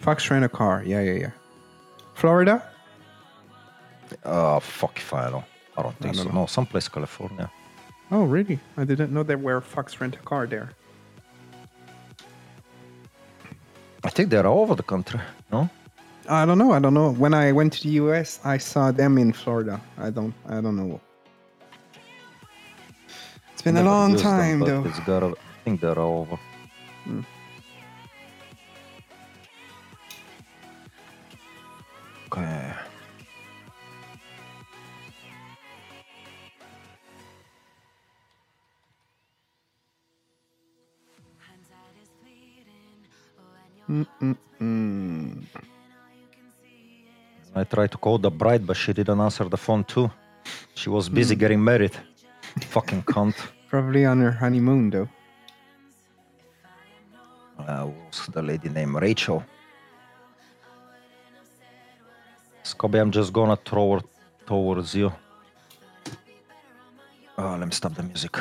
Fox rent a car. Yeah, yeah, yeah. Florida? Oh, fuck if I know. I don't think don't so. know. No, someplace California. Oh, really? I didn't know there were Fox rent a car there. I think they're all over the country. No? I don't know. I don't know. When I went to the US, I saw them in Florida. I don't. I don't know. It's been a long used them, time, though. It's gotta, I think they're all over. Hmm. Okay. Mm-mm-mm. I tried to call the bride, but she didn't answer the phone too. She was busy Hmm. getting married. Fucking cunt. <laughs> Probably on her honeymoon, though. Uh, was the lady named Rachel. Scobie, I'm just gonna throw her towards you. Uh, let me stop the music.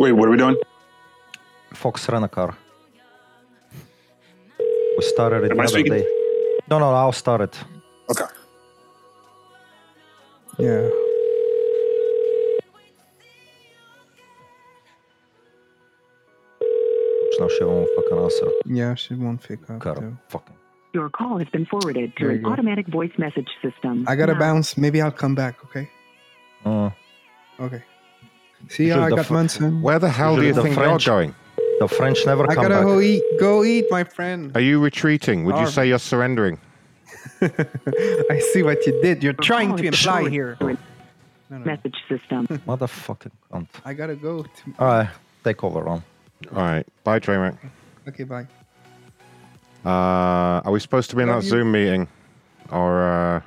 Wait, what are we doing? Fox rent a car. We started it Am the I other speaking? day. No, no, I'll start it. Okay. Yeah. Now she won't fucking answer. Yeah, she won't pick up. Car, though. fucking. Your call has been forwarded to There you an go. automatic voice message system. I gotta Now- bounce. Maybe I'll come back. Okay. Uh, Okay. See ya. Usually I the got Fr- Munson. Where the hell do Usually you the think French- you're going? The French never I come gotta back. go eat. Go eat, my friend. Are you retreating? Would you say you're surrendering? <laughs> I see what you did. You're trying call to is imply here. No, no. Message system. <laughs> Motherfucking cunt. I gotta go. To... All right, take over, Ron. All right. Bye, Traymac. Okay, bye. Uh, are we supposed to be in Love that you. Zoom meeting? Or, uh,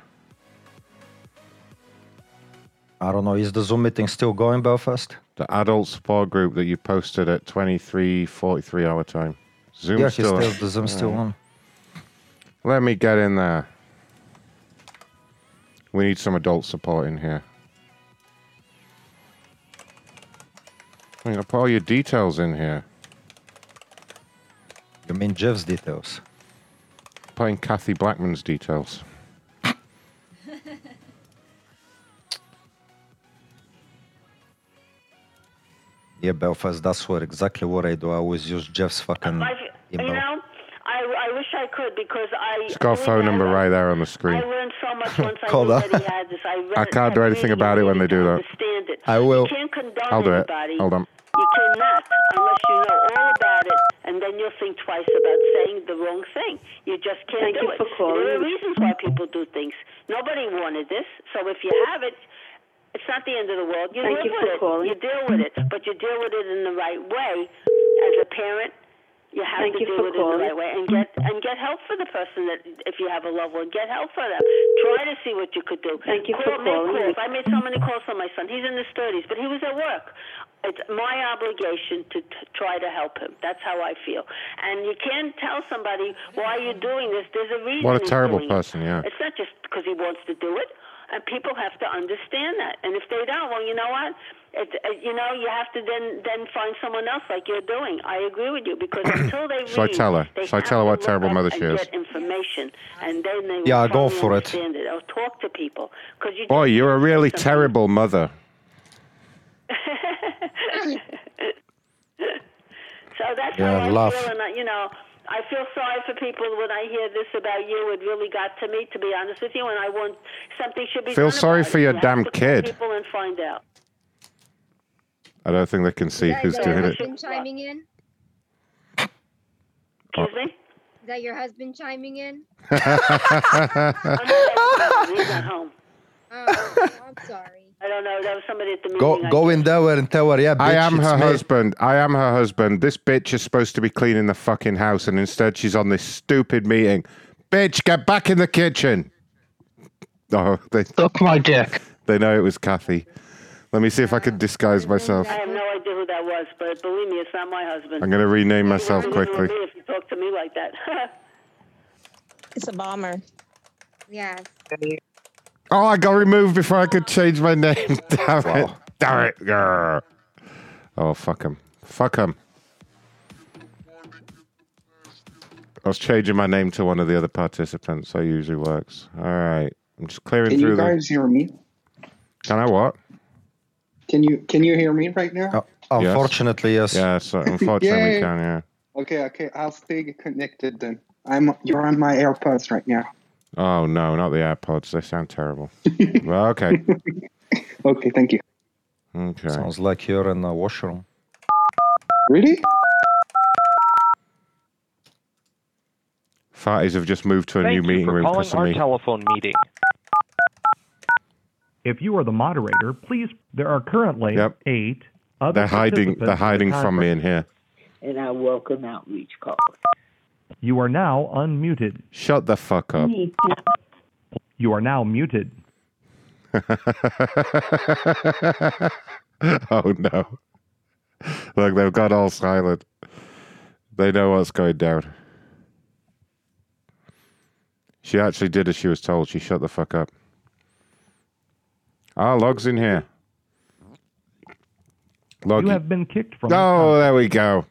I don't know. Is the Zoom meeting still going, Belfast? The adult support group that you posted at 23:43 our time? Zoom yeah, still, still, the Zoom's still on. Let me get in there. We need some adult support in here. I'm gonna put all your details in here. You mean Jeff's details? Putting Kathy Blackman's details. Yeah, Belfast. That's what exactly what I do. I always use Jeff's fucking I, you email. know, I, I wish I could because I. She's got a phone number right there on the screen. I screen. learned so much <laughs> once I Call knew that. that he had this. I, read, I can't do had anything reading about it when they reading do that. Understand it. I will. You can't condone I'll do it. anybody. Hold on. You cannot unless you know all about it, and then you'll think twice about saying the wrong thing. You just can't Thank do you it. for calling. There are reasons why people do things. Nobody wanted this, so if you have it, it's not the end of the world. You Thank live you with for it. calling. You deal with it, but you deal with it in the right way. As a parent, you have Thank to you deal for with it in the right way and get and get help for the person that if you have a loved one, get help for them. Try to see what you could do. Thank you Call, for make calling. calls. I made so many calls on my son. He's in his thirties, but he was at work. It's my obligation to t- try to help him. That's how I feel. And you can't tell somebody why you're doing this. There's a reason. What a terrible doing it. person, yeah. It's not just because he wants to do it. And people have to understand that. And if they don't, well, you know what? It, it, you know, you have to then then find someone else like you're doing. I agree with you because <clears throat> until they Shall I tell her? they Shall I have tell her what terrible mother and she is? Get information, and then they Yeah, will go for it. understand it. Or talk to people because you. Boy, you're a really terrible mother. <laughs> So that's Yeah, how I laugh. feel, and I, you know, I feel sorry for people when I hear this about you. It really got to me, to be honest with you, and I want something should be. Feel done sorry about for it. your You damn have to kid. People and find out. I don't think they can see Is who's that doing your it. husband chiming in? Excuse me. Is that your husband chiming in? <laughs> He's at home. Oh, I'm sorry. I don't know. That was somebody at the meeting. Go I go in there and tell her, yeah, bitch, I am her me. husband. I am her husband. This bitch is supposed to be cleaning the fucking house, and instead she's on this stupid meeting. Bitch, get back in the kitchen. Oh, they Suck my dick. They know it was Kathy. Let me see if I can disguise myself. I have no idea who that was, but believe me, it's not my husband. I'm going to rename myself You quickly. If you talk to me like that. <laughs> It's a bomber. Yes. Oh, I got removed before I could change my name. <laughs> Damn it. Damn it. Grr. Oh, fuck him. Fuck him. I was changing my name to one of the other participants. That usually works. All right. I'm just clearing Can through Can you guys hear me? Can I what? Can you can you hear me right now? Uh, unfortunately, yes. Yes, uh, unfortunately, we <laughs> Yay. can, yeah. Okay, okay, I'll stay connected then. I'm you're on my AirPods right now. Oh, no, not the AirPods. They sound terrible. <laughs> well, okay. Okay, thank you. Okay. Sounds like you're in the washroom. Really? Farties have just moved to a new Thank you meeting for room calling because of our me. telephone meeting. If you are the moderator, please. There are currently Yep. eight other They're hiding. They're in the hiding from me conference. in here. and I welcome outreach calls. You are now unmuted. Shut the fuck up. You are now muted. <laughs> oh no! Look, they've got all silent. They know what's going down. She actually did as she was told. She shut the fuck up. Ah, Log's in here. Log, You have been kicked from. the oh, there we go.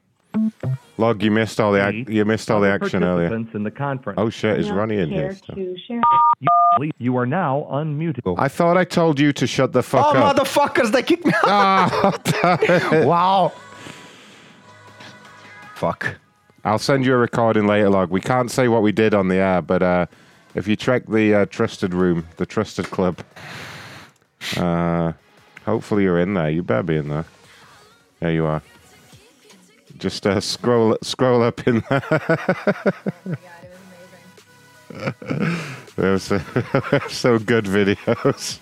Log, you missed all the ac- you missed all the action earlier. participants in the conference. Oh shit, is Ronnie in here? still? You, you are now unmuted. I thought I told you to shut the fuck oh, up. motherfuckers, they kicked me out. Ah, <laughs> wow. Fuck. I'll send you a recording later, Log. We can't say what we did on the air, but uh, if you check the uh, trusted room, the trusted club, uh, hopefully you're in there. You better be in there. There you are. Just uh, scroll scroll up in there. There's <laughs> some, some good videos.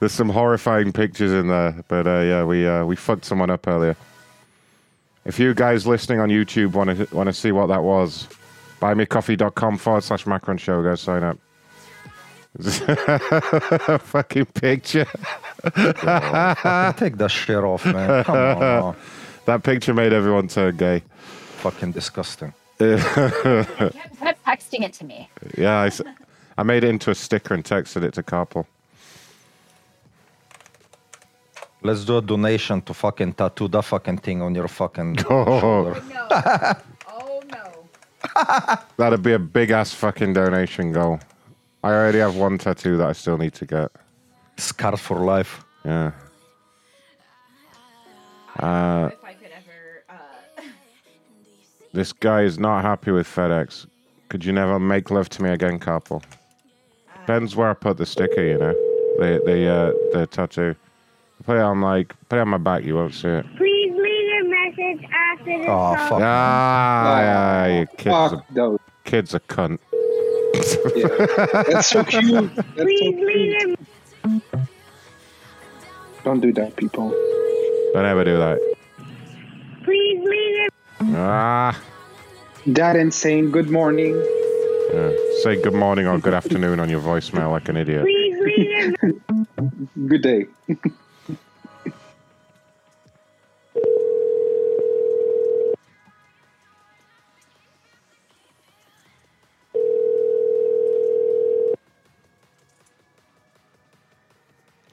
There's some horrifying pictures in there, but uh, yeah, we uh, we fucked someone up earlier. If you guys listening on YouTube want to want to see what that was, buymecoffee.com forward slash Macron Show. Go sign up. <laughs> fucking picture. fucking take that shit off, man. Come on. now. <laughs> That picture made everyone turn gay. Fucking disgusting. yeah, kept texting it to me. Yeah, I, I made it into a sticker and texted it to Carpel. Let's do a donation to fucking tattoo that fucking thing on your fucking <laughs> Oh. shoulder. Oh no. <laughs> That'd be a big ass fucking donation goal. I already have one tattoo that I still need to get. Scars for life. Yeah. Uh, this guy is not happy with FedEx. Could you never make love to me again, Carpel? Depends where I put the sticker, you know. The the uh, the tattoo. Put it on like put it on my back, you won't see it. Please leave your message after the Oh tone. fuck! Ah, yeah, you kids, Fuck are, those. kids are cunt. That's so cute. <laughs> That's so Please leave cute. your Don't do that, people. Don't ever do that. please leave your Ah, and saying good morning. yeah. say good morning or good afternoon on your voicemail like an idiot. please leave Good day.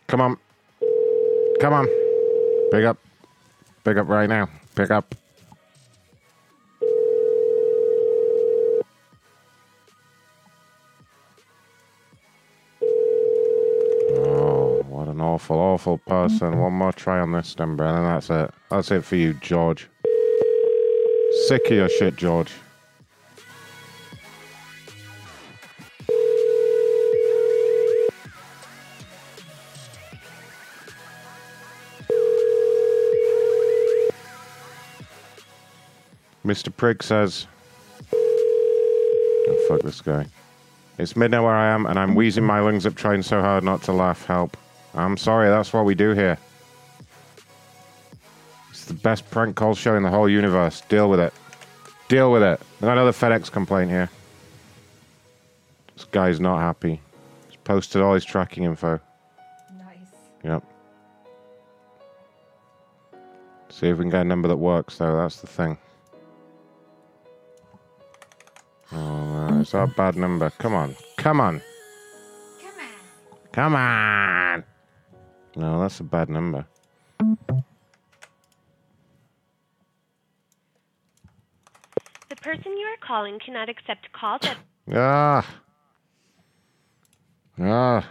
Come on, come on, pick up, pick up right now, pick up. An awful, awful person. Mm-hmm. One more try on this, then, Brennan. That's it. That's it for you, George. Sick of your shit, George. Mr. Prig says, oh, fuck this guy. It's midnight where I am, and I'm wheezing my lungs up trying so hard not to laugh. Help. I'm sorry, that's what we do here. It's the best prank call show in the whole universe. Deal with it. Deal with it. Another FedEx complaint here. This guy's not happy. He's posted all his tracking info. Nice. Yep. See if we can get a number that works, though. That's the thing. Oh, no. That a bad number? Come on. Come on. Come on. Come on. No, that's a bad number. The person you are calling cannot accept calls at Ah. Ah.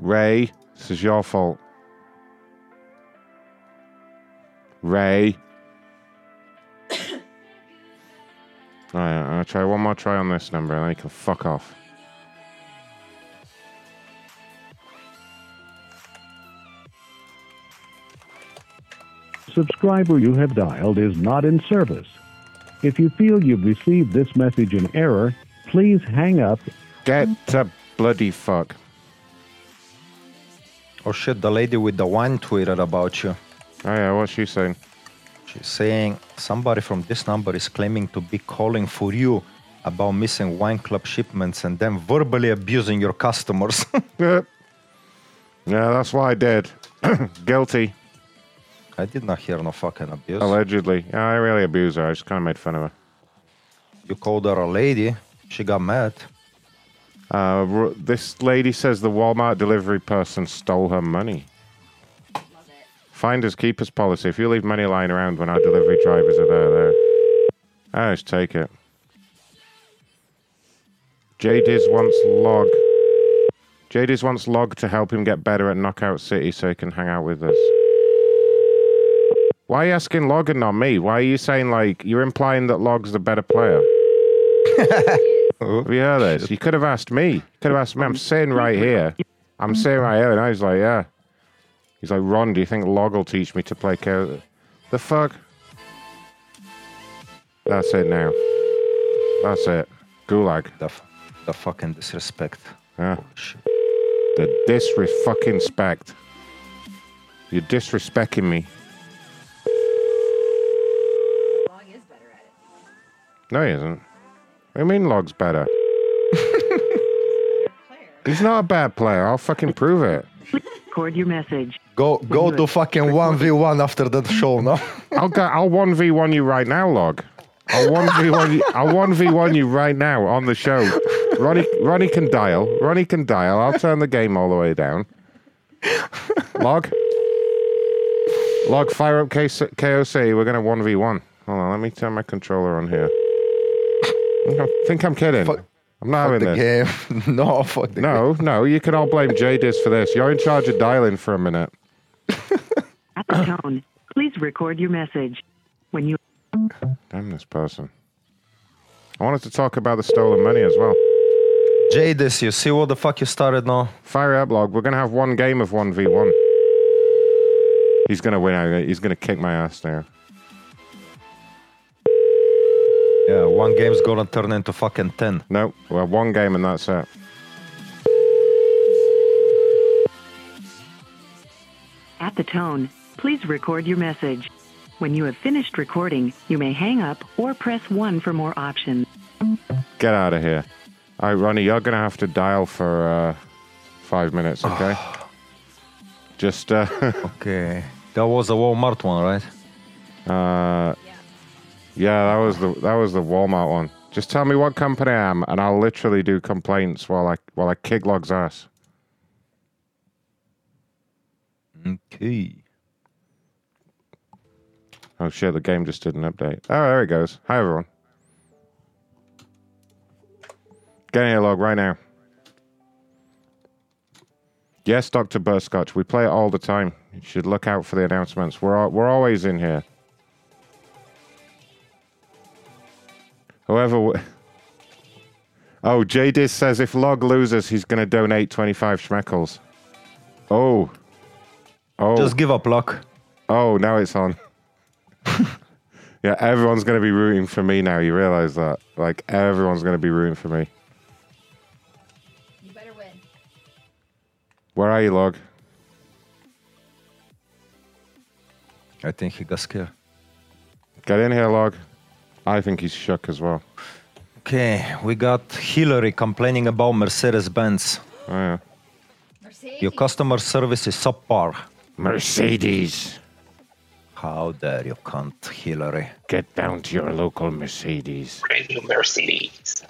Ray, this is your fault. Ray. <coughs> Alright, I'll try one more try on this number and then you can fuck off. Subscriber you have dialed is not in service. If you feel you've received this message in error, please hang up. Get to bloody fuck. Oh shit, the lady with the wine tweeted about you. Oh yeah, what's she saying? She's saying somebody from this number is claiming to be calling for you about missing wine club shipments and then verbally abusing your customers. Yep. <laughs> Yeah, that's what I did. <clears throat> Guilty. I did not hear no fucking abuse. Allegedly. Yeah, I really abused her. I just kind of made fun of her. You called her a lady. She got mad. Uh, r- this lady says the Walmart delivery person stole her money. Finders keepers policy. If you leave money lying around when our delivery drivers are there, there. I just take it. JDiz wants log. JDiz wants log to help him get better at Knockout City so he can hang out with us. Why are you asking Log and not me? Why are you saying like you're implying that Log's the better player? <laughs> have you heard this? You could have asked me. You could have asked me. I'm sitting right here. I'm sitting right here, and I was like, yeah. He's like, Ron, do you think Log will teach me to play Chaos? The fuck? That's it now. That's it. Gulag. The, f- the fucking disrespect. Yeah. The disrespect. You're disrespecting me. No, he isn't. What do you mean Log's better? <laughs> He's not a bad player. I'll fucking prove it. Record your message. Go go to fucking 1v1 after that show, no? I'll go. I'll one v one you right now, Log. I'll one v one you. I'll one v one you right now on the show. Ronnie, Ronnie can dial. Ronnie can dial. I'll turn the game all the way down. Log. Log, fire up K- KOC. We're gonna one v one. Hold on. Let me turn my controller on here. I think I'm kidding. I'm not fuck having the this. game. <laughs> no, fuck the No, no, you can all blame JDiz for this. You're in charge of dialing for a minute. <laughs> At the tone, please record your message. When you Damn this person. I wanted to talk about the stolen money as well. Jadis, you see what the fuck you started now? Fire up, log. We're gonna have one game of one v one. He's gonna win. Uh, he's gonna kick my ass there. Yeah, one game's gonna turn into fucking 10. No, well, one game and that's it. At the tone, please record your message. When you have finished recording, you may hang up or press 1 for more options. Get out of here. All right, Ronnie, you're gonna have to dial for uh, five minutes, okay? <sighs> Just uh, <laughs> okay. That was a Walmart one, right? Uh, yeah, that was the that was the Walmart one. Just tell me what company I am, and I'll literally do complaints while I while I kick Log's ass. Okay. Oh shit, the game just did an update. Oh, there it goes. Hi everyone. Get in here, Log, right now. Yes, Dr. Burscotch. We play it all the time. You should look out for the announcements. We're we're always in here. However, w- oh, JDis says if Log loses, he's going to donate 25 schmeckles. Oh. Oh. Just give up, Log. Oh, now it's on. <laughs> yeah, everyone's going to be rooting for me now. You realize that? Like, everyone's going to be rooting for me. You better win. Where are you, Log? I think he got scared. Get in here, Log. I think he's shook as well. Okay, we got Hillary complaining about Mercedes Benz. Oh, yeah. Your customer service is subpar. Mercedes. How dare you, cunt, Hillary? Get down to your local Mercedes. New Mercedes.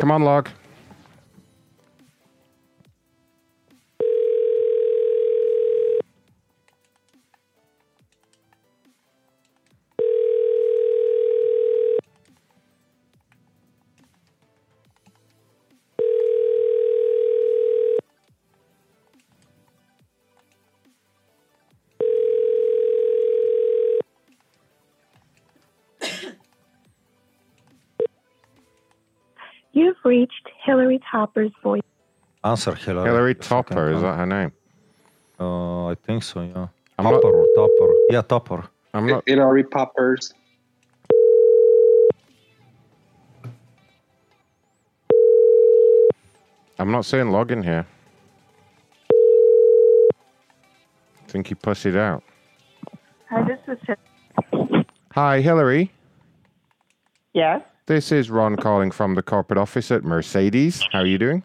Come on, Log. Reached Hillary Topper's voice. Answer Hillary. Hillary Topper, is that her name? Uh, I think so, yeah. I'm Topper not- or Topper. Yeah, Topper. I'm not. Hillary Poppers. I'm not seeing login here. think he pussied out. Hi, this is. Hi, Hillary. Yes. This is Ron calling from the corporate office at Mercedes. How are you doing?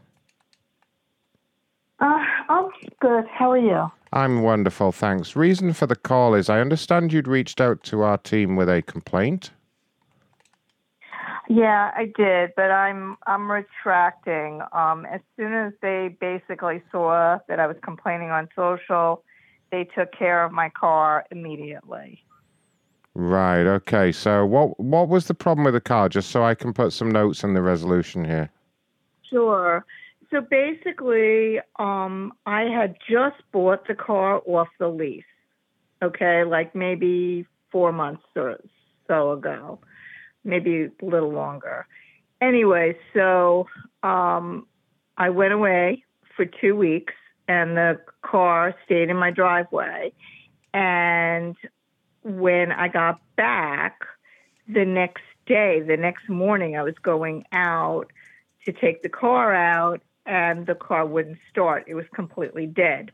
Uh, I'm good. How are you? I'm wonderful, thanks. Reason for the call is I understand you'd reached out to our team with a complaint. Yeah, I did, but I'm I'm retracting. Um, as soon as they basically saw that I was complaining on social, they took care of my car immediately. Right, okay. So what what was the problem with the car just so I can put some notes in the resolution here? Sure. So basically, um, I had just bought the car off the lease. Okay, like maybe four months or so ago, maybe a little longer. Anyway, so um, I went away for two weeks, and the car stayed in my driveway. And when I got back the next day, the next morning, I was going out to take the car out, and the car wouldn't start. It was completely dead.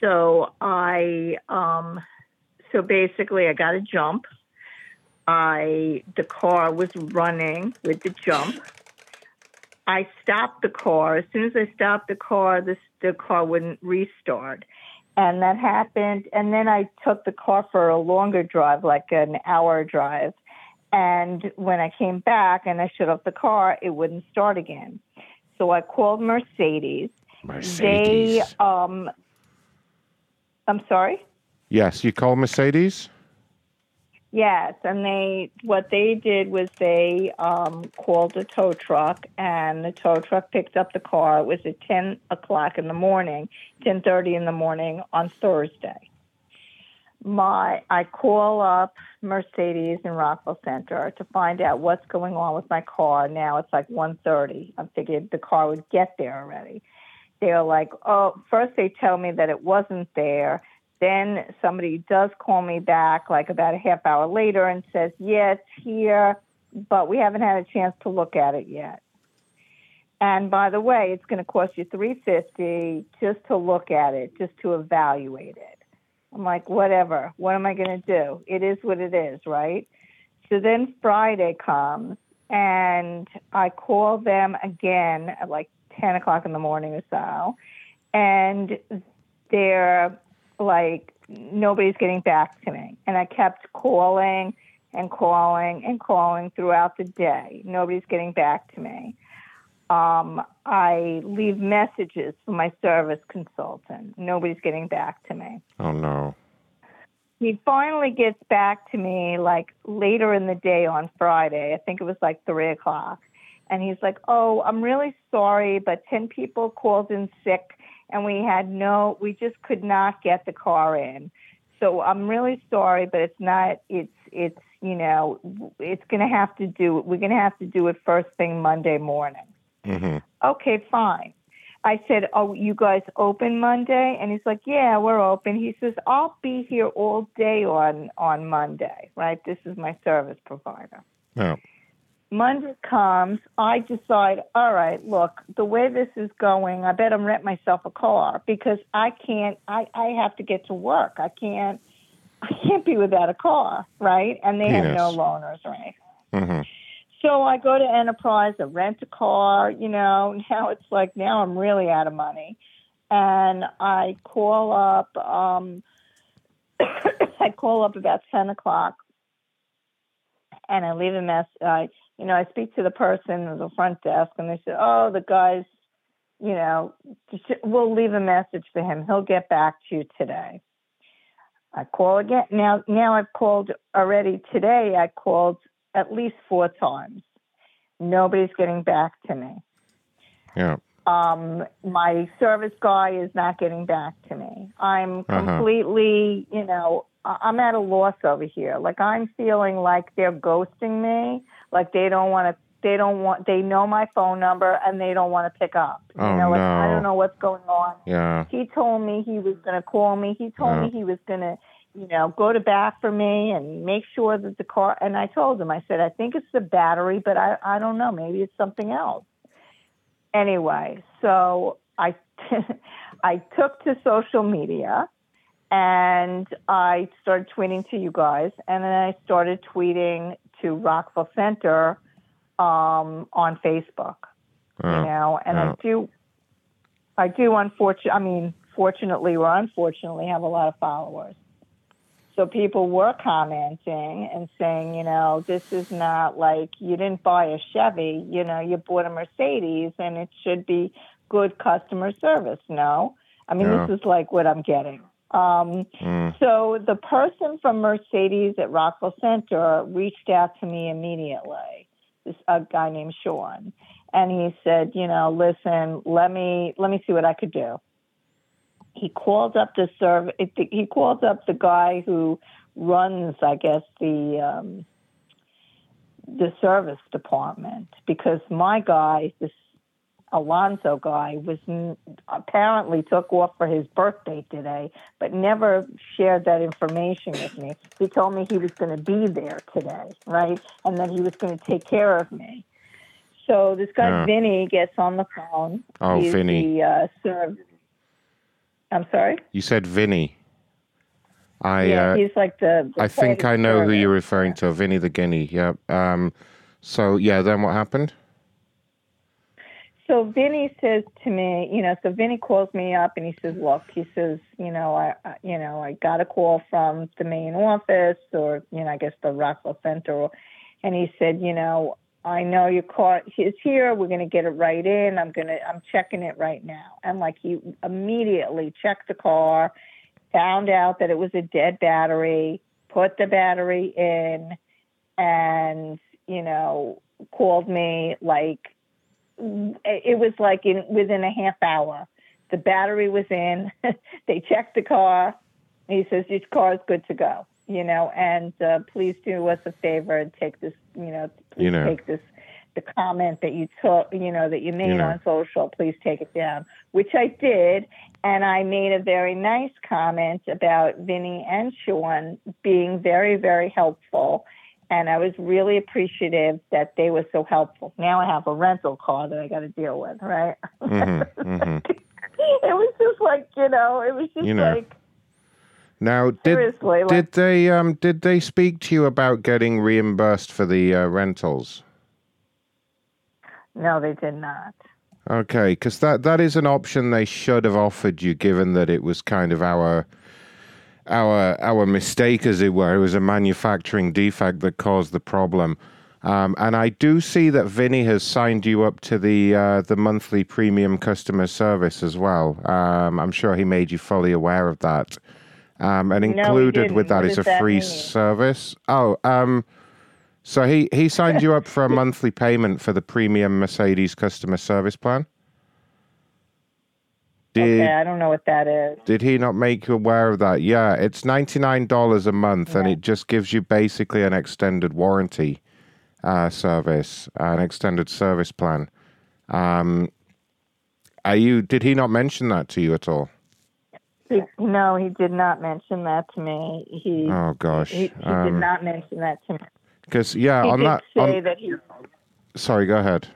So I, um, so basically, I got a jump. I the car was running with the jump. I stopped the car. As soon as I stopped the car, the the car wouldn't restart, and that happened. And then I took the car for a longer drive, like an hour drive. And when I came back and I shut off the car, it wouldn't start again. So I called Mercedes. Mercedes. They, um, I'm sorry. Yes, you called Mercedes? Yes, and they what they did was they um, called a tow truck, and the tow truck picked up the car. It was at ten o'clock in the morning, ten thirty in the morning on Thursday. My I call up Mercedes in Rockville Centre to find out what's going on with my car. Now it's like one thirty. I figured the car would get there already. They're like, oh, first they tell me that it wasn't there. Then somebody does call me back like about a half hour later and says, yeah, it's here, but we haven't had a chance to look at it yet. And by the way, it's going to cost you three fifty just to look at it, just to evaluate it. I'm like, whatever. What am I going to do? It is what it is, right? So then Friday comes, and I call them again at like 10 o'clock in the morning or so, and they're like, nobody's getting back to me. And I kept calling and calling and calling throughout the day. Nobody's getting back to me. Um, I leave messages for my service consultant. Nobody's getting back to me. Oh no. He finally gets back to me like later in the day on Friday. I think it was like three o'clock. And he's like, Oh, I'm really sorry, but 10 people called in sick and we had no, we just could not get the car in. So I'm really sorry, but it's not, it's, it's, you know, it's going to have to do, we're going to have to do it first thing Monday morning. Mm-hmm. Okay, fine. I said, Oh, you guys open Monday? And he's like, Yeah, we're open. He says, I'll be here all day on, on Monday, right? This is my service provider. Yeah. Monday comes, I decide, all right, look, the way this is going, I better rent myself a car because I can't I, I have to get to work. I can't <laughs> I can't be without a car, right? And they have no loaners or anything. Mm-hmm. So I go to Enterprise, I rent a car, you know, <laughs> now it's like now I'm really out of money. And I call up um <coughs> I call up about ten o'clock and I leave a mess I you know, I speak to the person at the front desk and they say, Oh, the guy's you know, we'll leave a message for him. He'll get back to you today. I call again. Now, now I've called already today. I called at least four times. Nobody's getting back to me. Yeah. Um, my service guy is not getting back to me. I'm Uh-huh. completely, you know, I'm at a loss over here. Like I'm feeling like they're ghosting me. Like they don't want to they don't want they know my phone number and they don't want to pick up. You Oh, know, like I don't know what's going on. Yeah. He told me he was going to call me. He told Yeah. me he was going to, you know, go to bat for me and make sure that the car. And I told him, I said, I think it's the battery, but I, I don't know. Maybe it's something else. Anyway, so I, <laughs> I took to social media and I started tweeting to you guys, and then I started tweeting to Rockville Centre um, on Facebook Oh, you know, and I oh. do, I do unfortunately, I mean, fortunately or unfortunately, have a lot of followers. So people were commenting and saying, you know, this is not like you didn't buy a Chevy, you know, you bought a Mercedes and it should be good customer service. No, I mean, Yeah. this is like what I'm getting. Um, Mm. so the person from Mercedes at Rockville Centre reached out to me immediately. This a guy named Sean, and he said, you know, listen, let me let me see what I could do. He called up the serv He called up the guy who runs, I guess, the um, the service department because my guy, this Alonso guy, was n- apparently took off for his birthday today, but never shared that information with me. He told me he was going to be there today, right, and that he was going to take care of me. So this guy Yeah. Vinny gets on the phone. Oh, He's Vinny. The, uh, serv- I'm sorry. You said Vinny. I yeah, uh, he's like the. the I think I know who you're referring to, Vinny the Guinea. Yeah. Um. So yeah, then what happened? So Vinny says to me, you know, so Vinny calls me up and he says, look, he says, you know, I, I you know, I got a call from the main office or, you know, I guess the Rockville Centre, and he said, you know, I know your car is here. We're going to get it right in. I'm going to, I'm checking it right now. And like he immediately checked the car, found out that it was a dead battery, put the battery in, and, you know, called me like it was like in within a half hour. The battery was in. <laughs> they checked the car. He says your car is good to go. You know, and uh, please do us a favor and take this. You know, please You know. take this. The comment that you took, you know, that you made You know. on social, please take it down. Which I did, and I made a very nice comment about Vinny and Sean being very, very helpful and I was really appreciative that they were so helpful. Now I have a rental car that I got to deal with, right? hmm <laughs> hmm it was just like you know, it was just You know. like Now, did like- did they um did they speak to you about getting reimbursed for the uh, rentals? no, they did not. Okay, because that that is an option they should have offered you, given that it was kind of our our our mistake, as it were. It was a manufacturing defect that caused the problem. Um, and I do see that Vinny has signed you up to the uh, the monthly premium customer service as well. Um, I'm sure he made you fully aware of that. Um, and No, included with didn't. that What is a that free mean? service. Oh, um, so he he signed you up for a <laughs> monthly payment for the premium Mercedes customer service plan. Did okay, I don't know what that is. did he not make you aware of that? Yeah, it's ninety nine dollars a month, and it just gives you basically an extended warranty uh, service, an extended service plan. Um, are you? Did he not mention that to you at all? He, no, he did not mention that to me. He Oh gosh, he, he did Um, not mention that to me. because yeah, he on did that. say On, that he sorry, go ahead.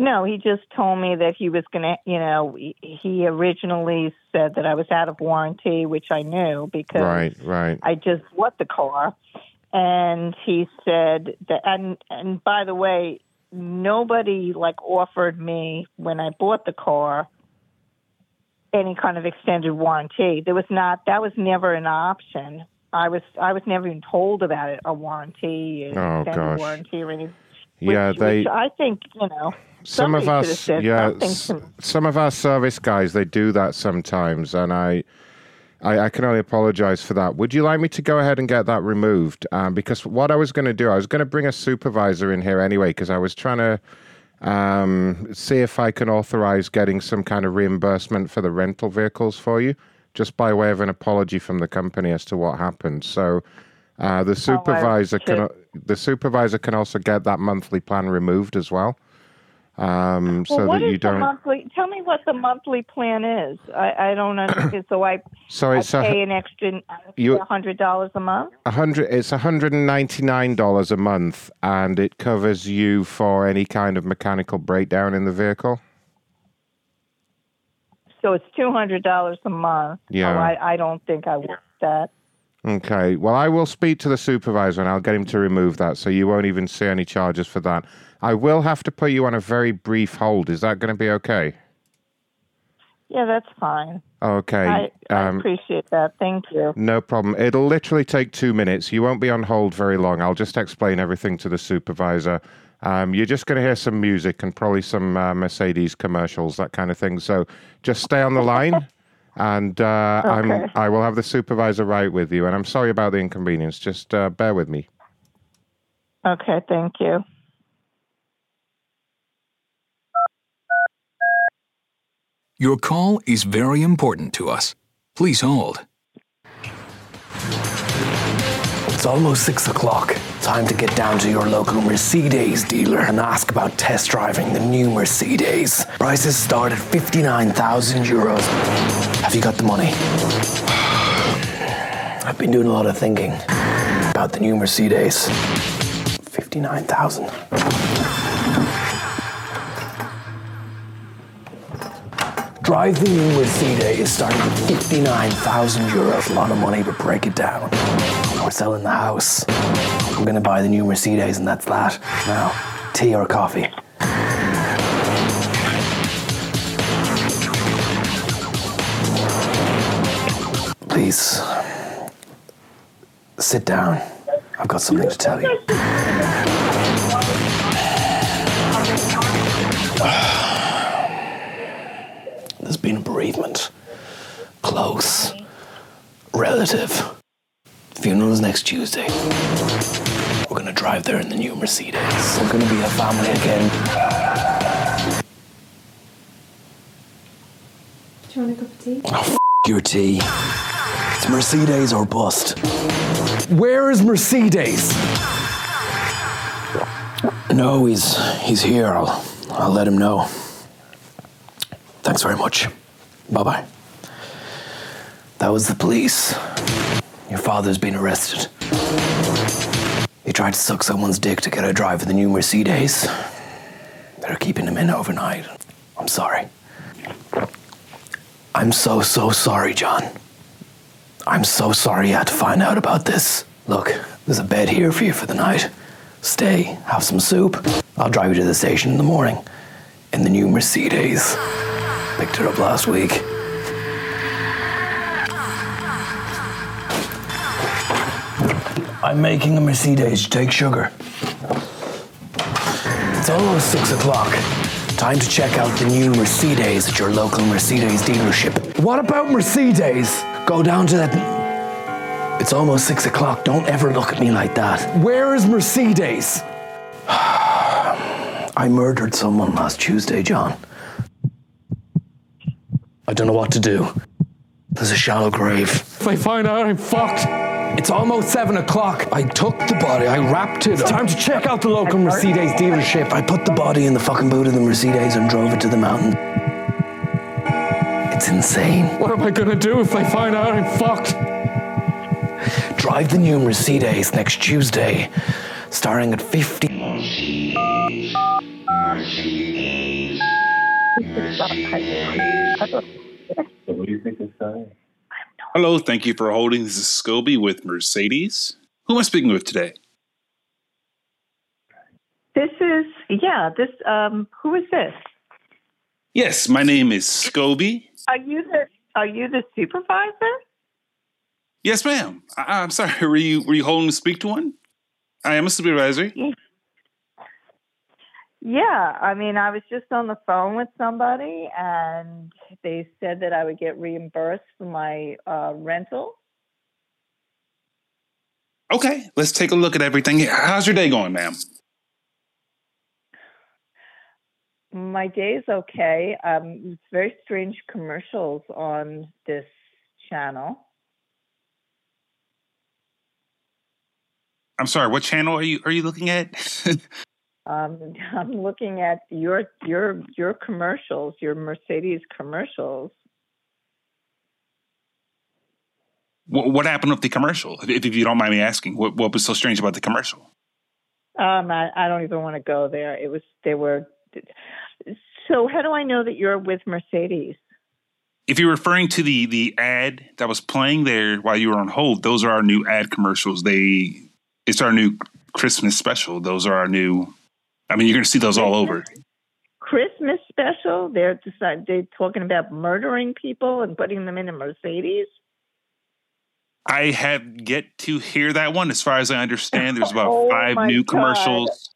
No, he just told me that he was going to, you know, he- originally said that I was out of warranty, which I knew because Right, right. I just bought the car. And he said that, and, and by the way, nobody like offered me when I bought the car any kind of extended warranty. There was not, that was never an option. I was, I was never even told about it, a warranty, an Oh, extended gosh. warranty or anything. Yeah, they. which I think, you know, some of somebody should have us yeah s- some of our service guys they do that sometimes and I, I i can only apologize for that. Would you like me to go ahead and get that removed? Um, because what i was going to do i was going to bring a supervisor in here anyway because i was trying to um, see if i can authorize getting some kind of reimbursement for the rental vehicles for you just by way of an apology from the company as to what happened. So uh, the supervisor can the supervisor can also get that monthly plan removed as well, um, well, so that you the don't. monthly? Tell me what the monthly plan is. I, I don't <coughs> understand. so I, So I it's a- pay an extra You- hundred dollars a month. A hundred. It's hundred and ninety nine dollars a month, and it covers you for any kind of mechanical breakdown in the vehicle. So it's two hundred dollars a month. Yeah. Oh, I, I don't think I want that. Okay. Well, I will speak to the supervisor and I'll get him to remove that, so you won't even see any charges for that. I will have to put you on a very brief hold. Is that going to be okay? Yeah, that's fine. Okay. I, I um, appreciate that. Thank you. No problem. It'll literally take two minutes. You won't be on hold very long. I'll just explain everything to the supervisor. Um, you're just going to hear some music and probably some uh, Mercedes commercials, that kind of thing. So just stay on the line, <laughs> and uh, I'm Okay. I will have the supervisor right with you. And I'm sorry about the inconvenience. Just uh, bear with me. Okay, thank you. Your call is very important to us. Please hold. It's almost six o'clock. Time to get down to your local Mercedes dealer and ask about test driving the new Mercedes. Prices start at 59,000 euros. Have you got the money? I've been doing a lot of thinking about the new Mercedes. 59,000. Drive the new Mercedes is starting at 59,000 euros. A lot of money, but break it down. We're selling the house. We're gonna buy the new Mercedes, and that's that. Now, tea or coffee? Please, sit down. I've got something to tell you. <sighs> <sighs> There's been a bereavement. Close. Relative. Funeral is next Tuesday. We're gonna drive there in the new Mercedes. We're gonna be a family again. Do you want a cup of tea? Oh, f- your tea. It's Mercedes or bust. Where is Mercedes? No, he's he's here. I'll I'll let him know. Thanks very much. Bye bye. That was the police. Your father's been arrested. He tried to suck someone's dick to get a drive in the new Mercedes. They're keeping him in overnight. I'm sorry. I'm so, so sorry, John. I'm so sorry you had to find out about this. Look, there's a bed here for you for the night. Stay, have some soup. I'll drive you to the station in the morning. In the new Mercedes. Picked it up last week. I'm making a Mercedes. Take sugar. It's almost six o'clock. Time to check out the new Mercedes at your local Mercedes dealership. What about Mercedes? Go down to that. It's almost six o'clock. Don't ever look at me like that. Where is Mercedes? <sighs> I murdered someone last Tuesday, John. I don't know what to do. There's a shallow grave. If I find out, I'm fucked. It's almost seven o'clock. I took the body, I wrapped it. It's time to check out the local Mercedes dealership. I put the body in the fucking boot of the Mercedes and drove it to the mountain. It's insane. What am I gonna do if I find out I'm fucked? Drive the new Mercedes next Tuesday, starting at 50. Hello, thank you for holding. This is Scobie with Mercedes. Who am I speaking with today? This is yeah. This um. Who is this? Yes, my name is Scobie. Are you the Are you the supervisor? Yes, ma'am. I- I'm sorry. <laughs> Were you were you holding to speak to one? I am a supervisor. Yeah, I mean, I was just on the phone with somebody, and they said that I would get reimbursed for my uh, rental. Okay, let's take a look at everything. How's your day going, ma'am? My day is okay. Um, it's very strange commercials on this channel. I'm sorry. What channel are you are you looking at? <laughs> Um, <laughs> I'm looking at your your your commercials, your Mercedes commercials. what, what happened with the commercial? If, if you don't mind me asking, what what was so strange about the commercial? Um, I, I don't even want to go there. It was they were. So how do I know that you're with Mercedes? If you're referring to the the ad that was playing there while you were on hold, those are our new ad commercials. They it's our new Christmas special. Those are our new. I mean, you're going to see those all over. Christmas special. They're decide, they're talking about murdering people and putting them in a Mercedes. I have yet to hear that one. As far as I understand, there's about <laughs> Oh five new God. commercials.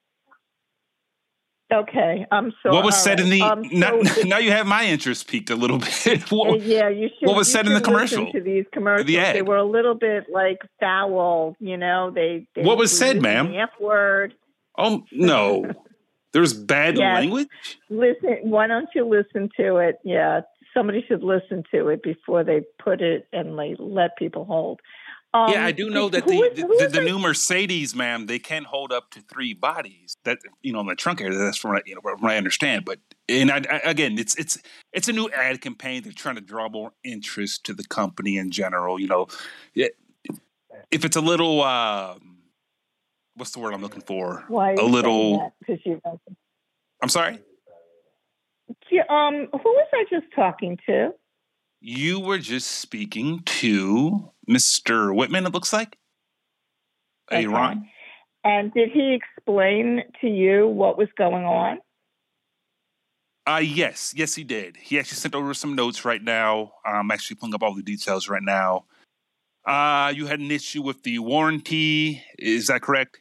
Okay, I'm sorry. what was said in the? Um, <laughs> now, so- <laughs> now you have my interest peaked a little bit. what, yeah, you should. what was said in the commercial? To these commercials, The ad. they were a little bit like foul. You know, they. they What was said, ma'am? F word. Oh no, there's bad Yes. language. Listen, why don't you listen to it? Yeah, somebody should listen to it before they put it and they let people hold. Um, yeah, I do know that the is- the, the, the new Mercedes, ma'am, they can hold up to three bodies. That you know, in the trunk area. That's from what I, you know, from what I understand. But and I, I, again, it's it's it's a new ad campaign. They're trying to draw more interest to the company in general. You know, if it's a little, uh, what's the word I'm looking for? Why a little. You. I'm sorry. Yeah, Um, who was I just talking to? You were just speaking to Mr. Whitman. It looks like. Hey, Okay. Ron. And did he explain to you what was going on? Uh yes, yes he did. He actually sent over some notes right now. I'm actually pulling up all the details right now. Uh you had an issue with the warranty, is that correct?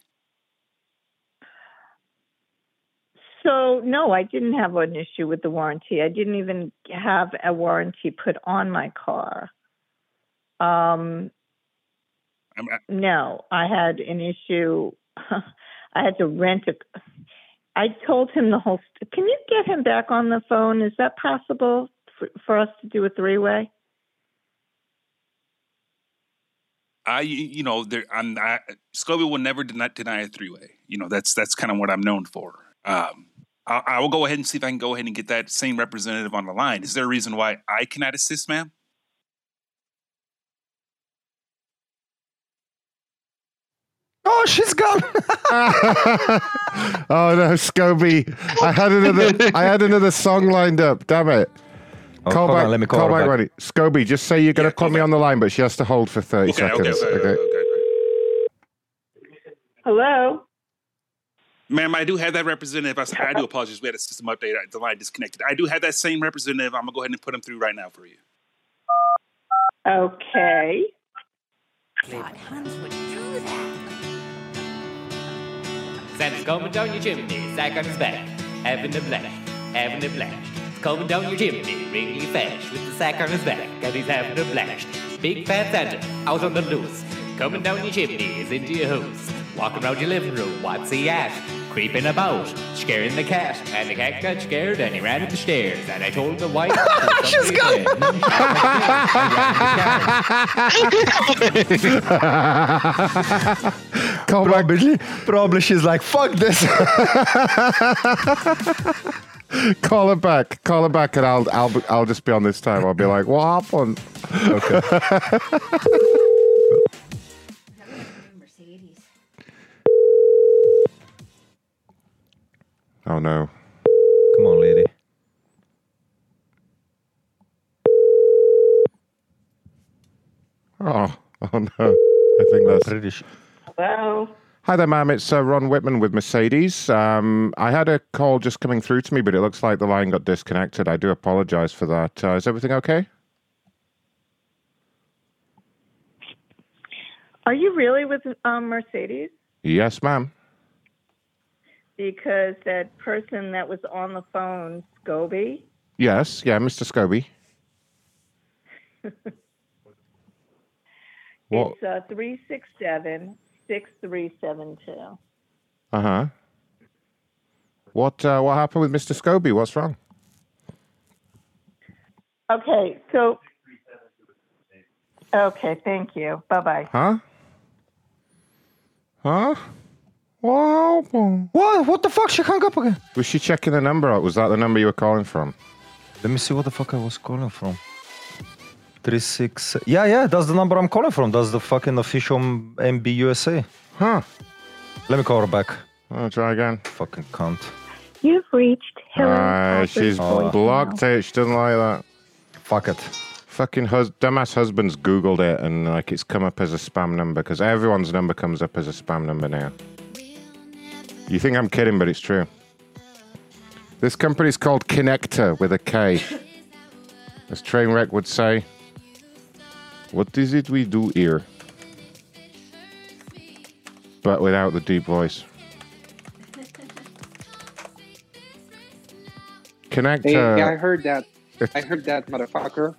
So no, I didn't have an issue with the warranty. I didn't even have a warranty put on my car. Um, I'm, no, I had an issue. <laughs> I had to rent a. I told him the whole. St- Can you get him back on the phone? Is that possible for, for us to do a three-way? I you you know, there I'm I Scobie will never deny, deny a three way. You know, that's that's kind of what I'm known for. Um I, I will go ahead and see if I can go ahead and get that same representative on the line. Is there a reason why I cannot assist, ma'am? Oh, she's gone. <laughs> oh no, Scobie! I had another. I had another song lined up. Damn it! Oh, call back. on, let me call her back. back. Ready? Scobie, just say you're gonna put me on the line, but she has to hold for thirty Okay, okay, seconds. okay, okay, Hello. Ma'am, I do have that representative. I, s- I do <laughs> apologize. We had a system update. The line disconnected. I do have that same representative. I'm gonna go ahead and put him through right now for you. Okay. God, Hans would do that. Santa's coming down your chimney, sack on his back, having a blast, having a blast. He's coming down your chimney, really fast, with the sack on his back, and he's having a blast. Big fat Santa, out on the loose, coming down your chimney, is into your house. Walking around your living room, what's he at? Creeping about, scaring the cat, and the cat got scared and he ran up the stairs. And I told the wife, <laughs> she's gone. Call <laughs> probably, probably she's like, fuck this. <laughs> Call her back. Call her back, and I'll I'll I'll just be on this time. I'll be like, what happened? Okay. Oh no. Come on, lady. Oh oh no. I think that's British. Hello. Hi there, ma'am. It's uh, Ron Whitman with Mercedes. Um, I had a call just coming through to me, but it looks like the line got disconnected. I do apologize for that. Uh, is everything okay? Are you really with um, Mercedes? Yes, ma'am. Because that person that was on the phone, Scobie, Yes, yeah, Mr. Scobie. What? <laughs> it's uh, 367 6372. Uh huh. What uh, what happened with Mr. Scobie? What's wrong? Okay, so. Okay, thank you. Bye bye. Huh? Huh? What happened? What? What the fuck? She hung up again. Was she checking the number out? Was that the number you were calling from? Let me see what the fuck I was calling from. Three six. Yeah, yeah. That's the number I'm calling from. That's the fucking official MB USA. Huh? Let me call her back. I'll try again. Fucking cunt. You've reached Hillary Ah, Crawford's she's voicemail. blocked it. She doesn't like that. Fuck it. Fucking hus- dumbass husband's googled it and like it's come up as a spam number because everyone's number comes up as a spam number now. You think I'm kidding, but it's true. This company is called Connector with a K. As Trainwreck would say, what is it we do here? But without the deep voice. Connector. Hey, yeah, I heard that. I heard that, motherfucker.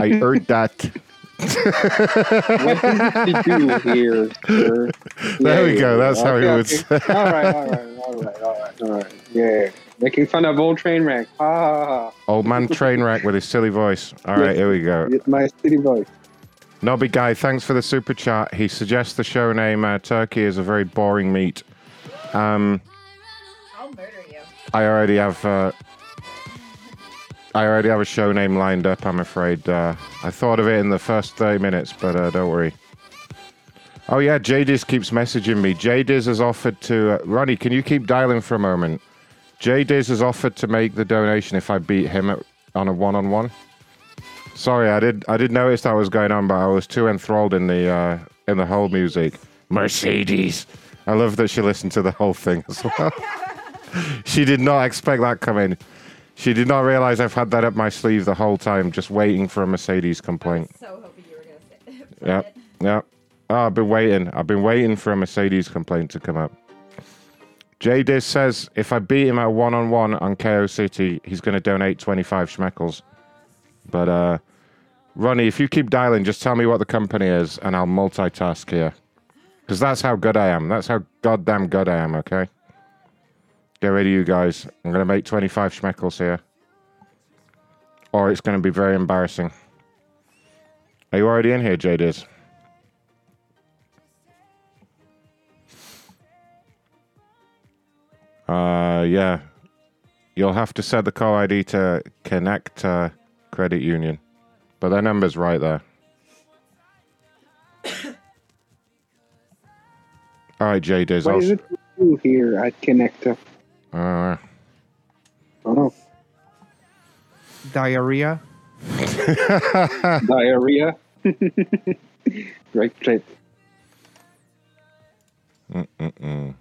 I heard that. <laughs> what did you do here, sir? There we go, that's how he Okay, would okay. say. All right, all right, all right, all right, all right. Yeah, making fun of old train wreck. Ha ha ha. Old man train wreck with his silly voice. All right, here we go. With my silly voice. Nobby Guy, thanks for the super chat. He suggests the show name uh, Turkey is a very boring meat. Um, I'll murder you. I already have. Uh, I already have a show name lined up. I'm afraid. Uh, I thought of it in the first 30 minutes, but uh, don't worry. Oh yeah, Jadiz keeps messaging me. Jadiz has offered to. Uh, Ronnie, can you keep dialing for a moment? Jadiz has offered to make the donation if I beat him at, on a one-on-one. Sorry, I did. I did notice that was going on, but I was too enthralled in the uh, in the whole music. Mercedes. I love that she listened to the whole thing as well. <laughs> she did not expect that coming. She did not realize I've had that up my sleeve the whole time, just waiting for a Mercedes complaint. So hoping you were gonna say. Yep, yep. Oh, I've been waiting. I've been waiting for a Mercedes complaint to come up. J Diz says if I beat him at one on one on KO City, he's going to donate 25 schmeckles. But, uh, Ronnie, if you keep dialing, just tell me what the company is and I'll multitask here. Because that's how good I am. That's how goddamn good I am, okay? Get ready, you guys. I'm going to make 25 schmeckles here. Or it's going to be very embarrassing. Are you already in here, J Diz? Uh, yeah. You'll have to set the call ID to Connect uh, Credit Union, but their number's right there. <coughs> All right, Jay Diz. I'll is it here at Connector? Uh, Oh no. Diarrhea. <laughs> Diarrhea. <laughs> Great trip. Mm-mm-mm.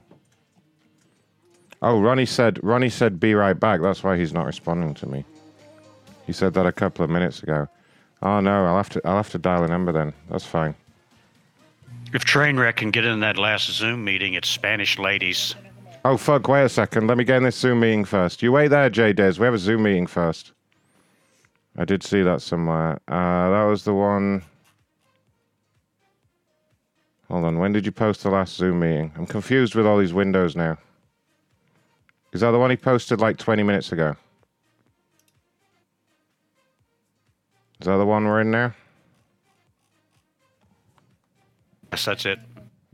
Oh, Ronnie said. Ronnie said, "Be right back." That's why he's not responding to me. He said that a couple of minutes ago. Oh no, I'll have to. I'll have to dial a number then. That's fine. If Trainwreck can get in that last Zoom meeting, it's Spanish ladies. Oh fuck! Wait a second. Let me get in this Zoom meeting first. You wait there, Jay Des. We have a Zoom meeting first. I did see that somewhere. Uh, that was the one. Hold on. When did you post the last Zoom meeting? I'm confused with all these windows now. Is that the one he posted like 20 minutes ago? Is that the one we're in now? Yes, that's it.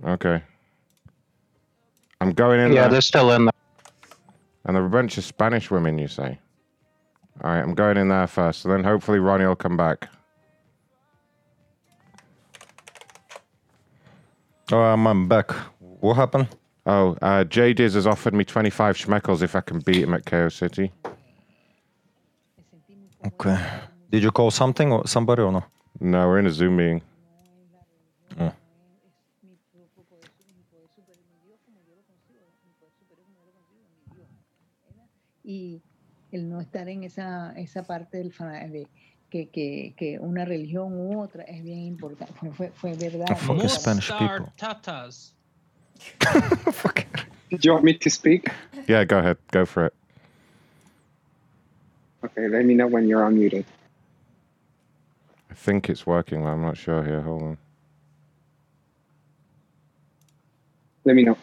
Okay. I'm going in there. Yeah, there. they're still in there. And there are a bunch of Spanish women, you say? All right, I'm going in there first, and then hopefully Ronnie will come back. Oh, I'm, I'm back. What happened? Oh, uh, Jay Diz has offered me 25 schmeckles if I can beat him at KO City. Okay. Did you call something or somebody or no? No, we're in a Zoom meeting. Oh. Y el no estar en esa, esa parte del de que, que, que una religión u otra es bien importante. Fue, fue, fue verdad. Tatas. <laughs> Did you want me to speak? Yeah, go ahead. Go for it. Okay, let me know when you're unmuted. I think it's working, but I'm not sure here. Hold on. Let me know.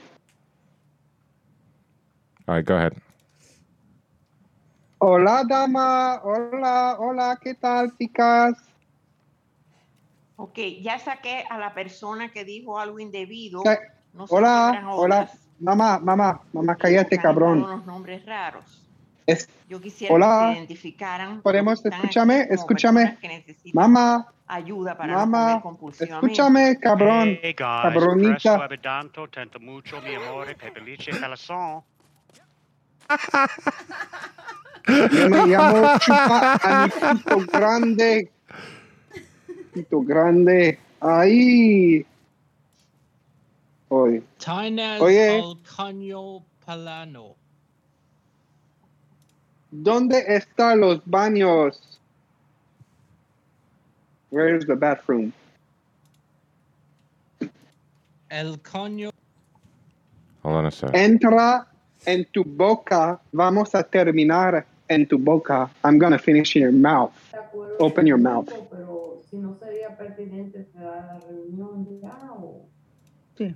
All right, go ahead. Hola, dama. Hola, hola, ¿qué tal, chicas? Ok, ya saqué a la persona que dijo algo indebido. No sé Hola, hola. Mamá, mamá, mamá, cállate, cabrón. unos nombres raros. Es- Yo quisiera que Hola. se identificaran. Podemos, que escúchame, escúchame. que Mamá, Ayuda para no mamá, compulsivamente. escúchame, cabrón. Hey guys, Cabronita. mucho, mi. <laughs> Yo me llamo Chupa Grande. Pito Grande. Ahí. Oye. Oye. caño palano. ¿Dónde están los baños? Where's the bathroom? El caño. Hold on a sec. Entra en tu boca. Vamos a terminar en tu boca. I'm gonna finish in your mouth. Open your mouth. Pero si no sería pertinente cerrar la reunión ya o... Sí.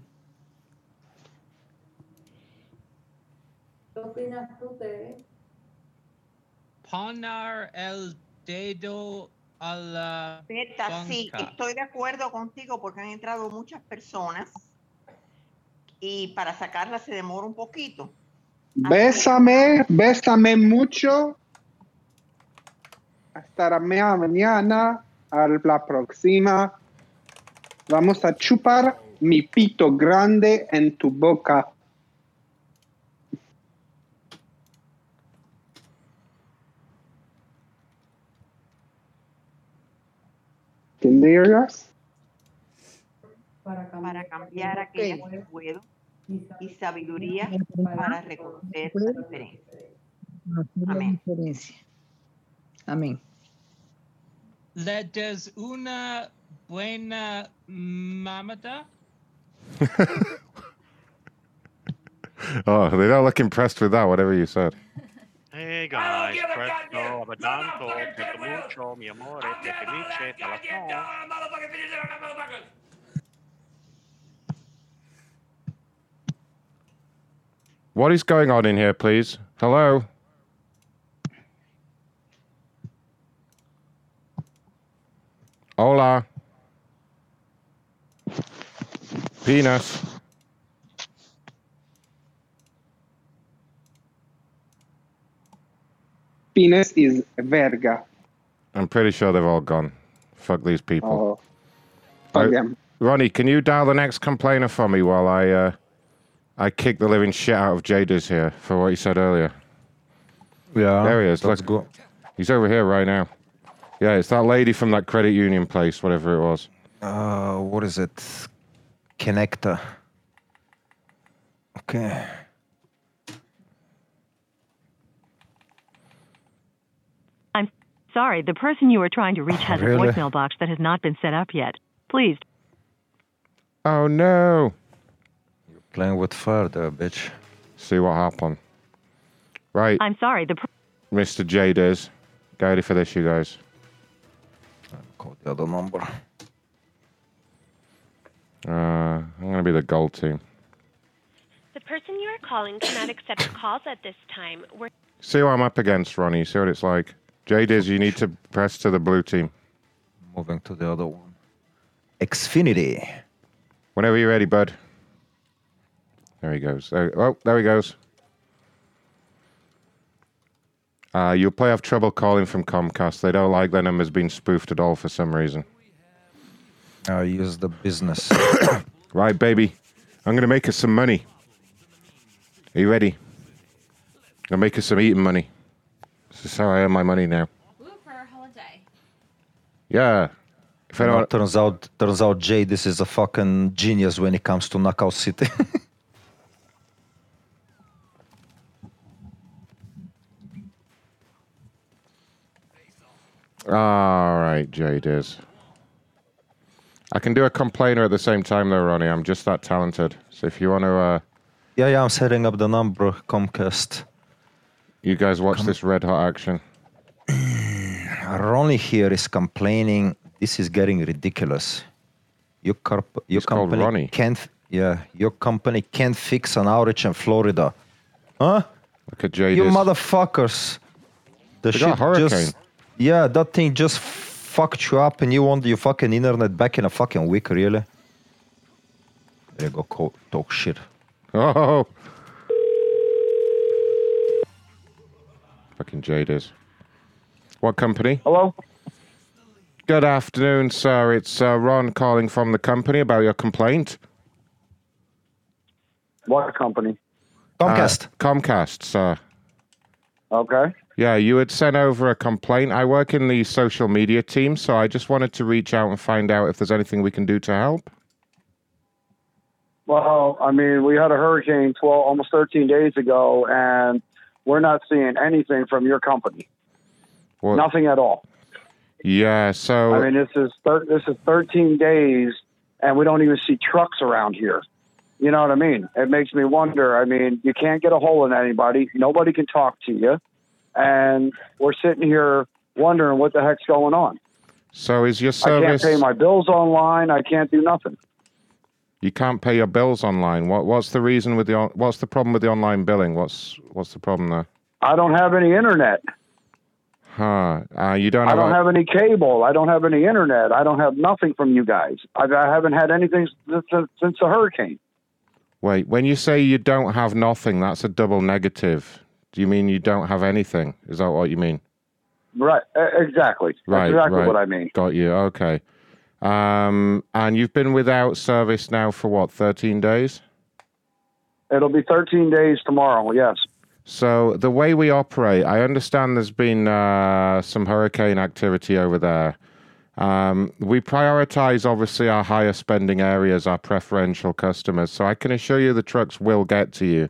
¿Qué opinas tú de Poner el dedo a la Berta, sí, estoy de acuerdo contigo porque han entrado muchas personas y para sacarlas se demora un poquito. Bésame, bésame mucho. Hasta la mañana. A la próxima. Vamos a chupar mi pito grande en tu boca. Can they hear us? para cambiar, Para cambiar aquellas que puedo y sabiduría para reconocer la diferencia. Amén. diferencia. Amén. ¿Le des una buena mamada? <laughs> Oh, they don't look impressed with that, whatever you said. Hey guys, presto abidanto, tanto mucho, mi amore, pepelice, calazón. What is going on in here, please? Hello? Hola. Penis. Penis is verga. I'm pretty sure they've all gone. Fuck these people. Oh, fuck Uh, them. Ronnie, can you dial the next complainer for me while I uh, I kick the living shit out of Jadis here for what he said earlier? Yeah. There he is. Let's Look. go. He's over here right now. Yeah, it's that lady from that credit union place, whatever it was. Uh, what is it? Connector. Okay. I'm sorry, the person you are trying to reach has Really? a voicemail box that has not been set up yet. Please Oh no! Playing with fire there, bitch. See what happened. Right, I'm sorry, the per- Mr. Jadis. Get ready for this, you guys. Call the other number. Uh, I'm gonna be the gold team. The person you are calling cannot accept <coughs> calls at this time. We're See what I'm up against, Ronnie. See what it's like. Jadis, you need to press to the blue team. Moving to the other one. Xfinity. Whenever you're ready, bud. There he goes. There, oh, there he goes. Uh, you'll probably have trouble calling from Comcast. They don't like their numbers being spoofed at all for some reason. I use the business. <coughs> Right, baby. I'm going to make us some money. Are you ready? I'll make us some eating money. This is how I earn my money now. Ooh, for a holiday. Yeah. If You know, anyone, turns out, turns out, Jay, this is a fucking genius when it comes to Knockout City. <laughs> All right, Jadis. I can do a complainer at the same time, though, Ronnie. I'm just that talented. So if you want to, uh, yeah, yeah, I'm setting up the number, Comcast. you guys watch this red hot action. <clears throat> Ronnie here is complaining. This is getting ridiculous. Your, corp- your He's called company Ronnie. can't. Yeah, your company can't fix an outage in Florida, huh? Look at Jadis. You motherfuckers! The They got a hurricane. just. Yeah, that thing just fucked you up, and you want your fucking internet back in a fucking week, really? There you go. Co- talk shit. Oh. Fucking jaders. What company? Hello? Good afternoon, sir. It's uh, Ron calling from the company about your complaint. What company? Comcast. Uh, Comcast, sir. Okay. Yeah, you had sent over a complaint. I work in the social media team, so I just wanted to reach out and find out if there's anything we can do to help. Well, I mean, we had a hurricane 12, almost 13 days ago, and we're not seeing anything from your company. Nothing at all. Yeah, so I mean, this is thir- this is 13 days, and we don't even see trucks around here. You know what I mean? It makes me wonder. I mean, you can't get a hold of anybody. Nobody can talk to you, and we're sitting here wondering what the heck's going on. so is your service? I can't pay my bills online. I can't do nothing. you can't pay your bills online. What what's the reason with the on- what's the problem with the online billing? What's what's the problem there? I don't have any internet. Huh. Uh, you don't I don't a- have any cable. I don't have any internet. I don't have nothing from you guys. I, I haven't had anything since, since the hurricane. Wait, when you say you don't have nothing, that's a double negative. Do you mean you don't have anything? Is that what you mean? Right. Exactly. Right. That's exactly right. what I mean. Got you. Okay. Um, and you've been without service now for what, 13 days? It'll be 13 days tomorrow. Yes. So the way we operate, I understand there's been uh, some hurricane activity over there. Um, we prioritize obviously our higher spending areas, our preferential customers. So I can assure you the trucks will get to you.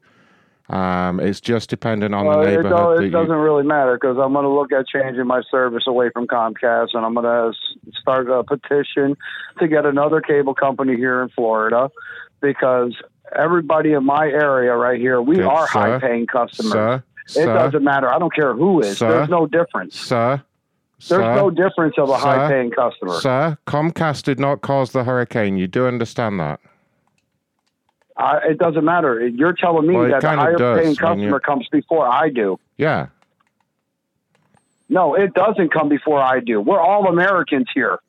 Um, it's just dependent on Well, the it, neighborhood. it you- doesn't really matter because I'm going to look at changing my service away from Comcast, and I'm going to start a petition to get another cable company here in Florida because everybody in my area right here, we Okay, are sir, high-paying customers. sir, it sir. doesn't matter. I don't care who is. There's no difference. Sir, There's sir, no difference of a high-paying customer. Sir, Comcast did not cause the hurricane. You do understand that? I, it doesn't matter. You're telling me Well, that the higher does paying customer comes before I do. Yeah. No, it doesn't come before I do. We're all Americans here.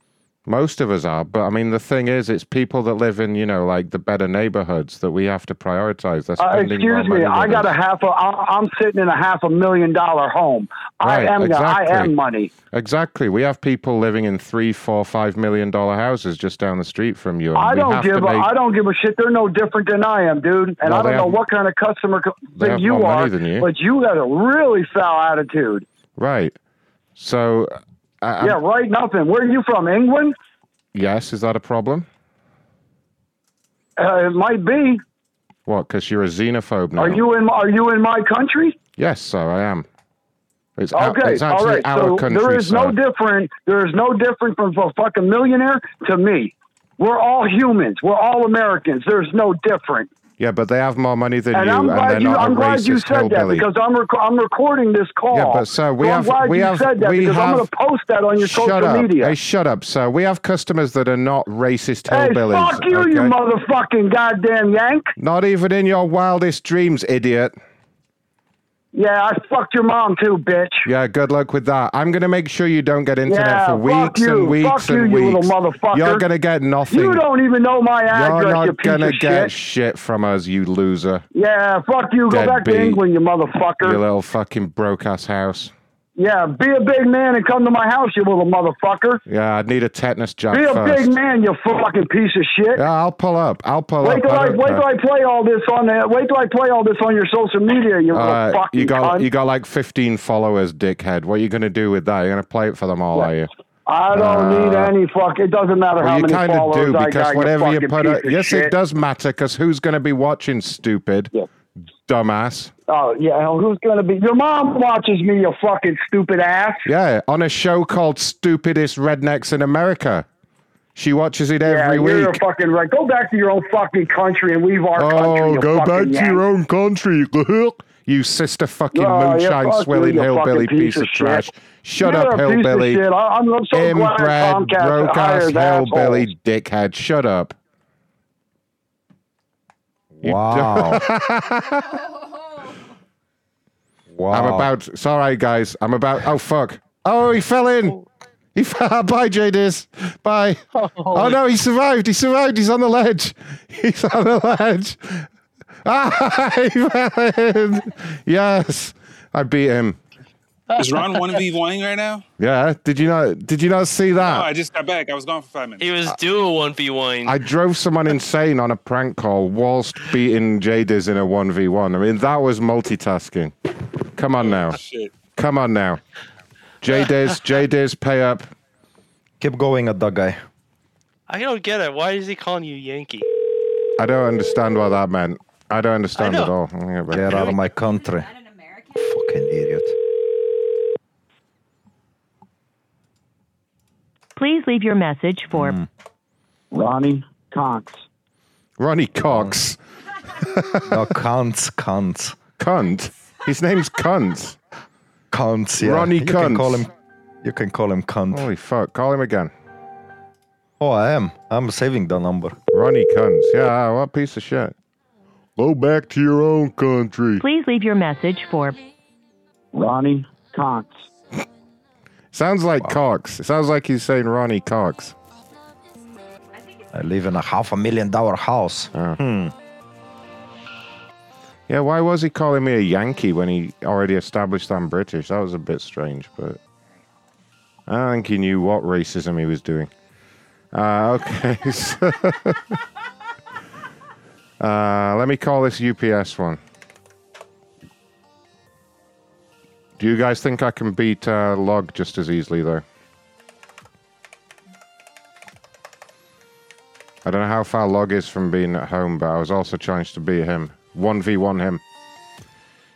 Most of us are, but I mean, the thing is, it's people that live in, you know, like the better neighborhoods that we have to prioritize. They're Uh, excuse me, I got a half a. I'm sitting in a half a million dollar home. Right, I am. exactly. I am money. Exactly. We have people living in three, four, five million dollar houses just down the street from you. I don't give. A, make- I don't give a shit. They're no different than I am, dude. And Well, I don't know what kind of customer you are, you. but you got a really foul attitude. Right. So, uh, yeah, right. Nothing. Where are you from? England? yes, is that a problem? Uh, it might be. What? Because you're a xenophobe now? Are you in? Are you in my country? Yes, sir, I am. It's, our- Okay, it's all right. So country, there is sir. no different. There is no different from a fucking millionaire to me. We're all humans. We're all Americans. There's no different. Yeah, but they have more money than And you, I'm and they're you. not I'm glad racist you said that because I'm rec- I'm recording this call. Yeah, but sir, we So have I'm glad we you have said that we because have. I'm going to post that on your Shut social up. media. Hey, shut up, sir. We have customers that are not racist Hey, hillbillies. fuck you, you motherfucking goddamn yank! Not even in your wildest dreams, idiot. Yeah, I fucked your mom too, bitch. Yeah, good luck with that. I'm to make sure you don't get internet Yeah, for weeks you. and weeks Fuck and you, you weeks. little motherfucker. You're to get nothing. You don't even know my address, You're you not piece gonna get shit. shit from us, you loser. Yeah, fuck you. Go back to England, you motherfucker. Your little fucking broke ass house. Yeah, be a big man and come to my house, you little motherfucker. Yeah, I'd need a tetanus jab Be a first. big man, you fucking piece of shit. Yeah, I'll pull up. I'll pull Wait up. till I, don't wait till I play all this on the, wait till I play all this on your social media, you little Uh, fucking you got cunt. you got like 15 followers, dickhead. What are you gonna do with that? You're gonna play it for them all, are you? I don't need Uh, any fuck. It doesn't matter Well, how you many kind of followers do I because whatever you put up, yes, shit. it does matter. Because who's gonna be watching? Stupid, dumbass. Oh yeah, who's gonna be? Your mom watches me, you fucking stupid ass. Yeah, on a show called Stupidest Rednecks in America. She watches it Yeah, every you're week. a fucking right. Go back to your own fucking country and leave our oh, country. Oh, go back to your own country. you <laughs> sister fucking Oh, moonshine fuck swilling you hillbilly piece piece of of trash. Shut You're up, a piece of hillbilly. shit. I- I'm- I'm so glad Inbred, Comcast broke ass hillbilly assholes. dickhead. Shut up. You Wow. <laughs> wow. I'm about. Sorry, guys. I'm about. Oh fuck. Oh, he fell in. He fell. <laughs> Bye, JDiz. Bye. Oh, no, he survived. He survived. He's on the ledge. <laughs> He's on the ledge. Ah, he fell in. Yes, I beat him. Is Ron one v <laughs> one right now? Yeah. Did you not? Did you not see that? No. I just got back. I was gone for five minutes. He was doing one v one. I drove someone <laughs> insane on a prank call whilst beating JDiz in a 1v1. I mean, that was multitasking. Come on now. Shit. Come on now. JDiz, <laughs> JDiz, pay up. Keep going at that guy. I don't get it. Why is he calling you Yankee? I don't understand what that meant. I don't understand I at all. Yeah, Get out of my country. Fucking idiot. Please leave your message for Hmm. Ronnie Cox. Ronnie Cox. <laughs> no, cunts, cunts. Cunt? His name's Cunt. Cunts, yeah. Ronnie you Can call him, you can call him cunt. Holy fuck. Call him again. Oh, I am. I'm saving the number. Ronnie Cunt. Yeah, what piece of shit. Go back to your own country. Please leave your message for Ronnie Cox. Sounds like Cox. It sounds like he's saying Ronnie Cox. I live in a half a million dollar house. Hmm. Yeah, why was he calling me a Yankee when he already established I'm British? That was a bit strange, but I think he knew what racism he was doing. Uh, okay. <laughs> so- <laughs> uh, let me call this UPS one. Do you guys think I can beat uh, Log just as easily, though? I don't know how far Log is from being at home, but I was also challenged to beat him. 1v1 him.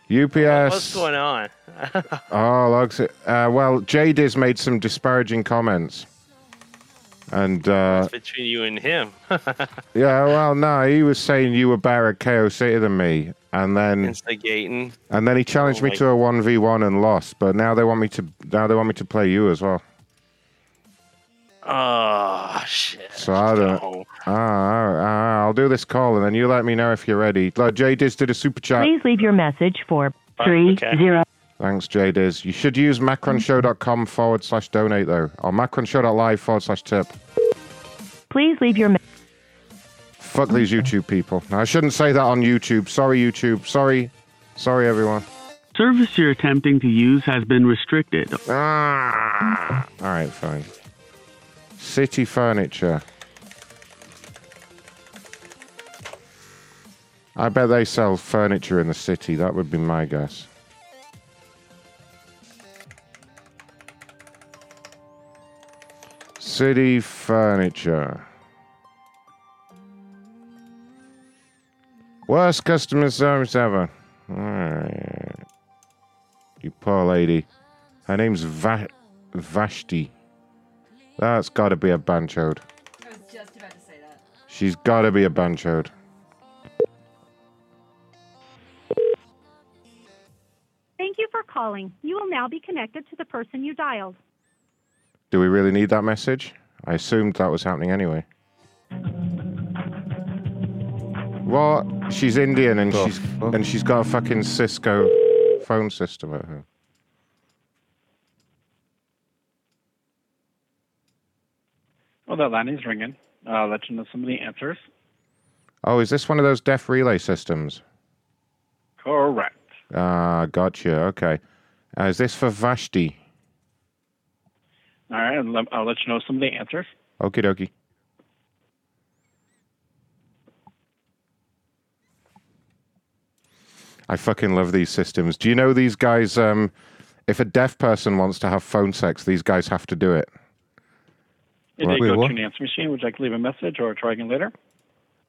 UPS. What's going on? <laughs> Oh, Logs. Uh, well, Jadiz made some disparaging comments. And, uh, Between you and him. <laughs> yeah, well, no, he was saying you were better at KO City than me. And then, Instigating. and then he challenged Oh me my- to a 1v1 and lost. But now they want me to, now they want me to play you as well. Oh shit. So I don't. Ah, ah, ah, I'll do this call and then you let me know if you're ready. Look, Jadiz did a super chat. Please leave your message for three zero. Thanks, Jadiz. You should use macronshow.com forward slash donate, though, or macronshow.live forward slash tip. Please leave your. Me- Fuck these YouTube people. I shouldn't say that on YouTube. Sorry, YouTube. Sorry. Sorry, everyone. Service you're attempting to use has been restricted. Ah. All right, fine. City Furniture. I bet they sell furniture in the city. That would be my guess. City Furniture. Worst customer service ever. Alright. You poor lady. Her name's Va- Vashti. That's got to be a banchode. I was just about to say that. She's got to be a banchode. Thank you for calling. You will now be connected to the person you dialed. Do we really need that message? I assumed that was happening anyway. What? She's Indian and she's and she's got a fucking Cisco phone system at home. Well, that line is ringing. I'll let you know some of the answers. Oh, is this one of those deaf relay systems? Correct. Ah, gotcha. Okay. Uh, is this for Vashti? All right, and I'll let you know some of the answers. Okie dokie. I fucking love these systems. Do you know these guys? Um, if a deaf person wants to have phone sex, these guys have to do it. You Right. did Wait, go what? to an answer machine. Would you like to leave a message or try again later?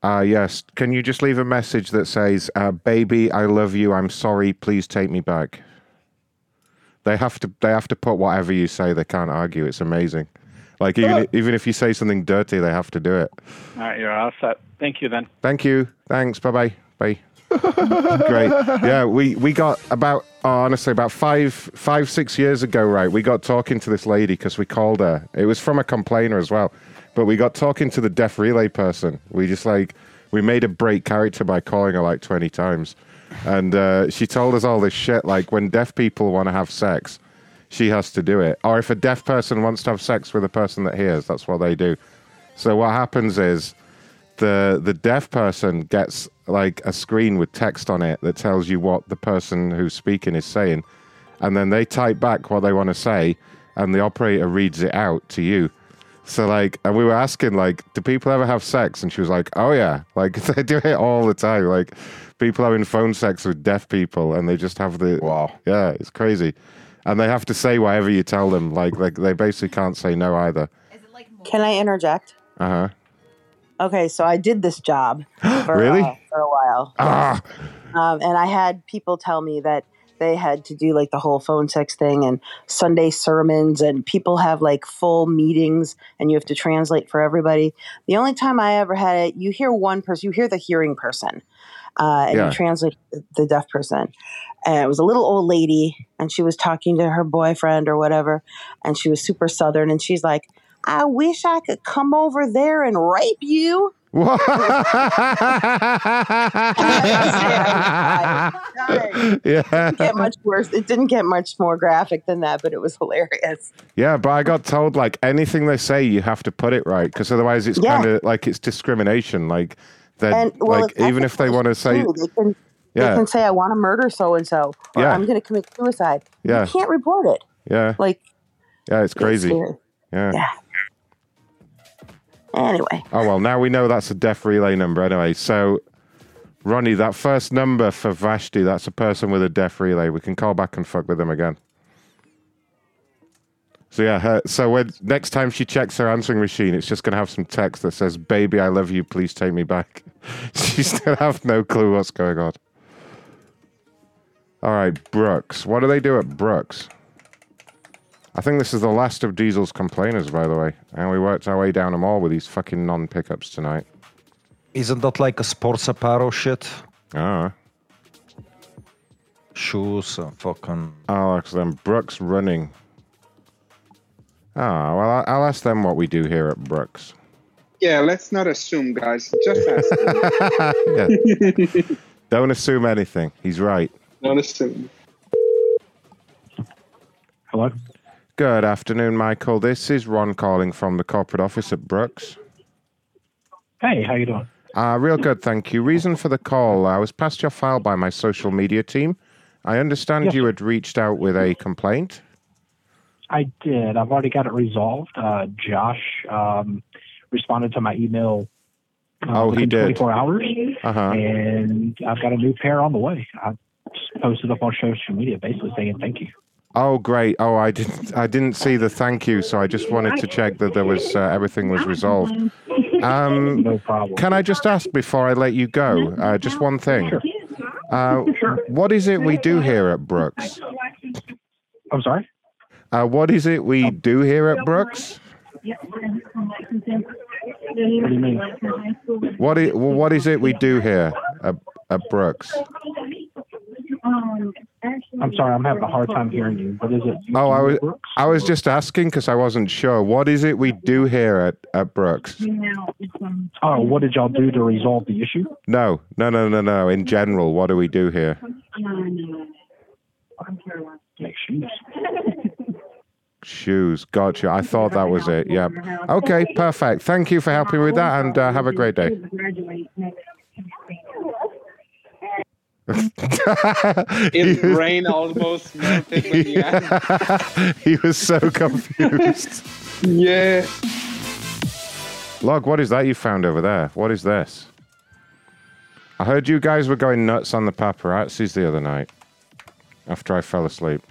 Ah, yes. Can you just leave a message that says, uh, "Baby, I love you. I'm sorry. Please take me back." They have to. They have to put whatever you say. They can't argue. It's amazing. Like even even if you say something dirty, they have to do it. All right, you're all set. Thank you then. Thank you. Thanks. Bye bye bye. Great. Yeah, we we got about oh, honestly about five five six years ago, right? We got talking to this lady because we called her. It was from a complainer as well, but we got talking to the deaf relay person. We just like we made a break character by calling her like twenty times, and uh, she told us all this shit. Like when deaf people want to have sex, she has to do it. Or if a deaf person wants to have sex with a person that hears, that's what they do. So what happens is the the deaf person gets like a screen with text on it that tells you what the person who's speaking is saying, and then they type back what they want to say, and the operator reads it out to you. So like, and we were asking like, do people ever have sex? And she was like, oh yeah, <laughs> like they do it all the time. Like people having phone sex with deaf people, and they just have the wow, yeah, it's crazy, and they have to say whatever you tell them. Like like they basically can't say no either. Can I interject? Uh huh. Okay, so I did this job <gasps> for, Really? uh, for a while. Ah, Um, and I had people tell me that they had to do like the whole phone sex thing and Sunday sermons, and people have like full meetings and you have to translate for everybody. The only time I ever had it, you hear one person, you hear the hearing person, uh, and Yeah. you translate the- the deaf person. And it was a little old lady, and she was talking to her boyfriend or whatever, and she was super southern, and she's like, I wish I could come over there and rape you. <laughs> Didn't get much worse. It didn't get much more graphic than that, but it was hilarious. Yeah, but I got told like anything they say, you have to put it right because otherwise it's Yeah. kind of like it's discrimination. Like that, well, like even if they want to say, they can, Yeah. they can say, "I want to murder so and so," or Yeah. "I'm going to commit suicide." Yeah. You can't report it. yeah, Like, yeah, it's crazy. scary. yeah. Yeah. Anyway, Oh well, now we know that's a deaf relay number anyway. So, Ronnie, that first number for Vashti, that's a person with a deaf relay. We can call back and fuck with them again. So yeah, her, so when next time she checks her answering machine, it's just gonna have some text that says, "Baby, I love you. Please take me back." <laughs> she gonna have no clue what's going on. All right, Brooks. What do they do at Brooks? I think this is the last of Diesel's complainers, by the way. And we worked our way down them all with these fucking non pickups tonight. Isn't that like a sports apparel shit? Ah. Shoes, and fucking. Oh, then Brooks running. Ah, well, I- I'll ask them what we do here at Brooks. Yeah, let's not assume, guys. Just ask. <laughs> Yeah. Don't assume anything. He's right. Don't assume. Hello? Good afternoon, Michael. This is Ron calling from the corporate office at Brooks. Hey, how you doing? Uh, real good, thank you. Reason for the call I was passed your file by my social media team. I understand Yes. you had reached out with a complaint. I did. I've already got it resolved. Uh, Josh um, responded to my email. Uh, Oh, he within did. 24 hours, Uh-huh. and I've got a new pair on the way. I posted up on social media, basically saying thank you. Oh, great. Oh, I didn't. I didn't see the thank you, so I just wanted to check that there was uh, everything was resolved. Um, <laughs> no problem. Can I just ask before I let you go, uh, just one thing? Sure. Uh, What is it we do here at Brooks? I'm sorry. Uh, what is it we do here at Brooks? What do you mean? What is, well, what is it we do here at, at Brooks? I'm sorry, I'm having a hard time hearing you. What is it? you Oh, I was Brooks? I was just asking because I wasn't sure. What is it we do here at, at Brooks? Oh, what did y'all do to resolve the issue? No, no, no, no, no. In general, what do we do here? Make shoes. <laughs> Shoes. Gotcha. I thought that was it. Yep. <laughs> Okay, perfect. Thank you for helping with that and uh, have a great day. <laughs> His brain almost melted when <laughs> he was so confused. Yeah. Log, what is that you found over there? What is this? I heard you guys were going nuts on the paparazzis the other night after I fell asleep.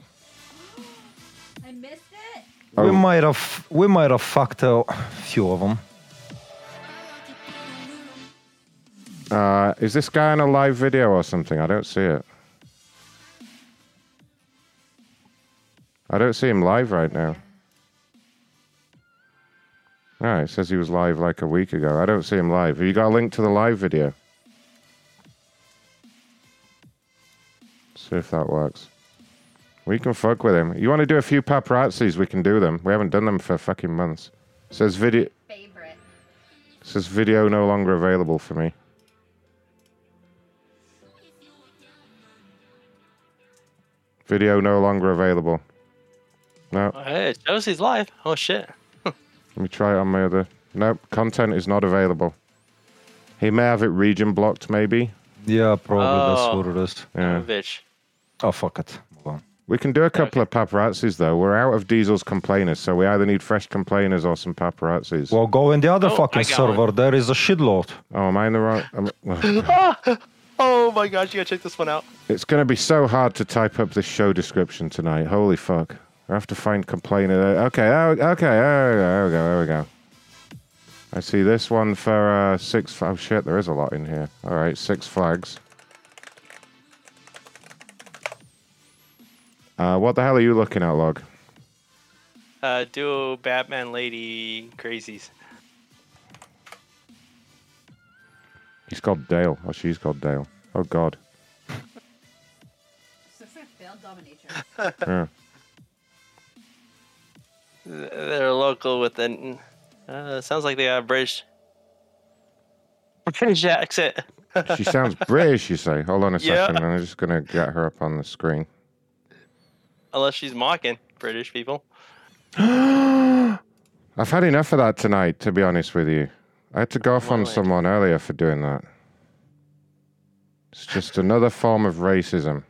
Oh. We might have we might have fucked out a few of them. Uh, is this guy on a live video or something? I don't see it. I don't see him live right now. Ah, it says he was live like a week ago. I don't see him live. Have you got a link to the live video? See if that works. We can fuck with him. You want to do a few paparazzis? We can do them. We haven't done them for fucking months. says video. Says video no longer available for me. Video no longer available. No. Oh, hey, it shows he's live. Oh shit. Let me try it on my other. Nope, content is not available. He may have it region blocked, maybe. Yeah, probably Oh. that's what it is. Yeah. Bitch. Oh fuck it. Move on. We can do a couple of paparazzis though. We're out of Diesel's complainers, so we either need fresh complainers or some paparazzis. Well, go in the other Oh, fucking I got server. There is a shitload. Oh, am I in the wrong? am- <laughs> <laughs> <laughs> ah! Oh my gosh, you gotta check this one out. It's going to be so hard to type up this show description tonight. Holy fuck! I have to find complainer. Okay, oh, okay, there we go, there we go, there we go. I see this one for uh, six. Oh shit, there is a lot in here. All right, six flags. Uh, what the hell are you looking at, log? Uh, duo Batman Lady Crazies. He's called Dale. Oh, she's called Dale. Oh God. Failed <laughs> dominatrix. Yeah. They're local with an. Uh, sounds like they got a British. British accent. She sounds British, you say? Hold on a Yeah. second. I'm just gonna get her up on the screen. Unless she's mocking British people. <gasps> I've had enough of that tonight, to be honest with you. I had to go off on someone earlier for doing that. It's just another form of racism.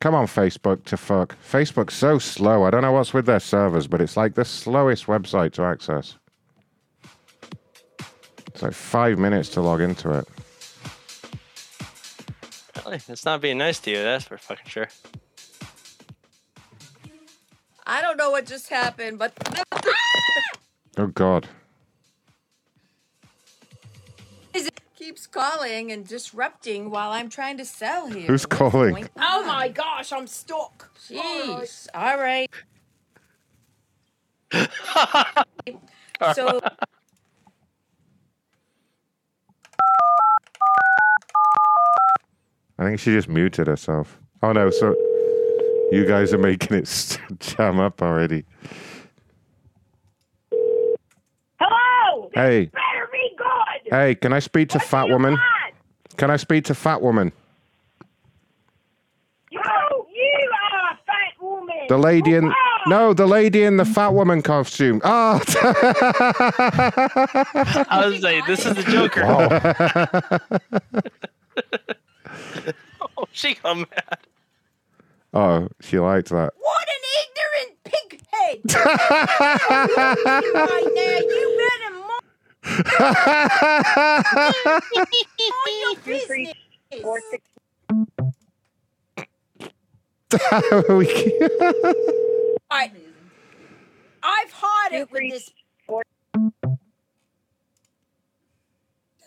Come on, Facebook to fuck. Facebook's so slow. I don't know what's with their servers, but it's like the slowest website to access. It's like five minutes to log into it. Really? It's not being nice to you, that's for fucking sure. I don't know what just happened, but <laughs> Oh, God. it keeps calling and disrupting while I'm trying to sell here. Who's calling? Oh my gosh, I'm stuck. Jeez. All right. <laughs> so I think she just muted herself. Oh no, so you guys are making it s- <laughs> jam up already. Hello. Hey, Better be good. hey, can I speak to Fat Woman? Can I speak to Fat Woman? You, you are a fat woman. The lady in no, the lady in the Fat Woman costume. Ah, <laughs> I was like, this is the Joker. <laughs> oh, she got mad. Oh, she likes that. what an ignorant pighead! <laughs> right now, you better mind your business. <laughs> We I, I've had it with this.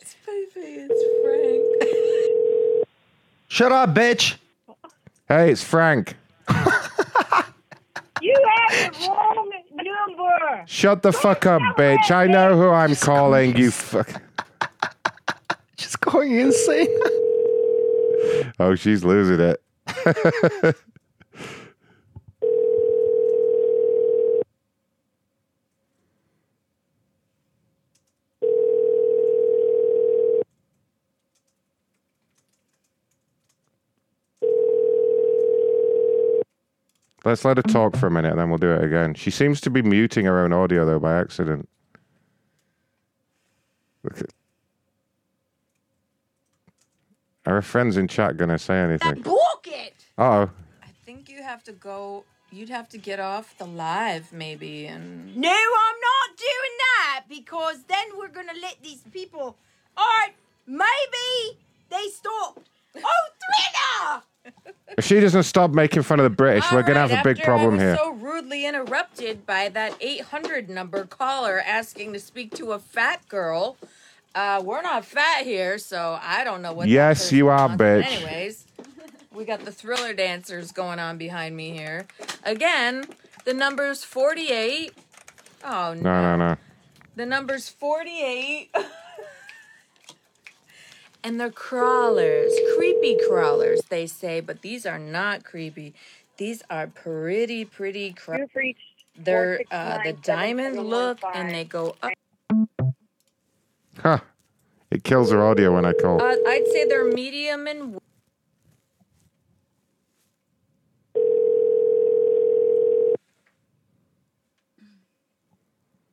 It's Fifi, it's Frank. Shut up, bitch. Hey, it's Frank. <laughs> You have the wrong number. Shut the fuck up, bitch. I know who I'm calling. You fuck. <laughs> She's going insane. Oh, she's losing it. <laughs> Let's let her talk for a minute and then we'll do it again. She seems to be muting her own audio though by accident. Look at... Are her friends in chat gonna say anything? Book it! Uh oh. I think you have to go. You'd have to get off the live, maybe, and. No, I'm not doing that because then we're gonna let these people. All right, maybe they stopped. Oh, Thriller! If she doesn't stop making fun of the British, we're gonna Alright, have a big problem I was here. so rudely interrupted by that 800 number caller asking to speak to a fat girl. Uh, we're not fat here, so I don't know what. Yes, you are, wants. But bitch. Anyways, we got the thriller dancers going on behind me here. Again, the number's 48. Oh no. No, no, no. The number's 48. <laughs> and they're crawlers, creepy crawlers, they say, but these are not creepy. These are pretty, pretty crawlers. They're uh, the diamond look and they go up. Huh. It kills her audio when I call. Uh, I'd say they're medium in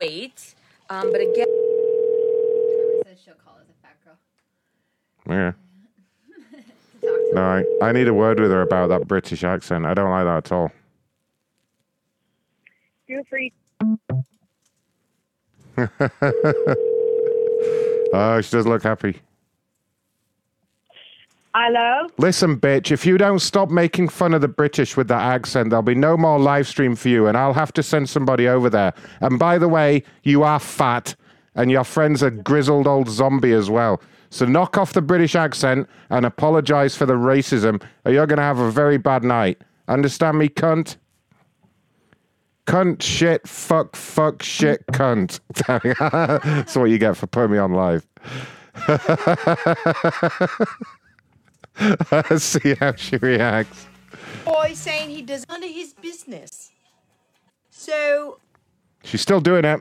weight. Um, but again, says she'll call us a fat girl. Yeah. <laughs> No, I, I need a word with her about that British accent. I don't like that at all. Feel free. <laughs> oh, she does look happy. Hello? Listen, bitch, if you don't stop making fun of the British with that accent, there'll be no more live stream for you, and I'll have to send somebody over there. And by the way, you are fat, and your friend's a grizzled old zombie as well. So knock off the British accent and apologize for the racism, or you're going to have a very bad night. Understand me, cunt? Cunt, shit, fuck, fuck, shit, cunt. <laughs> That's what you get for putting me on live. Let's <laughs> see how she reacts. boy saying he does none of his business. So She's still doing it.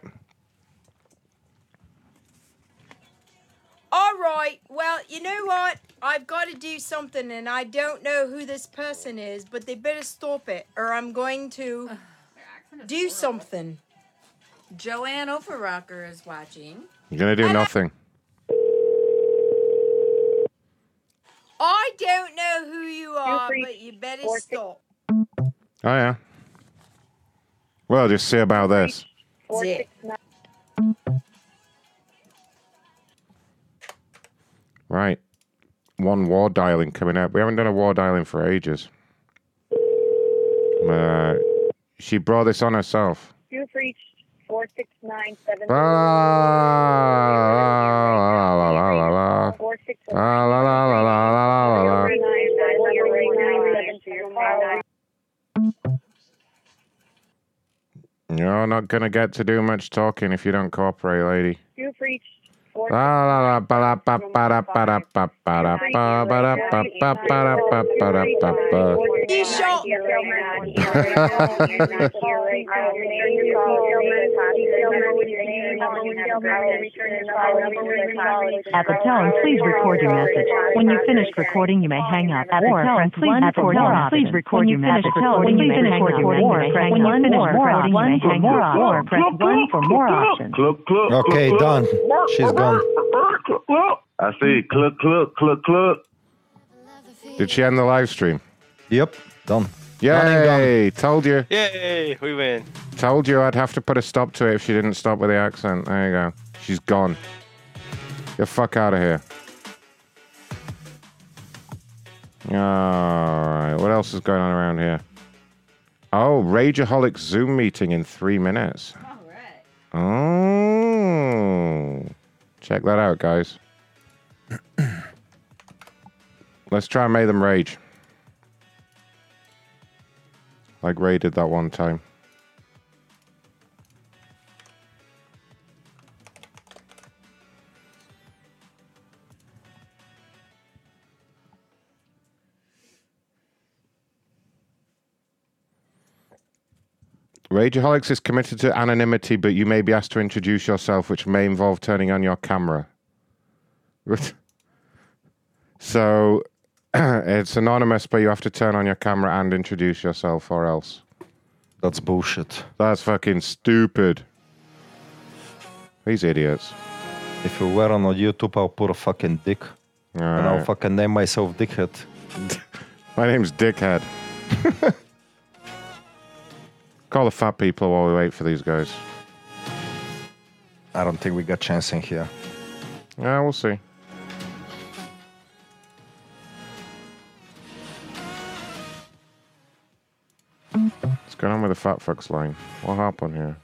All right. Well, you know what? I've got to do something, and I don't know who this person is, but they better stop it, or I'm going to <sighs> do something. Joanne Overrocker is watching. You're going to do nothing. I don't know who you are, but you better stop. Oh, yeah. Well, just see about this. That's it. Right. One war dialing coming up. We haven't done a war dialing for ages. Uh, she brought this on herself. You've reached 4697. La la la la la la la. La la la la la la la la. You're not gonna get to do much talking if you don't cooperate, lady. You've reached you show. You. At the tone, please record your message. When you finish recording, you may hang up. At the tone, please record your message. Please record your message. When you finish recording, you may hang up. When you finish recording, you may hang up. Or press one for more options. Okay, done. She's gone. I see. Cluck, cluck, cluck, cluck. Did she end the live stream? Yep, done. Yay! Told you. Yay, we win. Told you I'd have to put a stop to it if she didn't stop with the accent. There you go. She's gone. Get the fuck out of here. Alright, what else is going on around here? Oh, Rageaholic Zoom meeting in three minutes. Alright. Oh. Check that out, guys. <clears throat> Let's try and make them rage. Like Ray did that one time. Rageaholics is committed to anonymity, but you may be asked to introduce yourself, which may involve turning on your camera. <laughs> so <clears throat> it's anonymous, but you have to turn on your camera and introduce yourself, or else. That's bullshit. That's fucking stupid. These idiots. If you were on a YouTube, I'll put a fucking dick. And I'll fucking name myself Dickhead. <laughs> My name's Dickhead. <laughs> Call the fat people while we wait for these guys. I don't think we got chance in here. Yeah, we'll see. Going on with the fat fucks line? What happened here?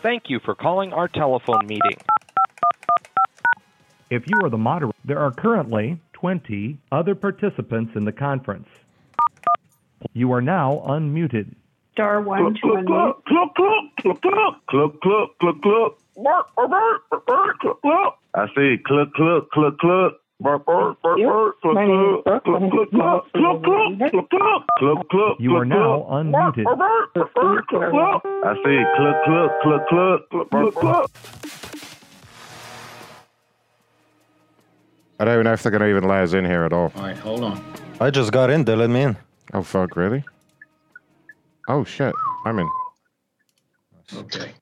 Thank you for calling our telephone meeting. If you are the moderator, there are currently 20 other participants in the conference. You are now unmuted. Star one to unmute. Cluck, cluck, cluck, cluck, cluck, cluck, cluck, cluck. Bark, bark, bark, bark, cluck, cluck. I see. Cluck, cluck, cluck, cluck. You are now unmuted. I say cluck cluck cluck cluck cluck. I don't even know if they're going to even let us in here at all. All right, hold on. I just got in. They let me in. Oh fuck! Really? Oh shit! I'm in. Okay.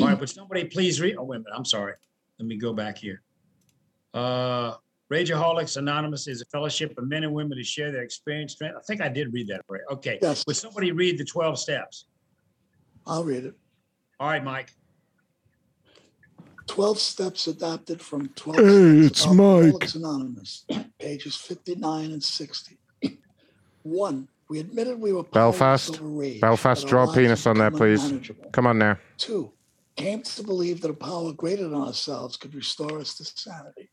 All right, would somebody please read? Oh, wait a minute. I'm sorry. Let me go back here. Uh, Rageaholics Anonymous is a fellowship of men and women who share their experience. strength- I think I did read that right. Okay. Yes. Would somebody read the 12 steps? I'll read it. All right, Mike. 12 steps adapted from 12 Hey, steps it's of Alcoholics Mike. Anonymous, pages 59 and 60. One, we admitted we were Belfast. powerless rage, Belfast, draw a penis on there, please. unmanageable. Come on now. Two, came to believe that a power greater than ourselves could restore us to sanity.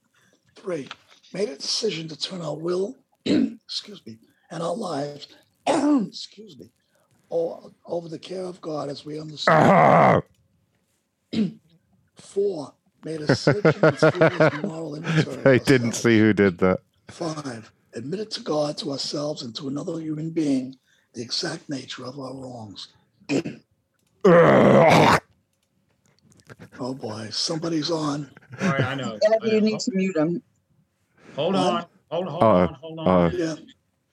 Three, made a decision to turn our will, <clears throat> excuse me, and our lives, <clears throat> excuse me, o- over the care of God as we understand. <laughs> Four, made a serious moral inventory. <laughs> I didn't see who did that. Five, admitted to God, to ourselves, and to another human being the exact nature of our wrongs. <clears throat> Oh boy, somebody's on. All right, I know. <laughs> Ed, you need to mute him. Hold on. Hold, hold Uh-oh. on. Hold on. Uh-oh. Yeah.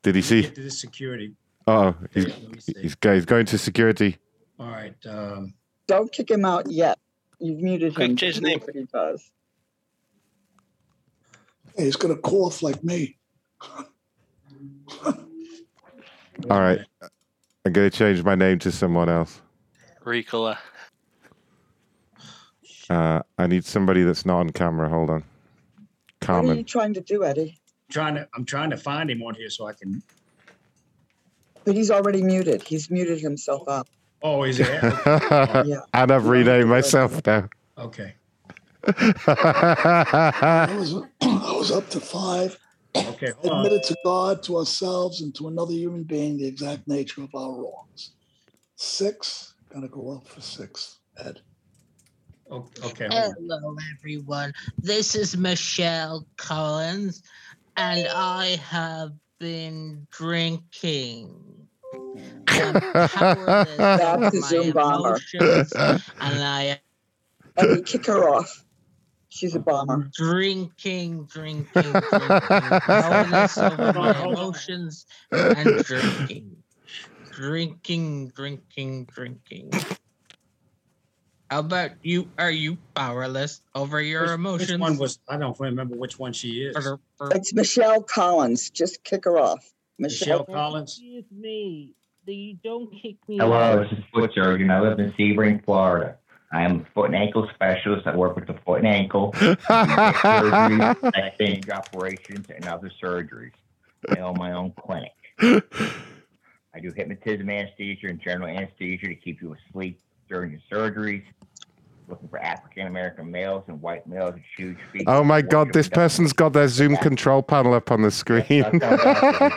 Did he see? Get to this security. Oh, he's, he's, go- he's going to security. All right. Um, Don't kick him out yet. You've muted him. change the name. What he does. Hey, he's gonna cough like me. <laughs> All right. I'm going to change my name to someone else. Ricola. Uh, I need somebody that's not on camera. Hold on. Carmen. What are you trying to do, Eddie? trying to. I'm trying to find him on here so I can. But he's already muted. He's muted himself up. Oh, is it? and I've renamed myself now. Okay. <laughs> I was <clears throat> I was up to five. Okay. Hold on. Admitted to God, to ourselves, and to another human being the exact nature of our wrongs. Six, gonna go up for six, Ed. O- Okay. Hello, everyone. This is Michelle Collins, and I have been drinking. I'm powerless <laughs> That's over the my Zoom bomber. emotions, and I <laughs> Eddie, kick her off. She's a bomber. am drinking, drinking, drinking. Powerless over my emotions and drinking. Drinking, drinking, drinking. How about you? Are you powerless over your Which- emotions? Which one was? I don't remember which one she is. It's Michelle Collins. Just kick her off. Michelle Michelle. Collins. Excuse me. You don't kick me Hello, this is foot surgeon. I live in Sebring, Florida. I am a foot and ankle specialist. I work with the foot and ankle, <laughs> surgeries, exchange operations, and other surgeries. I own my own clinic. <laughs> I do hypnotism anesthesia and general anesthesia to keep you asleep during your surgeries. Looking for African American males and white males with huge feet. Oh my God, this person's got their Zoom control panel up on the screen.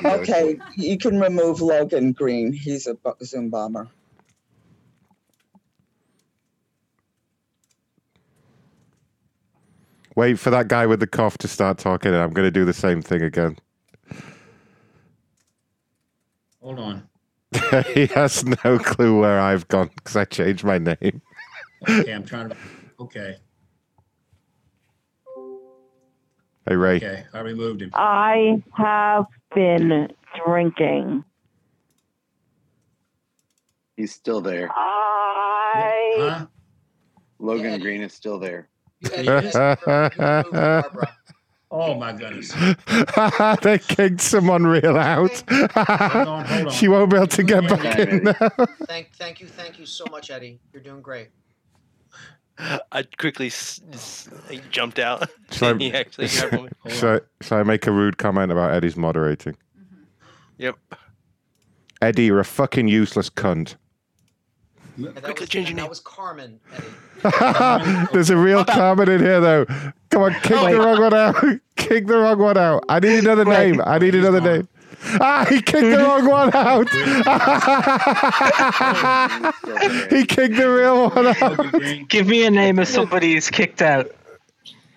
Okay, you can remove Logan Green. He's a Zoom bomber. Wait for that guy with the cough to start talking, and I'm going to do the same thing again. Hold on. <laughs> he has no clue where I've gone because I changed my name. Okay, I'm trying to. Okay. Hey, Ray. Okay, I removed him. I have been drinking. He's still there. I Huh? Logan Green is still there. Oh my goodness. <laughs> they kicked someone real out. on, hold on. <laughs> she won't be able to get back in now. <laughs> Thank, thank you, thank you so much, Eddie. You're doing great. I quickly s- s- jumped out. Shall he I, actually grabbed me. shall, I, I make a rude comment about Eddie's moderating? Mm-hmm. Yep. Eddie, you're a fucking useless cunt. And that, was, and that was Carmen, <laughs> There's a real Carmen in here, though. Come on, kick the wrong one out. <laughs> kick the wrong one out. I need another name. I need another name. Ah, he kicked the wrong one out. <laughs> he kicked the real one out. Give me a name of somebody who's kicked out.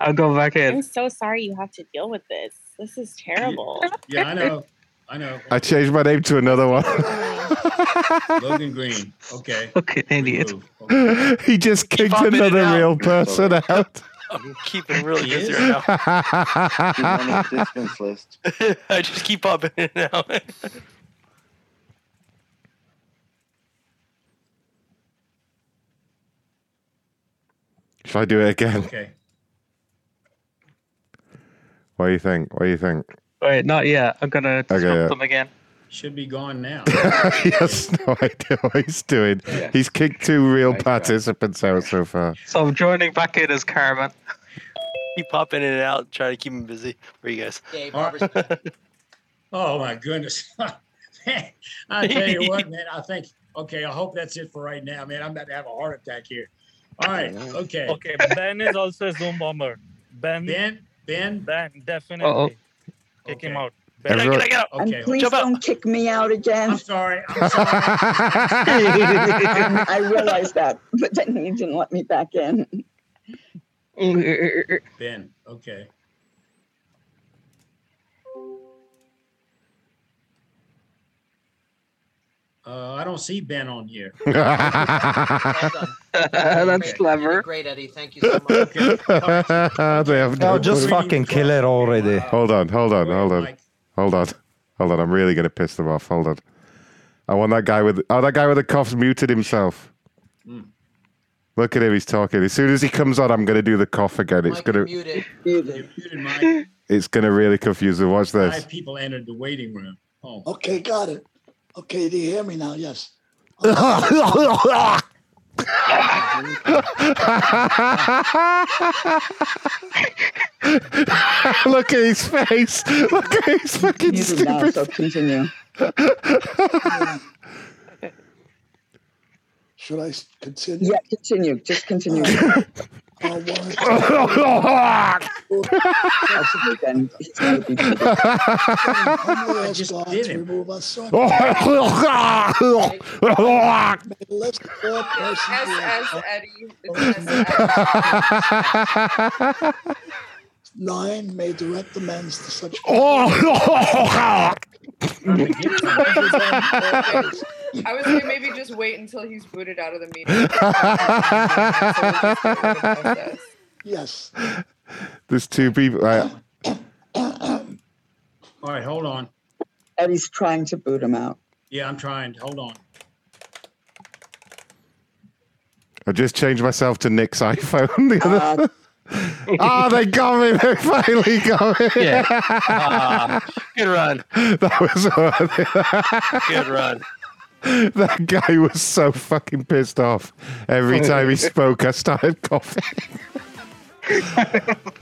I'll go back in. I'm so sorry you have to deal with this. This is terrible. Yeah, I know. I know. I changed my name to another one. Logan Green. Okay. Fucking idiot. <laughs> he just kicked Pop another real person out. I'm keeping really He busy right now. <laughs> He's on his dispense list. <laughs> I just keep popping in and out. Should I do it again? Okay. What do you think? What do you think? Wait, not yet. I'm gonna disrupt yeah. them again. Should be gone now. <laughs> he has no idea what he's doing. He's kicked two real participants out so far. So I'm joining back in as Carmen. <laughs> keep popping in and out, trying to keep him busy. Where you guys? Dave, All <laughs> Oh my goodness. man, I tell you what, man, I think okay, I hope that's it for right now, man. I'm about to have a heart attack here. All right, okay. Okay, Ben is also a Zoom bomber. Ben. Ben, Ben, Ben, definitely. Uh-oh. Kick him out. Everyone- Get out. And Okay, please jump don't kick me out again. I'm sorry. I'm sorry. <laughs> I realized that, but then you didn't let me back in. ben, okay. Uh, I don't see Ben on here. well <laughs> done. That's clever. Great, Eddie. Thank you so much. <laughs> Okay. <laughs> they have No, no just clue. fucking kill it already. Hold on, hold on, hold on, Mike. hold on, hold on. I'm really gonna piss them off. Hold on. I want that guy with oh that guy with the cough's muted himself. Hmm. Look at him, he's talking. As soon as he comes on, I'm gonna do the cough again. It's Mike, gonna you're muted. You're muted, Mike. it's gonna really confuse them. Watch this. Five people entered the waiting room. Oh, Okay, got it. Okay, do you hear me now? Yes. <laughs> Look at his face. Look at his fucking Muted now, stupid. so continue. <laughs> Should I continue? Yeah, continue. Just continue. <laughs> Uh, ask just did him. remove. Oh. Be SS Eddie. SS. Nine may direct amends to such. Oh. I was saying maybe just wait until he's booted out of the meeting. Yes. There's two people. Right. all right. Hold on. Eddie's trying to boot him out. Yeah, I'm trying. Hold on. I just changed myself to Nick's iPhone. The other. Uh, <laughs> Ah, they got me. They finally got me. Yeah. <laughs> Ah, good run. that was worth it. Good run. <laughs> that guy was so fucking pissed off. Every time he spoke, I started coughing.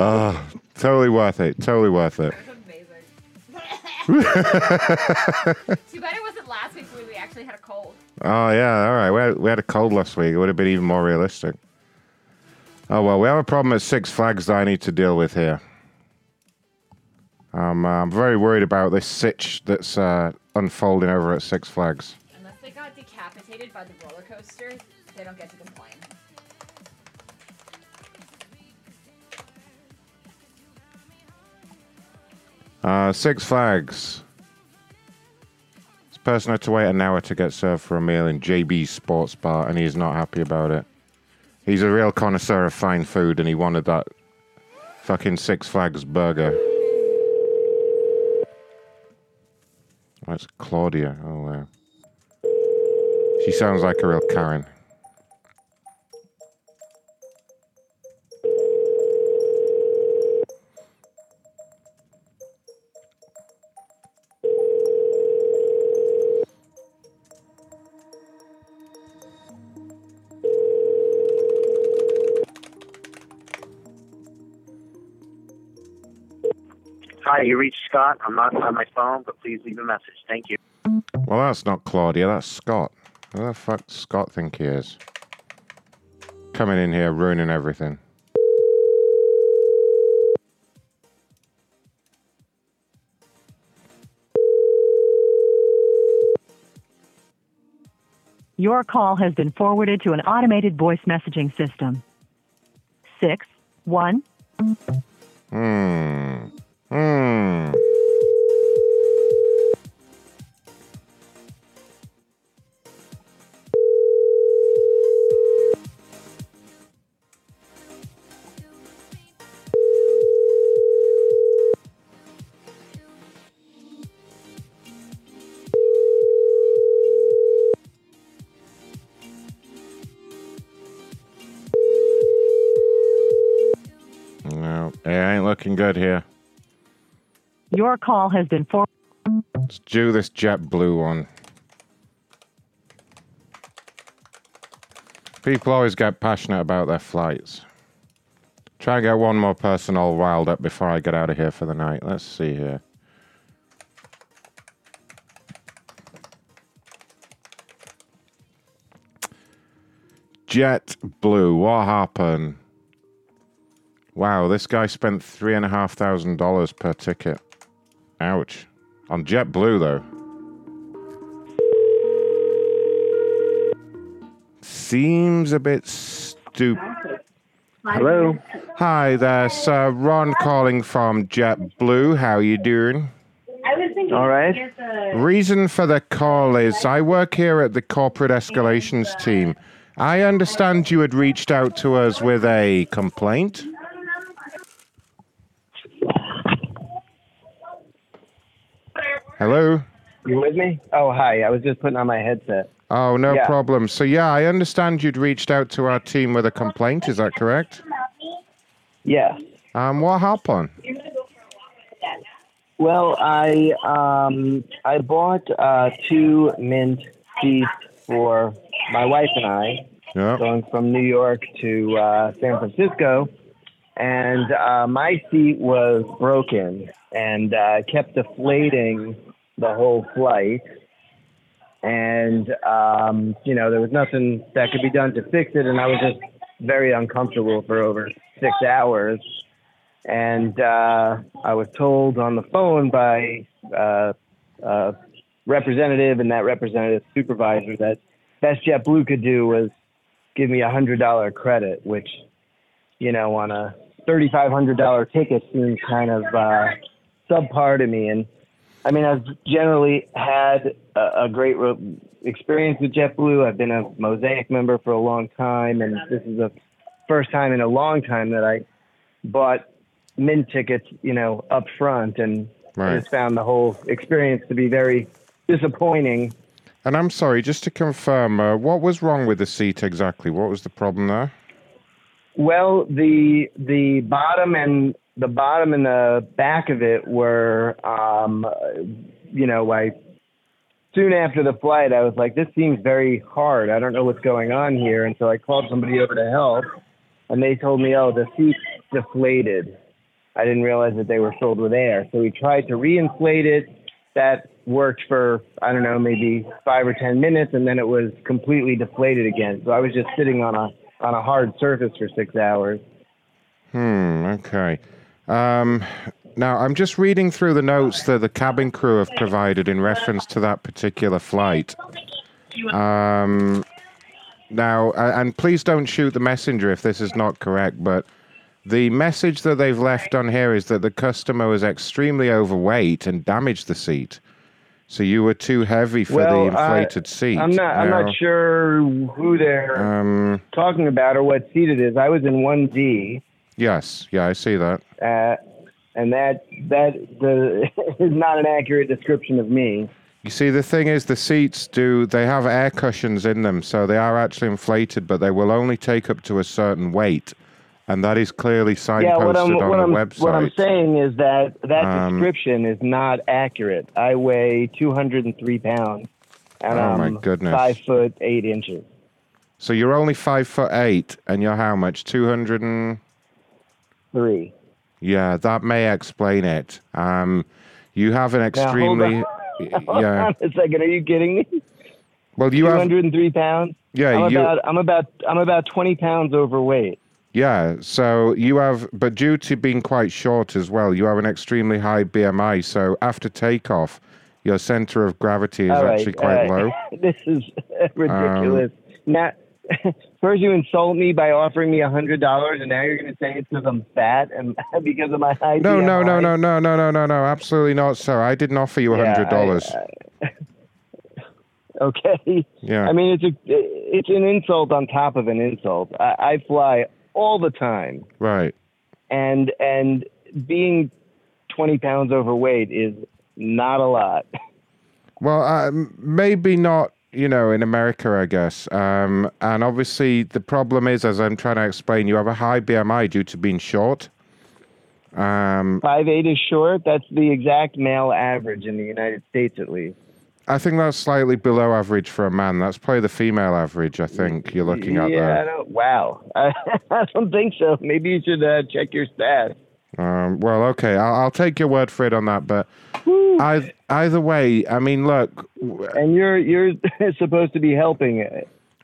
oh, <laughs> totally worth it. Totally worth it. <laughs> Too bad it wasn't last week when we actually had a cold. Oh yeah, all right. We had, we had a cold last week. It would have been even more realistic. Oh well, we have a problem at Six Flags that I need to deal with here. Um, uh, I'm very worried about this sitch that's uh, unfolding over at Six Flags. The roller coaster, they don't get to complain. Uh, Six Flags. This person had to wait an hour to get served for a meal in JB's Sports Bar, and he's not happy about it. He's a real connoisseur of fine food, and he wanted that fucking Six Flags burger. That's Claudia. Oh, wow. She sounds like a real Karen. Hi, you reached Scott. I'm not on my phone, but please leave a message. Thank you. Well, that's not Claudia, that's Scott. Who the fuck does Scott think he is? Coming in here, ruining everything. Your call has been forwarded to an automated voice messaging system. Six one. Hmm. Hmm. Good here. Your call has been for. Let's do this JetBlue one. People always get passionate about their flights. Try and get one more person all riled up before I get out of here for the night. Let's see here. JetBlue, what happened? Wow, this guy spent three and a half thousand dollars per ticket. Ouch. On JetBlue, though. Seems a bit stupid. Hello. Hi there, sir. Ron calling from JetBlue. How are you doing? All right. Reason for the call is I work here at the corporate escalations team. I understand you had reached out to us with a complaint. Hello? You with me? Oh, hi. I was just putting on my headset. Oh, no Yeah. problem. So, yeah, I understand you'd reached out to our team with a complaint. Is that correct? Yeah. Um, what happened? Well, I um I bought uh, two mint seats for my wife and I Yeah. going from New York to uh, San Francisco, and uh, my seat was broken and uh, kept deflating the whole flight. And um, you know there was nothing that could be done to fix it, and I was just very uncomfortable for over six hours. And uh, I was told on the phone by uh, a representative and that representative supervisor that best JetBlue could do was give me a hundred dollar credit, which you know on a thirty five hundred dollar ticket seems kind of uh, subpar to me. And I mean, I've generally had a, a great re- experience with JetBlue. I've been a Mosaic member for a long time, and this is the first time in a long time that I bought mint tickets, you know, up front, and I Right. just found the whole experience to be very disappointing. And I'm sorry, just to confirm, uh, what was wrong with the seat exactly? What was the problem there? Well, the the bottom and the bottom and the back of it were, um, you know, I soon after the flight, I was like, this seems very hard. I don't know what's going on here, and so I called somebody over to help, and they told me, oh, the seat's deflated. I didn't realize that they were filled with air, so we tried to reinflate it. That worked for I don't know, maybe five or ten minutes, and then it was completely deflated again. So I was just sitting on a on a hard surface for six hours. Hmm, okay. Um, now, I'm just reading through the notes that the cabin crew have provided in reference to that particular flight. Um, now, and please don't shoot the messenger if this is not correct, but the message that they've left on here is that the customer was extremely overweight and damaged the seat. So you were too heavy for well, the inflated seat. I'm not. I'm not sure who they're Um, talking about or what seat it is. I was in one D, yes, yeah, I see that. uh, and that that the <laughs> is not an accurate description of me. You see, the thing is, the seats do, they have air cushions in them, so they are actually inflated, but they will only take up to a certain weight. And that is clearly signposted yeah, what I'm on what the I'm website. what I'm saying is that that Um, description is not accurate. I weigh 203 pounds, and Oh, my I'm goodness. five foot eight inches. So you're only five foot eight, and you're how much? 200 and... Three. Yeah, that may explain it. Um, you have an Now, hold extremely... on. Hold <laughs> yeah. <laughs> on a second. Are you kidding me? Well, you have... 203 pounds. Yeah, I'm you- about I'm about I'm about 20 pounds overweight. Yeah, so you have, but due to being quite short as well, you have an extremely high BMI. So after takeoff, your center of gravity is right, actually quite all low. <laughs> this is ridiculous. now, first you insult me by offering me a hundred dollars, and now you're going to say it's because I'm fat and <laughs> because of my high No, no, no, no, no, no, no, no, no, absolutely not, sir. I didn't offer you a hundred dollars. <laughs> Okay. Yeah. I mean, it's a it's an insult on top of an insult. I, I fly all the time, Right. and and being 20 pounds overweight is not a lot. Well, uh, maybe not. You know, in America, I guess. Um, and obviously, the problem is, as I'm trying to explain, you have a high BMI due to being short. Um, Five eight is short. That's the exact male average in the United States, at least. I think that's slightly below average for a man. That's probably the female average. I think you're looking at yeah, there. don't, wow. I, <laughs> I don't think so. Maybe you should uh, check your stats. Um, well, okay, I'll, I'll take your word for it on that. But I, either way, I mean, look, And you're you're <laughs> supposed to be helping. uh,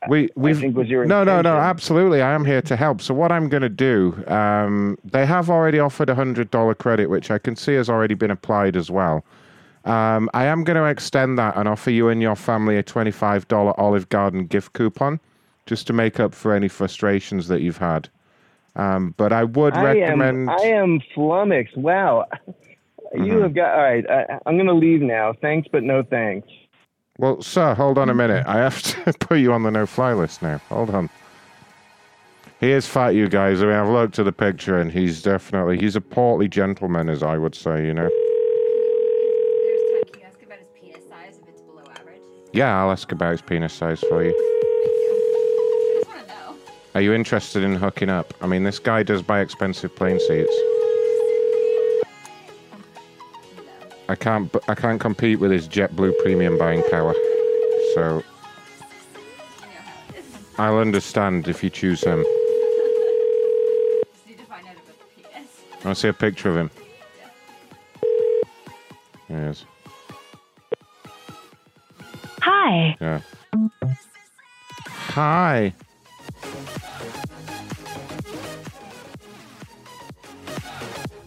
we we think was your no no no absolutely. I am here to help. So what I'm going to do, um, they have already offered a hundred dollar credit, which I can see has already been applied as well. Um, I am going to extend that and offer you and your family a twenty five dollar Olive Garden gift coupon, just to make up for any frustrations that you've had. Um, but I would I recommend. am I am flummoxed. Wow. <laughs> You Mhm. have got all right. I, I'm going to leave now. Thanks, but no thanks. Well, sir, hold on a minute. I have to <laughs> put you on the no-fly list now. Hold on. He is fat, you guys. I mean, I've looked at the picture, and he's definitely he's a portly gentleman, as I would say. You know. Yeah, I'll ask about his penis size for you. Are you interested in hooking up? I mean, this guy does buy expensive plane seats. I can't. I can't compete with his JetBlue premium buying power. So I'll understand if you choose him. I see a picture of him. There he is. Hi. Yeah. Hi.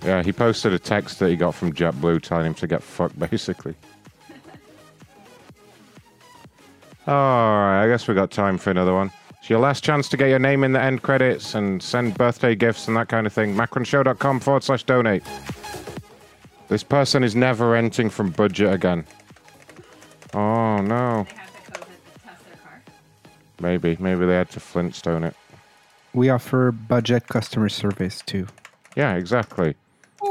Yeah, he posted a text that he got from JetBlue telling him to get fucked, <laughs> basically. All right, I guess we got time for another one. It's your last chance to get your name in the end credits and send birthday gifts and that kind of thing. Macronshow.com forward slash donate. This person is never renting from budget again. Oh no. Maybe, maybe they had to Flintstone it. We offer budget customer service too. Yeah, exactly.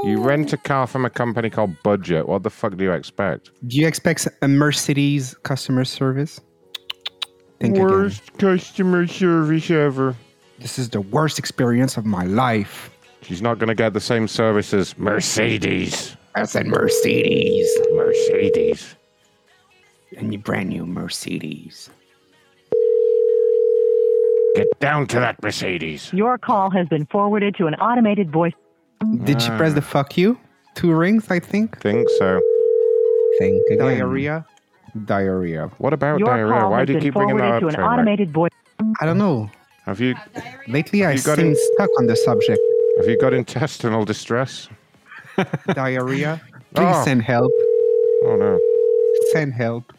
You rent a car from a company called Budget. What the fuck do you expect? Do you expect a Mercedes customer service? Think Worst customer service ever. This is the worst experience of my life. She's not going to get the same service as Mercedes. I said Mercedes. Mercedes. And your brand new Mercedes. Get down to that Mercedes. Your call has been forwarded to an automated voice. Did she press the uh, fuck you? Two rings, I think. Think so. Think again. Diarrhea? Diarrhea. Diarrhea. What about Your diarrhea? call Why has do you been keep bringing that forwarded up? to an Trainwreck? automated voice. I don't know. Have you Lately, I you got seem in- stuck on the subject. have you got intestinal distress? <laughs> Diarrhea. Oh. Please Oh. send help. Oh no. Send help.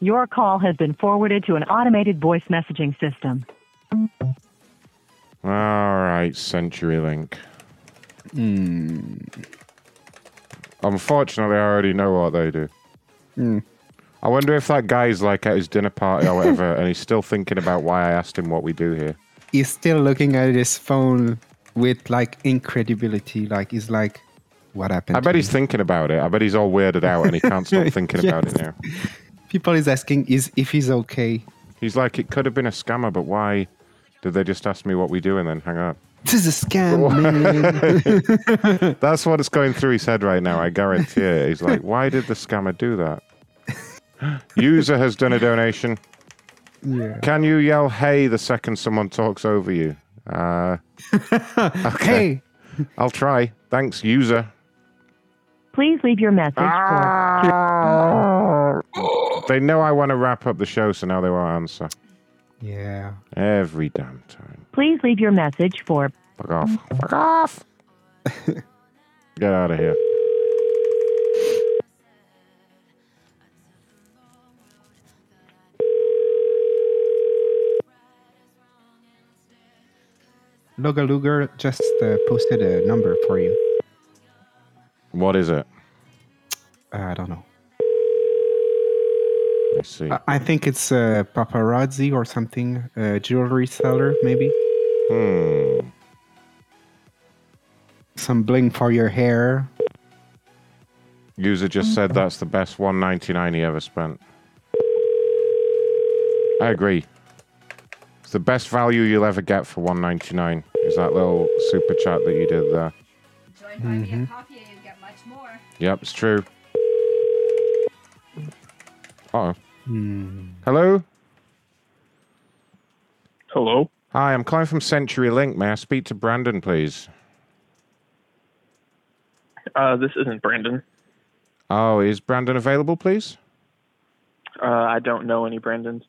Your call has been forwarded to an automated voice messaging system. All right, CenturyLink. Hmm. Unfortunately, I already know what they do. Hmm. I wonder if that guy's like at his dinner party or whatever, and he's still thinking about why I asked him what we do here. He's still looking at his phone with like incredibility. Like he's like, what happened? I bet he's me? thinking about it. I bet he's all weirded out and he can't stop <laughs> thinking about it Yes. now. People is asking is if he's okay. He's like, it could have been a scammer, but why did they just ask me what we do and then hang up? <laughs> This is a scam, man. <laughs> <laughs> That's what's going through his head right now. I guarantee it. He's like, why did the scammer do that? <gasps> User has done a donation. yeah. Can you yell "Hey" the second someone talks over you? Uh, okay. Hey. I'll try. Thanks, user. Please leave your message for. They know I want to wrap up the show, so now they won't answer. Yeah. Every damn time. Please leave your message for. Fuck off. Fuck off. <laughs> Get out of here. Loga Luger just uh, posted a number for you. What is it? Uh, I don't know. See. I, think it's a paparazzi or something. Uh, jewelry seller, maybe. Hmm. Some bling for your hair. User just said that's the best 199 he ever spent. I agree. It's the best value you'll ever get for 199. Is that little super chat that you did there? Mm-hmm. Yep, it's true. Uh oh. Hmm. Hello? Hello? Hi, I'm calling from Century Link. May I speak to Brandon, please? Uh, this isn't Brandon. Oh, is Brandon available, please? Uh, I don't know any Brandons.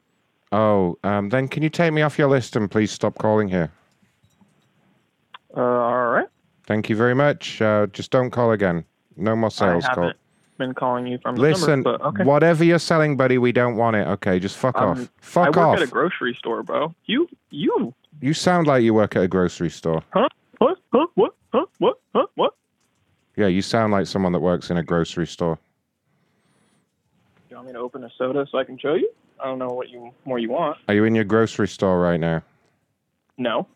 Oh, um, then can you take me off your list and please stop calling here? Uh, all right. Thank you very much. Uh, just don't call again. No more sales I call. haven't been calling you from the Listen, number, but okay. whatever you're selling, buddy, we don't want it. Okay, just fuck Um, off. Fuck I work off. at a grocery store, bro. You, you, You sound like you work at a grocery store. huh? What? Huh? What? Huh? What? Huh? What? Yeah, you sound like someone that works in a grocery store. You want me to open a soda so I can show you? I don't know what you more you want. Are you in your grocery store right now? No,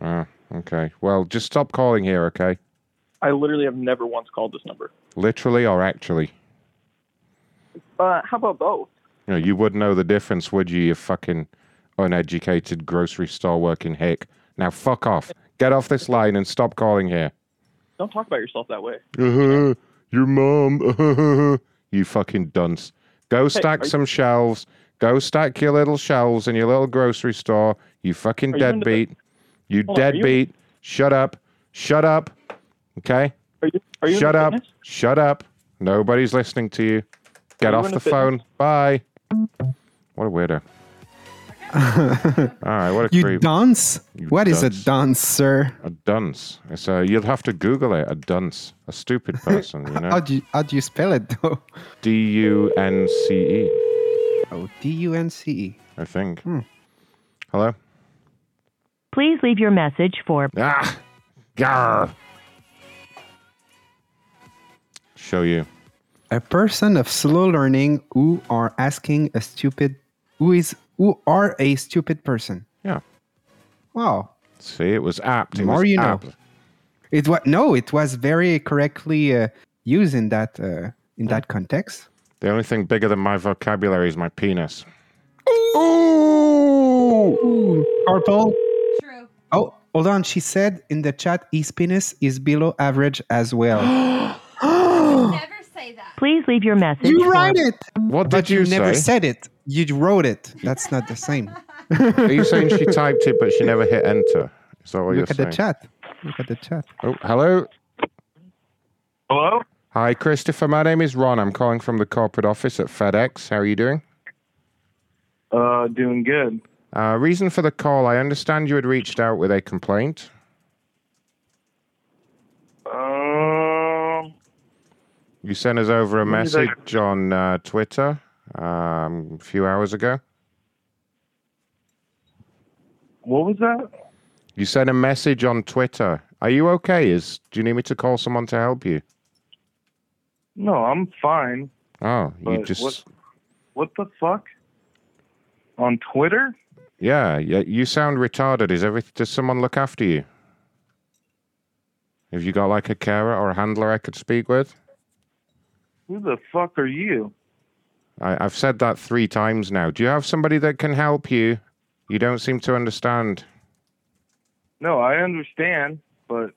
Oh, okay. Well, just stop calling here, okay? I literally have never once called this number. Literally or actually? Uh, how about both? You know, you would know the difference, would you, you fucking uneducated grocery store working hick? Now fuck off. Get off this line and stop calling here. Don't talk about yourself that way. Uh-huh, <laughs> your mom. uh-huh. <laughs> you fucking dunce. Go stack are you- some shelves. Go stack your little shelves in your little grocery store. You fucking Are you the- deadbeat. You are you- deadbeat. Shut up. Shut up. Okay? Are you? Are you Shut up. fitness? Shut up. Nobody's listening to you. Get you off the phone. Bye. What a weirdo. <laughs> All right, what a you creep. dance? You What is dunce. a dance, sir? A dunce. It's a, you'll have to Google it. A dunce. A stupid <laughs> person, you How know? do you, how do you spell it though? D U N C E, Oh, D U N C E. I think. Hmm. Hello? Please leave your message for Ah! Gar! Show you. A person of slow learning who are asking a stupid who is who are a stupid person. Yeah. Wow. See, it was apt. It More was you know. It was no, it was very correctly uh, used in that uh, in that context. The only thing bigger than my vocabulary is my penis. Ooh, purple. True. Oh, hold on. She said in the chat, his penis is below average as well. <gasps> <gasps> <gasps> <gasps> Never say that. Please leave your message. you for- write it. What but did you say? never said it. You wrote it. That's not the same. Are you saying she <laughs> typed it but she never hit enter? Is that what Look at you're the chat. Look at the chat. Oh, hello. Hello? Hi, Christopher. My name is Ron. I'm calling from the corporate office at FedEx. How are you doing? Uh, doing good. Uh, reason for the call I understand you had reached out with a complaint. Um, You sent us over a When did I- message on uh, Twitter um, a few hours ago. what was that? You sent a message on Twitter. Are you okay? Is do you need me to call someone to help you? No, I'm fine. Oh, you just what? What the fuck? On Twitter? yeah, yeah. You sound retarded. Is every does someone look after you? Have you got like a carer or a handler I could speak with? Who the fuck are you? I, I've said that three times now. Do you have somebody that can help you? You don't seem to understand. No, I understand, but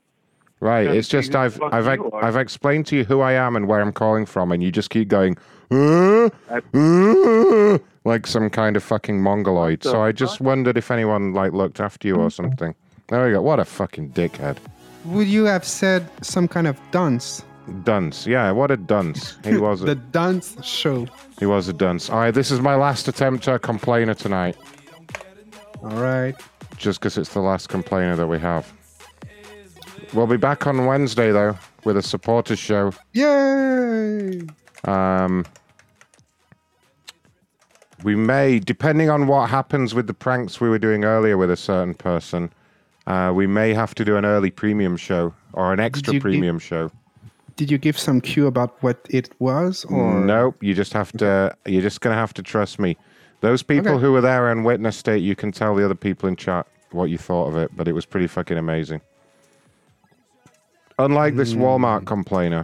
Right, it's just who the I've I've I've explained to you who I am and where I'm calling from, and you just keep going "Uh, uh," like some kind of fucking mongoloid. So I just wondered if anyone like looked after you or something. There we go. What a fucking dickhead. Would you have said some kind of dance? Dunce. Yeah, what a dunce. He <laughs> was the a, dance show. he was a dunce. All right, this is my last attempt at a complainer tonight, All right. just because it's the last complainer that we have. We'll be back on Wednesday though with a supporters show. Yay! Um, we may, depending on what happens with the pranks we were doing earlier with a certain person, uh, we may have to do an early premium show or an extra you premium show. Did you give some cue about what it was, or Nope, you just have to. You're just gonna have to trust me. Those people Okay. who were there and witnessed it, you can tell the other people in chat what you thought of it, but it was pretty fucking amazing. Unlike this Hmm. Walmart complainer,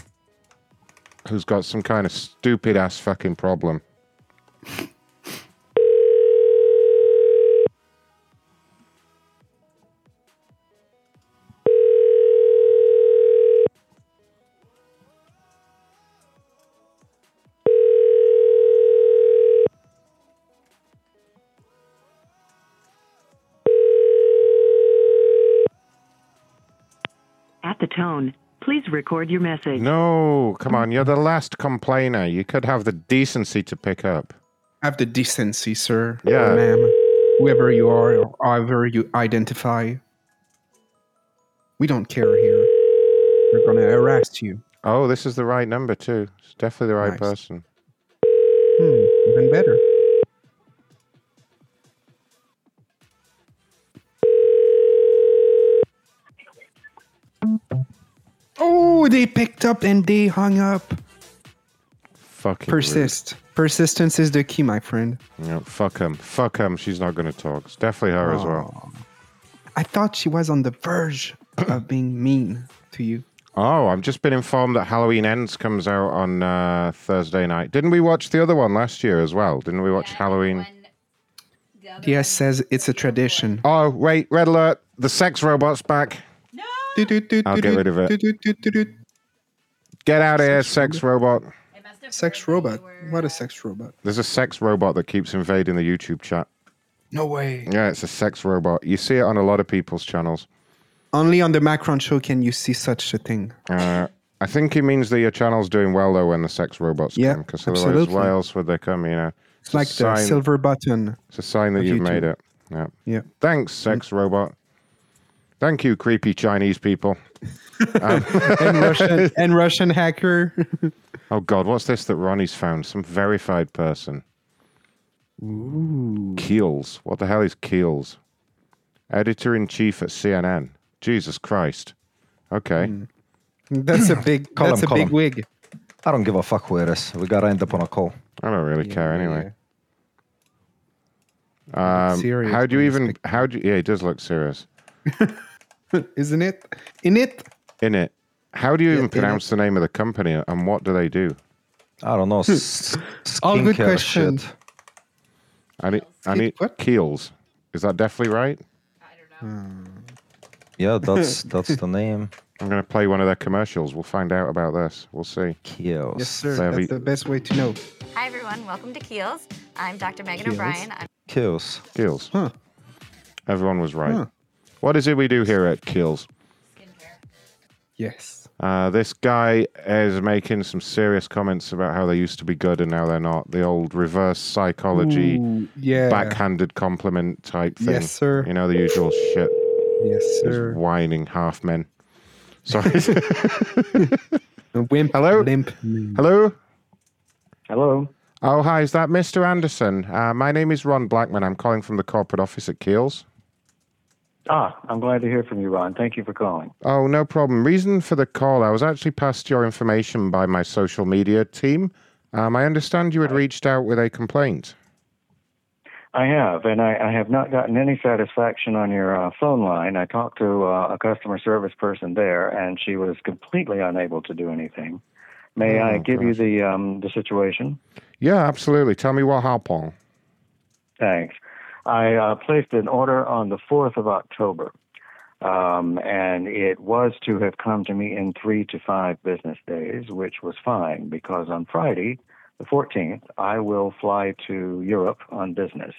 who's got some kind of stupid ass fucking problem. Tone, please record your message. No, come on. You're the last complainer. You could have the decency to pick up. Have the decency, sir. Yeah. Ma'am. Whoever you are or however you identify. We don't care here. We're gonna arrest you. Oh, this is the right number too. It's definitely the right Nice. person. Hmm, even better. Oh, they picked up and they hung up. Fucking Persist. Persistence is the key, my friend. rude. Yeah, fuck him. Fuck him. She's not going to talk. It's definitely her as well. I thought she was on the verge of <coughs> being mean to you. Oh, I've just been informed that Halloween Ends comes out on uh, Thursday night. Didn't we watch the other one last year as well? Didn't we watch Halloween? DS says it's a tradition. Oh, wait, red alert. The sex robot's back. I'll get rid of it. Get out of here, sex robot. Sex robot. What a sex robot. There's a sex robot that keeps invading the YouTube chat. No way. Yeah, it's a sex robot. You see it on a lot of people's channels. Only on the Macron show can you see such a thing. Uh, I think it means that your channel's doing well though when the sex robots Yeah, come, because otherwise, absolutely. why else would they come? You know, It's like the silver button. It's a sign that you've YouTube. made it. Yeah. Yeah. Thanks, sex robot. Thank you, creepy Chinese people. Um, <laughs> and Russian <laughs> and Russian hacker. oh God, what's this that Ronnie's found? Some verified person. Ooh. Kiehl's. What the hell is Kiehl's? Editor in chief at CNN. Jesus Christ. Okay. That's a big <clears throat> Call that's him, a call big him. wig. I don't give a fuck who it is. We gotta end up on a call. I don't really care anyway. Um, Serious how do you even? How do? You, yeah, he does look serious. <laughs> <laughs> Isn't it? In it? In it. How do you even pronounce the name of the company and what do they do? I don't know. s- <laughs> All good skincare question. shit. I need. I need Kiehl's. Is that definitely right? I don't know. Hmm. Yeah, that's that's the name. <laughs> I'm going to play one of their commercials. We'll find out about this. We'll see. Kiehl's. Yes, sir. They That's the best way to know. Hi, everyone. Welcome to Kiehl's. I'm Dr. Megan Kiehl's. O'Brien. I'm Kiehl's. Kiehl's. Huh. Everyone was right. Huh. What is it we do here at Kiehl's? Yes. Uh, this guy is making some serious comments about how they used to be good and now they're not. The old reverse psychology, Ooh, yeah. backhanded compliment type thing. Yes, sir. You know, the usual shit. Yes, These sir. whining half men. <laughs> Sorry. Wimp, Hello? limp. Hello? Hello. Oh, hi. Is that Mr. Anderson? Uh, my name is Ron Blackman. I'm calling from the corporate office at Kiehl's. Ah, I'm glad to hear from you, Ron. Thank you for calling. Oh, no problem. Reason for the call I was actually passed your information by my social media team. Um, I understand you had reached out with a complaint. I have, and I, I have not gotten any satisfaction on your uh, phone line. I talked to uh, a customer service person there, and she was completely unable to do anything. May I Oh, give you the um, the situation? Yeah, absolutely. Tell me what happened. Thanks. I uh, placed an order on the 4th of October, um, and it was to have come to me in three to five business days, which was fine because on Friday, the 14th, I will fly to Europe on business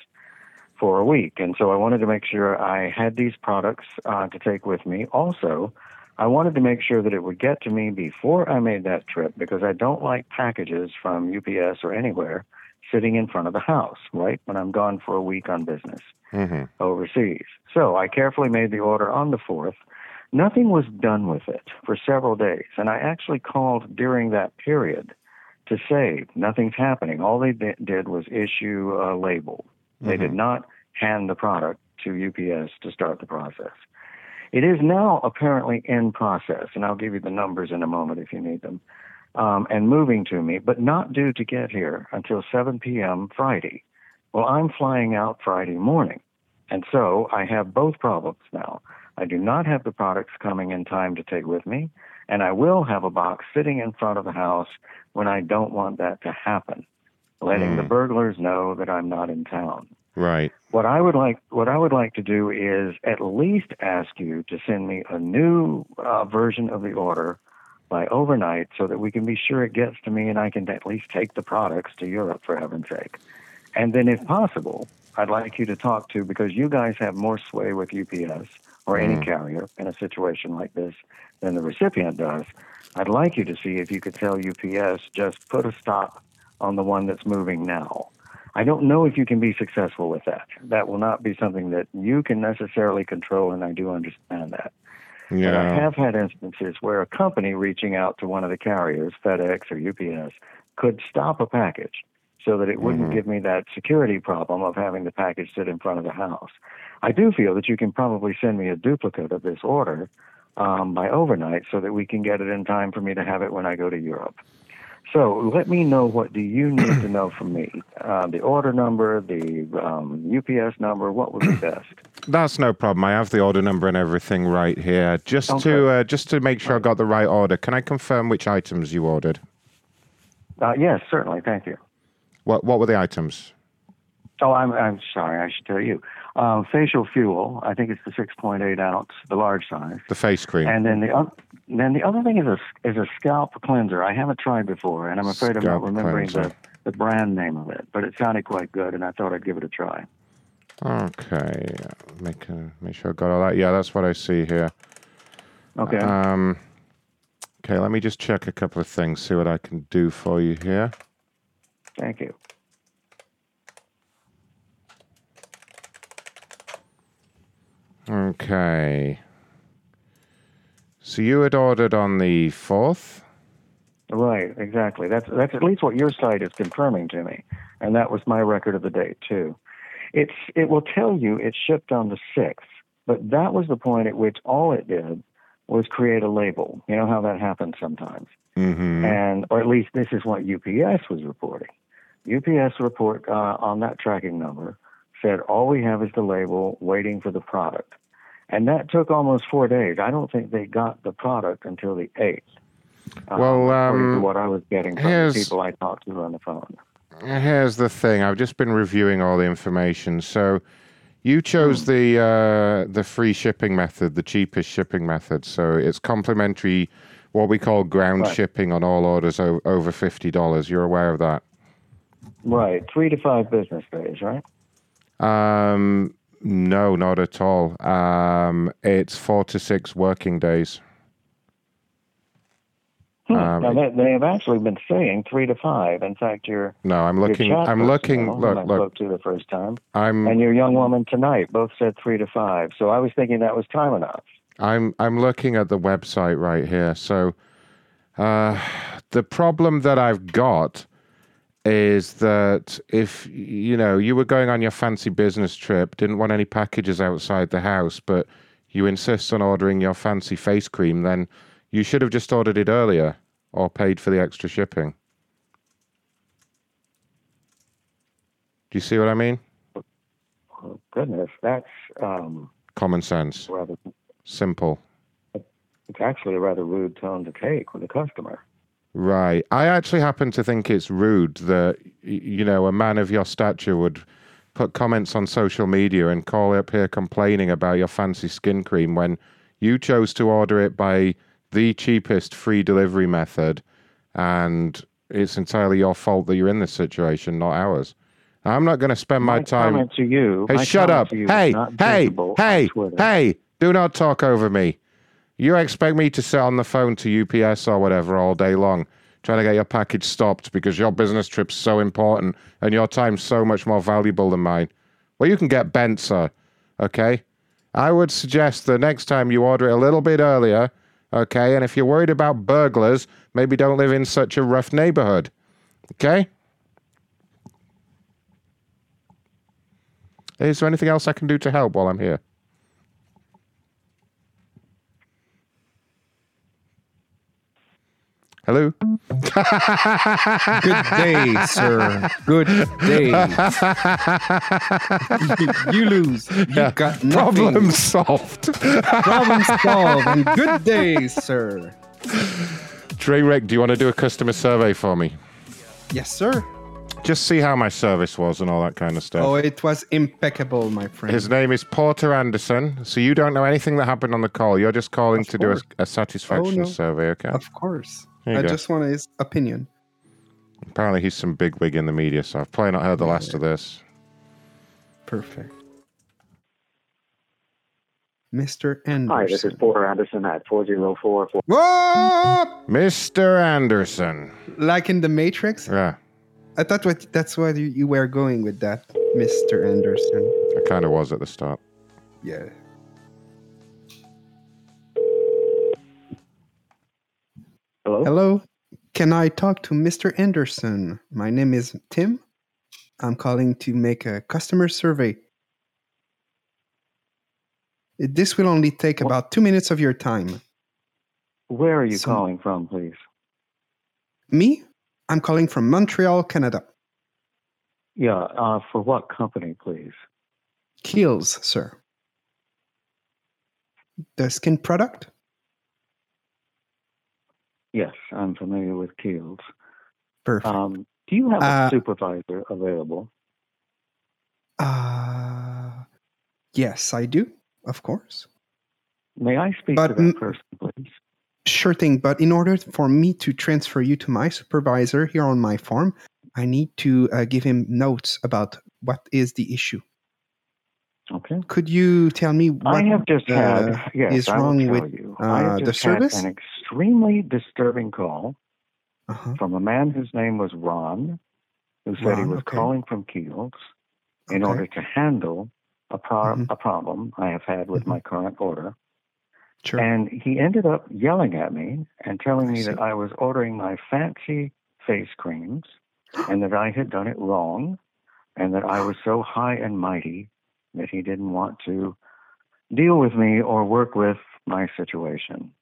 for a week. And so I wanted to make sure I had these products uh, to take with me. Also, I wanted to make sure that it would get to me before I made that trip because I don't like packages from UPS or anywhere sitting in front of the house, right? When I'm gone for a week on business Mm-hmm. overseas. So I carefully made the order on the 4th. Nothing was done with it for several days. And I actually called during that period to say nothing's happening. All they di- did was issue a label. They did not hand the product to UPS to start the process. It is now apparently in process, and I'll give you the numbers in a moment if you need them, um, and moving to me, but not due to get here until 7 p.m. Friday. Well, I'm flying out Friday morning, and so I have both problems now. I do not have the products coming in time to take with me, and I will have a box sitting in front of the house when I don't want that to happen, letting the burglars know that I'm not in town. Right. What I would like, what I would like to do is at least ask you to send me a new uh, version of the order by overnight, so that we can be sure it gets to me, and I can at least take the products to Europe for heaven's sake. And then, if possible, I'd like you to talk to because you guys have more sway with UPS, or any Mm. carrier in a situation like this than the recipient does, I'd like you to see if you could tell UPS just put a stop on the one that's moving now. I don't know if you can be successful with that. That will not be something that you can necessarily control, and I do understand that. But I have had instances where a company reaching out to one of the carriers, FedEx or UPS, could stop a package so that it wouldn't Mhm. give me that security problem of having the package sit in front of the house. I do feel that you can probably send me a duplicate of this order um, by overnight so that we can get it in time for me to have it when I go to Europe. So let me know what do you need to know from me? Uh, the order number, the um, UPS number, what would be <clears throat> best? That's no problem. I have the order number and everything right here. Just to uh, just to make sure I got the right order, can I confirm which items you ordered? Uh, yes, certainly. Thank you. What what were the items? Oh, I'm I'm sorry. I should tell you. Uh, facial fuel. I think it's the 6.8 ounce, the large size. The face cream. And then the oth- then the other thing is a is a scalp cleanser. I haven't tried before, and I'm afraid I'm not remembering the, cleanser. the brand name of it. But it sounded quite good, and I thought I'd give it a try. Okay, make a, make sure I got all that. Yeah, that's what I see here. Okay. Um. Okay, let me just check a couple of things. See what I can do for you here. Thank you. Okay. So you had ordered on the fourth. Right, exactly. That's that's at least what your site is confirming to me, and that was my record of the date too. It's it will tell you it shipped on the sixth, but that was the point at which all it did was create a label. You know how that happens sometimes, Mm-hmm. and or at least this is what UPS was reporting. UPS report uh, on that tracking number said all we have is the label, waiting for the product, and that took almost four days. I don't think they got the product until the eighth. Um, Well, um, what I was getting from the people I talked to on the phone. Here's the thing. I've just been reviewing all the information. So you chose the uh, the free shipping method, the cheapest shipping method. So it's complimentary, what we call ground Right. shipping on all orders over fifty dollars. You're aware of that? Right, three to five business days, right? Um, no, not at all. Um, it's four to six working days. Hmm. Um, now they, they have actually been saying three to five. In fact, your No, I'm looking. I'm looking. Look, I look. spoke to the first time, I'm. and your young woman tonight both said three to five. So I was thinking that was time enough. I'm I'm looking at the website right here. So uh, the problem that I've got is that if you know you were going on your fancy business trip, didn't want any packages outside the house, but you insist on ordering your fancy face cream, then you should have just ordered it earlier or paid for the extra shipping. Do you see what I mean? Oh, goodness, that's um, Common sense, rather. simple. It's actually a rather rude tone to take with a customer. Right. I actually happen to think it's rude that, you know, a man of your stature would put comments on social media and call up here complaining about your fancy skin cream when you chose to order it by the cheapest free delivery method and it's entirely your fault that you're in this situation, not ours. I'm not going to spend my, My time. to you- Hey, shut up. Hey, hey, hey, hey, do not talk over me. You expect me to sit on the phone to UPS or whatever all day long, trying to get your package stopped because your business trip's so important and your time's so much more valuable than mine. Well, you can get bent, sir. Okay? I would suggest the next time you order it a little bit earlier, okay? And if you're worried about burglars, maybe don't live in such a rough neighborhood. Okay? Is there anything else I can do to help while I'm here? Hello? Good day, sir. Good day. you lose. You Yeah, got nothing. Problem solved. Problem solved. And good day, sir. Dre Rick, do you want to do a customer survey for me? Yes, sir. Just see how my service was and all that kind of stuff. Oh, it was impeccable, my friend. His name is Porter Anderson. So you don't know anything that happened on the call. You're just calling Of to do a, a satisfaction Oh, no. survey, okay? Of course. There you I go. just want his opinion. Apparently he's some big wig in the media, so I've probably not heard the last of this. Perfect. Mr. Anderson. Hi, this is Porter Anderson at 404. Whoa! Mr. Anderson. Like in the Matrix? Yeah, I thought what that's why you, you were going with that, Mr. Anderson. I kind of was at the start. Yeah. Hello? Hello? Can I talk to Mr. Anderson? My name is Tim. I'm calling to make a customer survey. This will only take about two minutes of your time. Where are you So- calling from, please? Me? I'm calling from Montreal, Canada. Yeah, uh, for what company, please? Kiehl's, sir. The skin product? Yes, I'm familiar with Kiehl's. Perfect. Um, do you have a Uh, supervisor available? Uh, yes, I do, of course. May I speak But to that person, please? Sure thing, but in order for me to transfer you to my supervisor here on my farm, I need to uh, give him notes about what is the issue. Okay. Could you tell me what I have just uh, had, yes, is I wrong with you. uh, I have the just service? had an extremely disturbing call Uh-huh. from a man whose name was Ron, who said he was okay. calling from Kiehl's in Okay. order to handle a, pro- Mhm. a problem I have had with my current order. Sure. And he ended up yelling at me and telling me that I was ordering my fancy face creams <gasps> and that I had done it wrong and that I was so high and mighty that he didn't want to deal with me or work with my situation.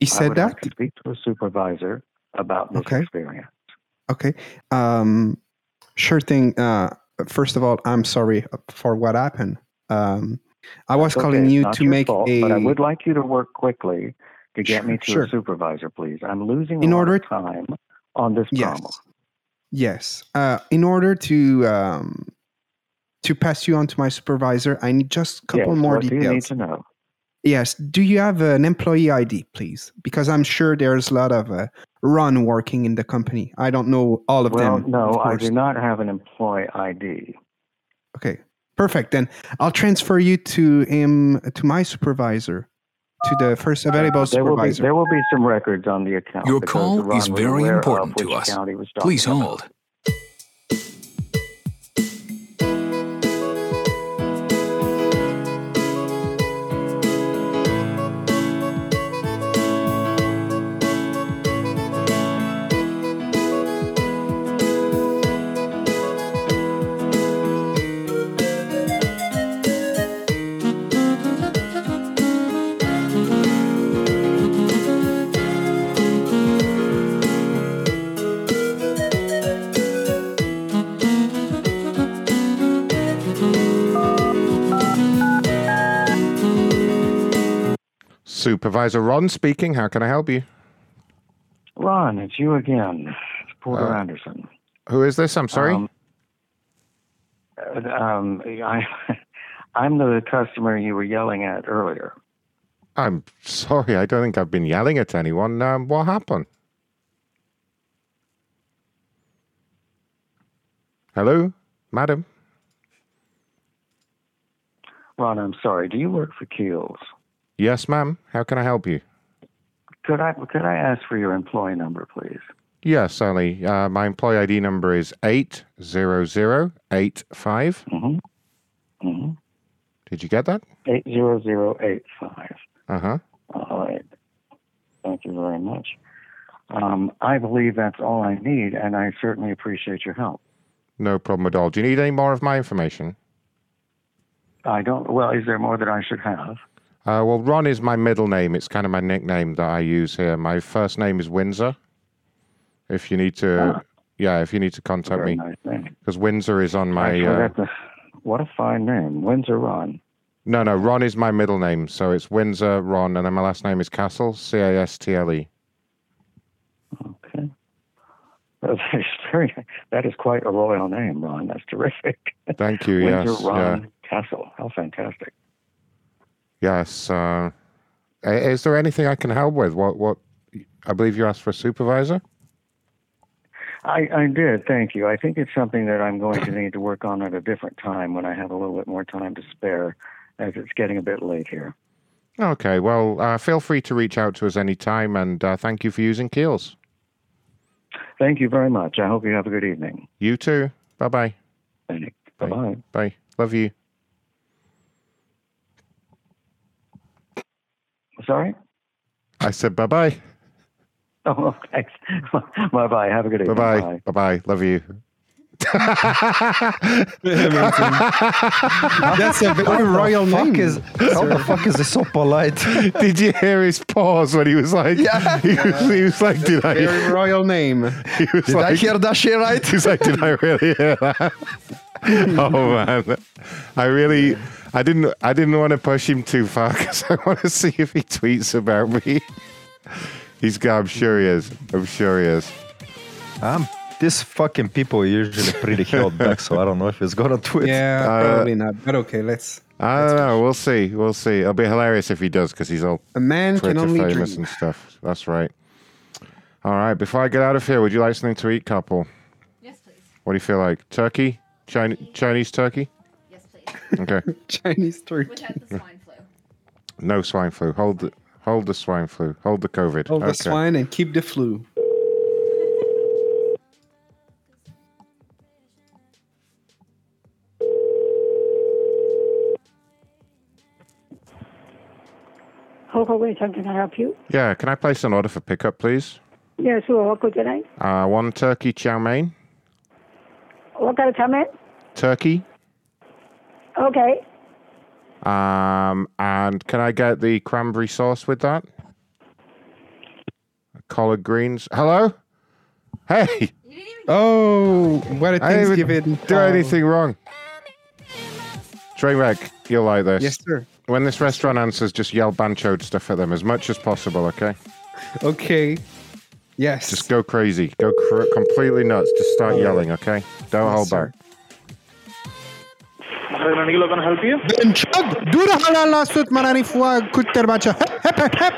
He I said would like that? to speak to a supervisor about this Okay. experience. Okay. Um, sure thing. Uh, first of all, I'm sorry for what happened. Um, I was calling okay, you to make fault, a. But I would like you to work quickly to get me to sure. a supervisor, please. I'm losing In a lot order- of time on this Yes. problem. Yes. Uh, in order to um, to pass you on to my supervisor, I need just a couple Yes, more what do details. you need to know? Yes. Do you have an employee ID, please? Because I'm sure there's a lot of uh, run working in the company. I don't know all of well, them. no, of I do not have an employee ID. Okay. Perfect. Then I'll transfer you to him to my supervisor, to the first available supervisor. There will, be, there will be some records on the account. Your because call is very important to us. account he was talking Please about. Supervisor Ron speaking. How can I help you? Ron, it's you again. It's Porter Uh, Anderson. Who is this? I'm sorry. Um, uh, um, <laughs> I, I'm the customer you were yelling at earlier. I'm sorry. I don't think I've been yelling at anyone. Um, what happened? Hello, madam. Ron, I'm sorry. Do you work for Kiehl's? Yes, ma'am. How can I help you? Could I could I ask for your employee number, please? Yes, certainly. Uh, my employee ID number is eight zero zero eight five. Mm-hmm. Mm-hmm. Did you get that? Eight zero zero eight five. Uh huh. All right. Thank you very much. Um, I believe that's all I need, and I certainly appreciate your help. No problem at all. Do you need any more of my information? I don't. Well, is there more that I should have? Uh, well, Ron is my middle name. It's kind of my nickname that I use here. My first name is Windsor. If you need to, yeah, if you need to contact me, nice because Windsor is on my. Uh, a, what a fine name, Windsor Ron. no, no, Ron is my middle name, so it's Windsor Ron, and then my last name is Castle, C A S T L E. Okay. That <laughs> is very. That is quite a royal name, Ron. That's terrific. Thank you. Yes. Windsor yes, Ron yeah, Castle. How fantastic. Yes. Uh, is there anything I can help with? What? What? I believe you asked for a supervisor. I, I did, thank you. I think it's something that I'm going to need to work on at a different time when I have a little bit more time to spare. as it's getting a bit late here. Okay, well, uh, feel free to reach out to us anytime, and uh, thank you for using Kiehl's. Thank you very much. I hope you have a good evening. You too. Bye bye. Bye bye. Bye. Love you. Sorry? I said bye bye. <laughs> Oh, thanks. <laughs> bye bye. Have a good day. Bye bye. Bye bye. Love you. <laughs> That's a very royal name. Is, how the fuck is this so polite? Did you hear his pause when he was like, Yeah. he, was, he was like, did I? Very royal name. He was Did I hear that shit right? He's like, did I really hear that? oh man, I really, I didn't, I didn't want to push him too far <laughs> because I want to see if he tweets about me. He's, I'm sure he is. I'm sure he is. Um, these fucking people are usually pretty held back, so I don't know if he's gonna tweet. Yeah, Uh, probably not. But okay, let's. I don't know. We'll see. We'll see. It'll be hilarious if he does because he's all A man Twitter can only famous dream. and stuff. That's right. All right. Before I get out of here, would you like something to eat, couple? Yes, please. What do you feel like? Turkey? Chinese, Chinese turkey? Yes, please. Okay. <laughs> Chinese turkey. Without the swine flu. No swine flu. Hold the hold the swine flu. Hold the COVID. Hold the swine and keep the flu. Hold on, wait, can I help you? Yeah. Can I place an order for pickup, please? Yeah, sure. What could you like? Uh, one turkey chow mein. What kind of chow mein? Turkey. Okay. Um, and can I get the cranberry sauce with that? Collard greens. Hello. Hey. Oh, what a I didn't even Thanksgiving. do Oh. anything wrong. Trainwreck, you'll like this. Yes, sir. When this restaurant answers, just yell banchoed stuff at them as much as possible, okay? Okay. Yes. Just go crazy. Go cr- completely nuts. Just start All right. yelling, okay? Don't Yes, hold sir. Back. Nanigilo, can I help you? Benchod, dura halala sut marani fua kutter bacha. Hep, hep, hep, hep.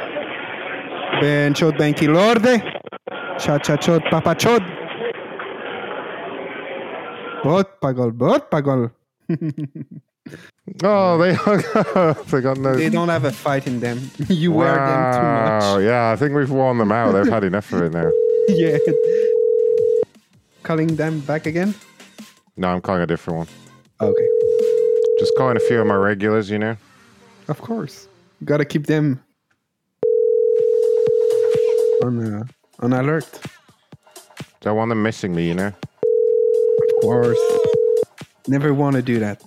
Benchod banki lorde. Cha cha chod papa chod. Bot pagol, bot pagol. <laughs> Oh, they hung up. They got no. They don't have a fight in them. <laughs> You wear them too Wow, much. Yeah, I think we've worn them out. They've had enough of it now. <laughs> Yeah. Calling them back again? No, I'm calling a different one. Okay. Just calling a few of my regulars, you know? Of course. Gotta keep them on uh, on alert. Don't want them missing me, you know? Of course. Never want to do that.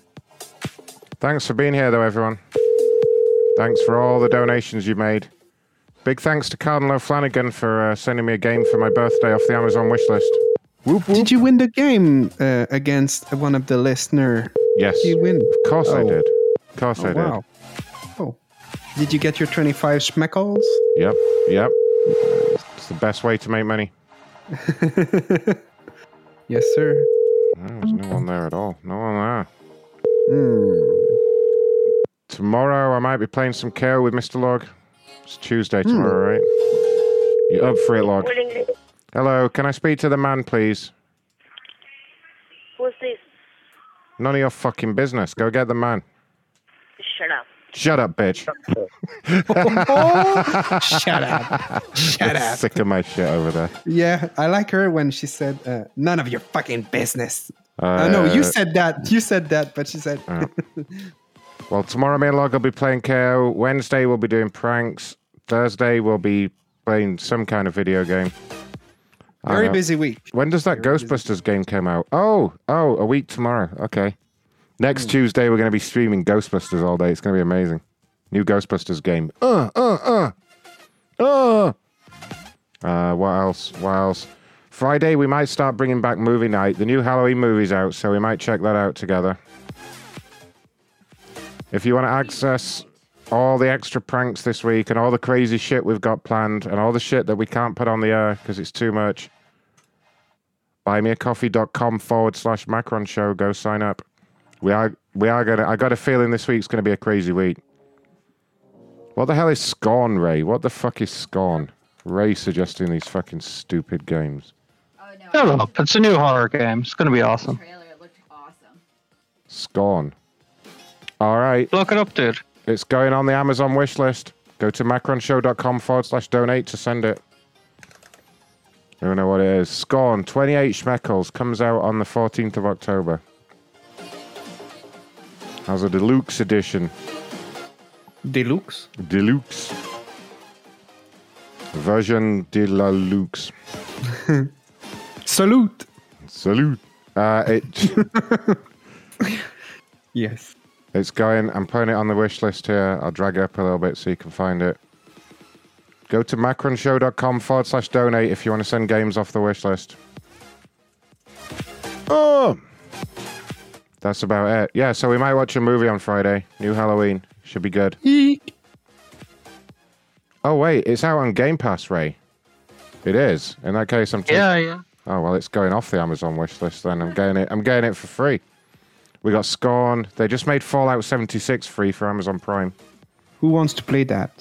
Thanks for being here, though, everyone. Thanks for all the donations you made. Big thanks to Cardinal O'Flanagan for uh, sending me a game for my birthday off the Amazon wish list. Whoop, whoop. Did you win the game uh, against one of the listener? Yes. Did you win? Of course I Oh. did. Of course Oh, I did. wow. Oh. Did you get your 25 schmeckles? Yep, yep. It's the best way to make money. <laughs> Yes, sir. Oh, there's no one there at all. No one there. Hmm. Tomorrow I might be playing some KO with Mr. Log. It's Tuesday tomorrow, right? You up for it, Log? Hello, can I speak to the man, please? Who's this? None of your fucking business. Go get the man. Shut up. Shut up, bitch. <laughs> Shut up. Shut up. Sick of my shit over there. Yeah, I like her when she said, uh, "None of your fucking business." I know you Uh, said that. You said that, but she said, Uh, <laughs> Well, tomorrow me and Log will be playing KO. Wednesday we'll be doing pranks. Thursday we'll be playing some kind of video game. I "Very busy week." When does that Ghostbusters game come out? Oh, oh, a week tomorrow. Okay. Next Tuesday we're going to be streaming Ghostbusters all day. It's going to be amazing. New Ghostbusters game. Uh, uh, uh. Uh. Uh, what else? What else? Friday we might start bringing back movie night. The new Halloween movie's out, so we might check that out together. If you want to access all the extra pranks this week and all the crazy shit we've got planned and all the shit that we can't put on the air because it's too much, buymeacoffee.com forward slash Macron show. Go sign up. We are we are gonna. I got a feeling this week's gonna be a crazy week. What the hell is Scorn, Ray? What the fuck is Scorn? Ray suggesting these fucking stupid games. Shut up. It's a new horror game. It's going to be awesome. Scorn. All right. Look it up, dude. It's going on the Amazon wish list. Go to macronshow.com forward slash donate to send it. I don't know what it is. Scorn, 28 schmeckles, comes out on the 14th of October. As a deluxe edition. Deluxe? Deluxe. Version de la luxe. <laughs> Salute. Salute. Uh, it. <laughs> yes. It's going. I'm putting it on the wish list here. I'll drag it up a little bit so you can find it. Go to macronshow.com forward slash donate if you want to send games off the wish list. Oh! That's about it. Yeah, so we might watch a movie on Friday. New Halloween. Should be good. Oh, wait. It's out on Game Pass, Ray. It is. In that case, I'm. ta- Yeah, yeah. Oh well, it's going off the Amazon wish list. Then I'm getting it. I'm getting it for free. We got Scorn. They just made Fallout 76 free for Amazon Prime. Who wants to play that?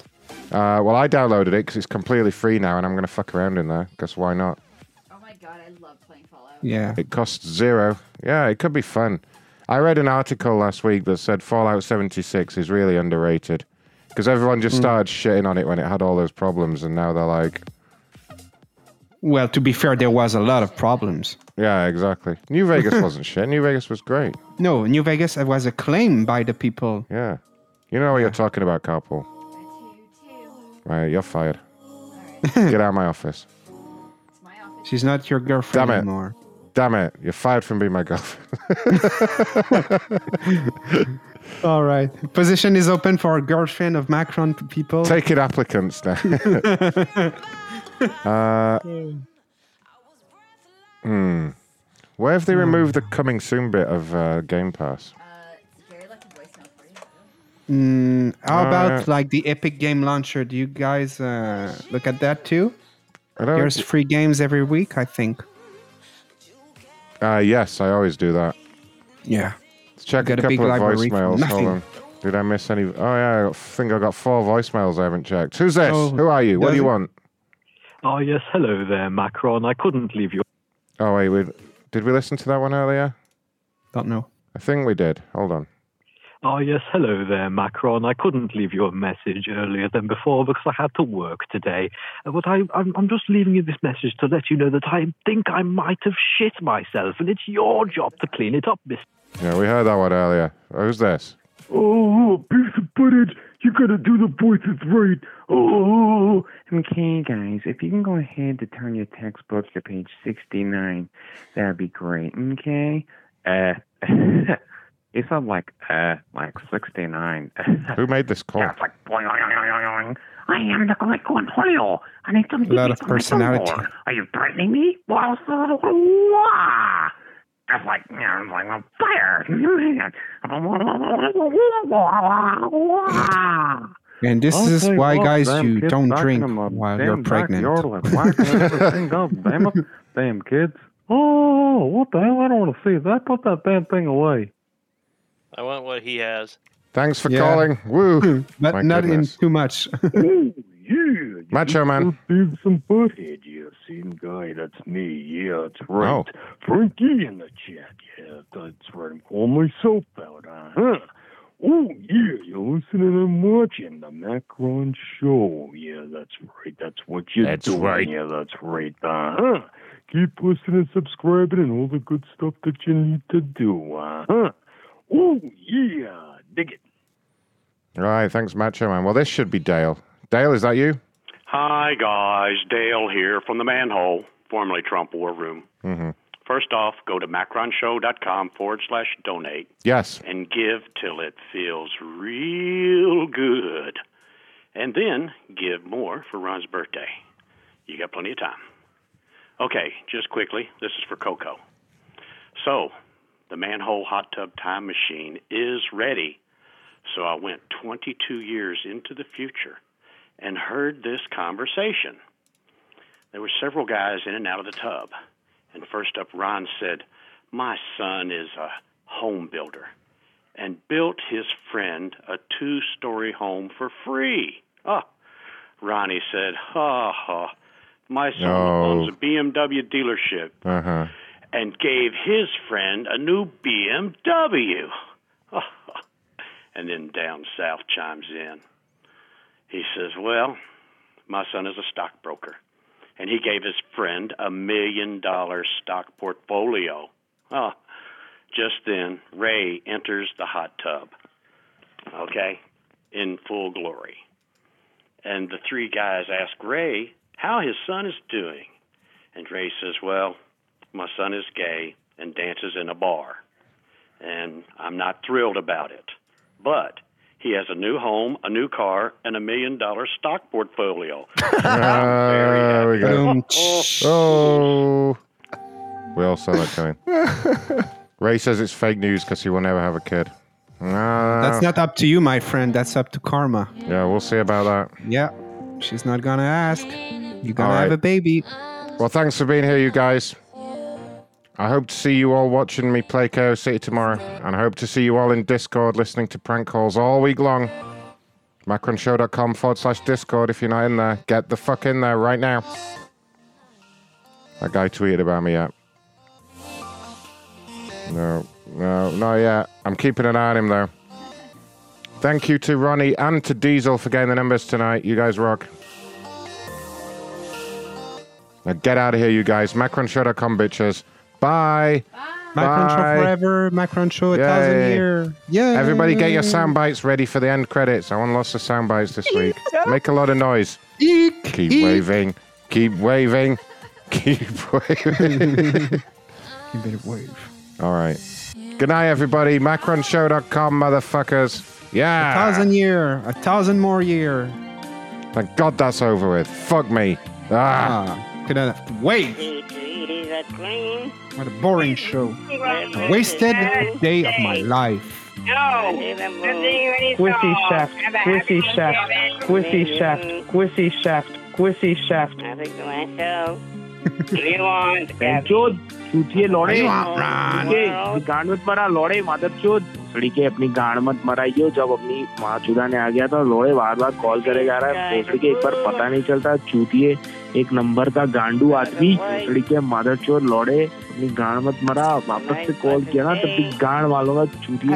Uh, well, I downloaded it because it's completely free now, and I'm going to fuck around in there. Guess why not? Oh my god, I love playing Fallout. Yeah. It costs zero. Yeah, it could be fun. I read an article last week that said Fallout 76 is really underrated because everyone just Mm. started shitting on it when it had all those problems, and now they're like, Well, to be fair, there was a lot of problems. yeah, exactly. New Vegas wasn't shit. New Vegas was great. No, New Vegas was acclaimed by the people. Yeah. You know what you're talking about, Carpool. Right, you're fired. <laughs> Get out of my office. She's not your girlfriend Damn it. anymore. Damn it. You're fired from being my girlfriend. <laughs> All right. Position is open for a girlfriend of Macron people. Taking applicants now. <laughs> <laughs> uh, hmm. Where have they removed the coming soon bit of uh, Game Pass? Mm, how Uh, about like the Epic Game Launcher? Do you guys uh, look at that too? There's free games every week, I think. Uh, yes, I always do that. Yeah. Let's check Got a a couple of library for voicemails. Hold on. Did I miss any? Oh, yeah, I think I got four voicemails I haven't checked. Who's this? Oh, Who are you? What do you it? want? Oh, yes. Hello there, Macron. I couldn't leave you. Oh, wait, we, did we listen to that one earlier? Don't know. I think we did. Hold on. Oh, yes. Hello there, Macron. I couldn't leave you a message earlier than before because I had to work today. Uh, But I, I'm, I'm just leaving you this message to let you know that I think I might have shit myself, and it's your job to clean it up, miss. Yeah, we heard that one earlier. Who's this? Oh, piece of footage. You gotta do the voices right. Oh. Okay, guys, if you can go ahead to turn your textbook to page 69, that'd be great, okay? Uh, <laughs> it's not like, uh, like 69. <laughs> Who made this call? Yeah, it's like, boing, boing, boing, boing, boing. I am the Great Cornholio. I need some A lot of tickets on my personality. Are you threatening me? Well, so, that's like, you know, like a fire. <laughs> And this I'll is why, what, guys, you don't drink while you're pregnant. backyard are whacking everything up. Damn it. <laughs> Damn kids. Oh, what the hell? I don't want to see that. Put that damn thing away. I want what he has. Thanks for Yeah. calling. Woo. <laughs> But not in too much. Yeah. Macho Man. Big some butthead. Yeah, same guy. That's me. Yeah, that's right. Oh. Frankie in the chat. Yeah, that's right. I'm calling myself out. Uh huh. Oh yeah, you're listening and watching the Macron show. Yeah, that's right. That's what you're That's doing. right. Yeah, that's right. Uh huh. Keep listening, and subscribing, and all the good stuff that you need to do. Uh huh. Oh yeah, dig it. All right, thanks, Macho Man. Well, this should be Dale. Dale, is that you? Hi, guys. Dale here from the manhole, formerly Trump War Room. Mm-hmm. First off, go to macronshow.com forward slash donate Yes. and give till it feels real good. And then give more for Ron's birthday. You got plenty of time. Okay, just quickly, this is for Coco. So, the manhole hot tub time machine is ready. So I went 22 years into the future and heard this conversation. There were several guys in and out of the tub. And first up, Ron said, My son is a home builder and built his friend a two story home for free. Ah, Ronnie said, Ha ha. My son owns a BMW dealership Uh huh. and gave his friend a new BMW. <laughs> And then down south chimes in. He says, Well, my son is a stockbroker, and he gave his friend a million dollar stock portfolio. Oh, just then, Ray enters the hot tub, okay, in full glory. And the three guys ask Ray how his son is doing. And Ray says, Well, my son is gay and dances in a bar. And I'm not thrilled about it. But he has a new home, a new car, and a million dollar stock portfolio. <laughs> Ah, we go. <laughs> Oh. We all saw that coming. <laughs> Ray says it's fake news because he will never have a kid. Ah. That's not up to you, my friend. That's up to karma. Yeah, we'll see about that. Yeah. She's not gonna ask. You're gonna All have a baby. Well, thanks for being here, you guys. I hope to see you all watching me play KO City tomorrow, and I hope to see you all in Discord listening to prank calls all week long. Macronshow.com forward slash Discord if you're not in there. Get the fuck in there right now. That guy tweeted about me yet. No, no, not yet. I'm keeping an eye on him though. Thank you to Ronnie and to Diesel for getting the numbers tonight. You guys rock. Now get out of here, you guys. Macronshow.com, bitches. Bye. Macron Show forever. Macron Show a thousand Yay. year. Yeah. Everybody get your sound bites ready for the end credits. I want lots of sound bites this week. Make a lot of noise. Keep waving. Keep waving. <laughs> Keep waving. <laughs> You better wave. All right. Good night, everybody. Macronshow.com, motherfuckers. Yeah. A thousand year. A thousand more year. Thank God that's over with. Fuck me. Ah. Ah, could have to wait. What a boring show. A wasted day of my life. Squishy shaft, squishy shaft, squishy shaft, squishy shaft, squishy shaft. चोद चूतिए लौड़े के गांड मत मरा लौड़े मादर चोद भोसड़ी के अपनी गांड मत मराइयो जब अपनी माँ चूदा ने आ गया था लौड़े बार बार कॉल करे जा रहा है भोसड़ी के एक बार पता नहीं चलता चूतिए एक नंबर का गांडू आदमी भोसड़ी के मादर चोद लौड़े अपनी गांड मत मरा वापस से कॉल किया ना तब भी गांड वालों का चूतिए.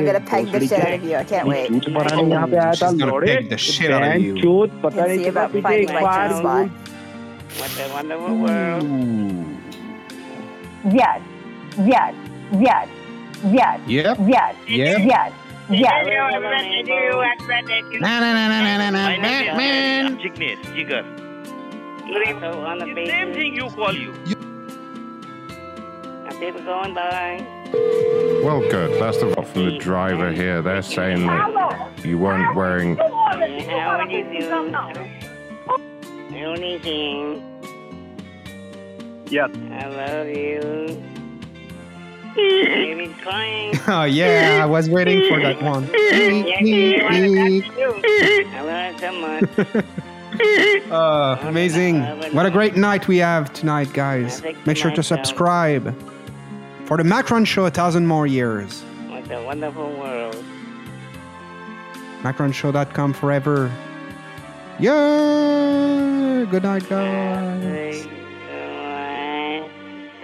चूत मराने यहाँ पे आया था लौड़े. चोद पता नहीं चला एक बार What a wonderful world. Yes, yes, yes, yes, Yep. yes, Yep. yes, yes. Na na na na na na na. Batman. Jignesh, Jigger. Same thing you call you. People going by. Well, good. That's the vote from the driver here. They're saying that you weren't wearing. How would you do? Anything. Yes. I love you. <laughs> Baby's crying. <laughs> Oh yeah, I was waiting for that one. <laughs> I love her so much. Uh, amazing. What a great night we have tonight, guys. Make sure to subscribe for the Macron Show a thousand more years. What a wonderful world. MacronShow.com forever. Yeah. Good night, guys.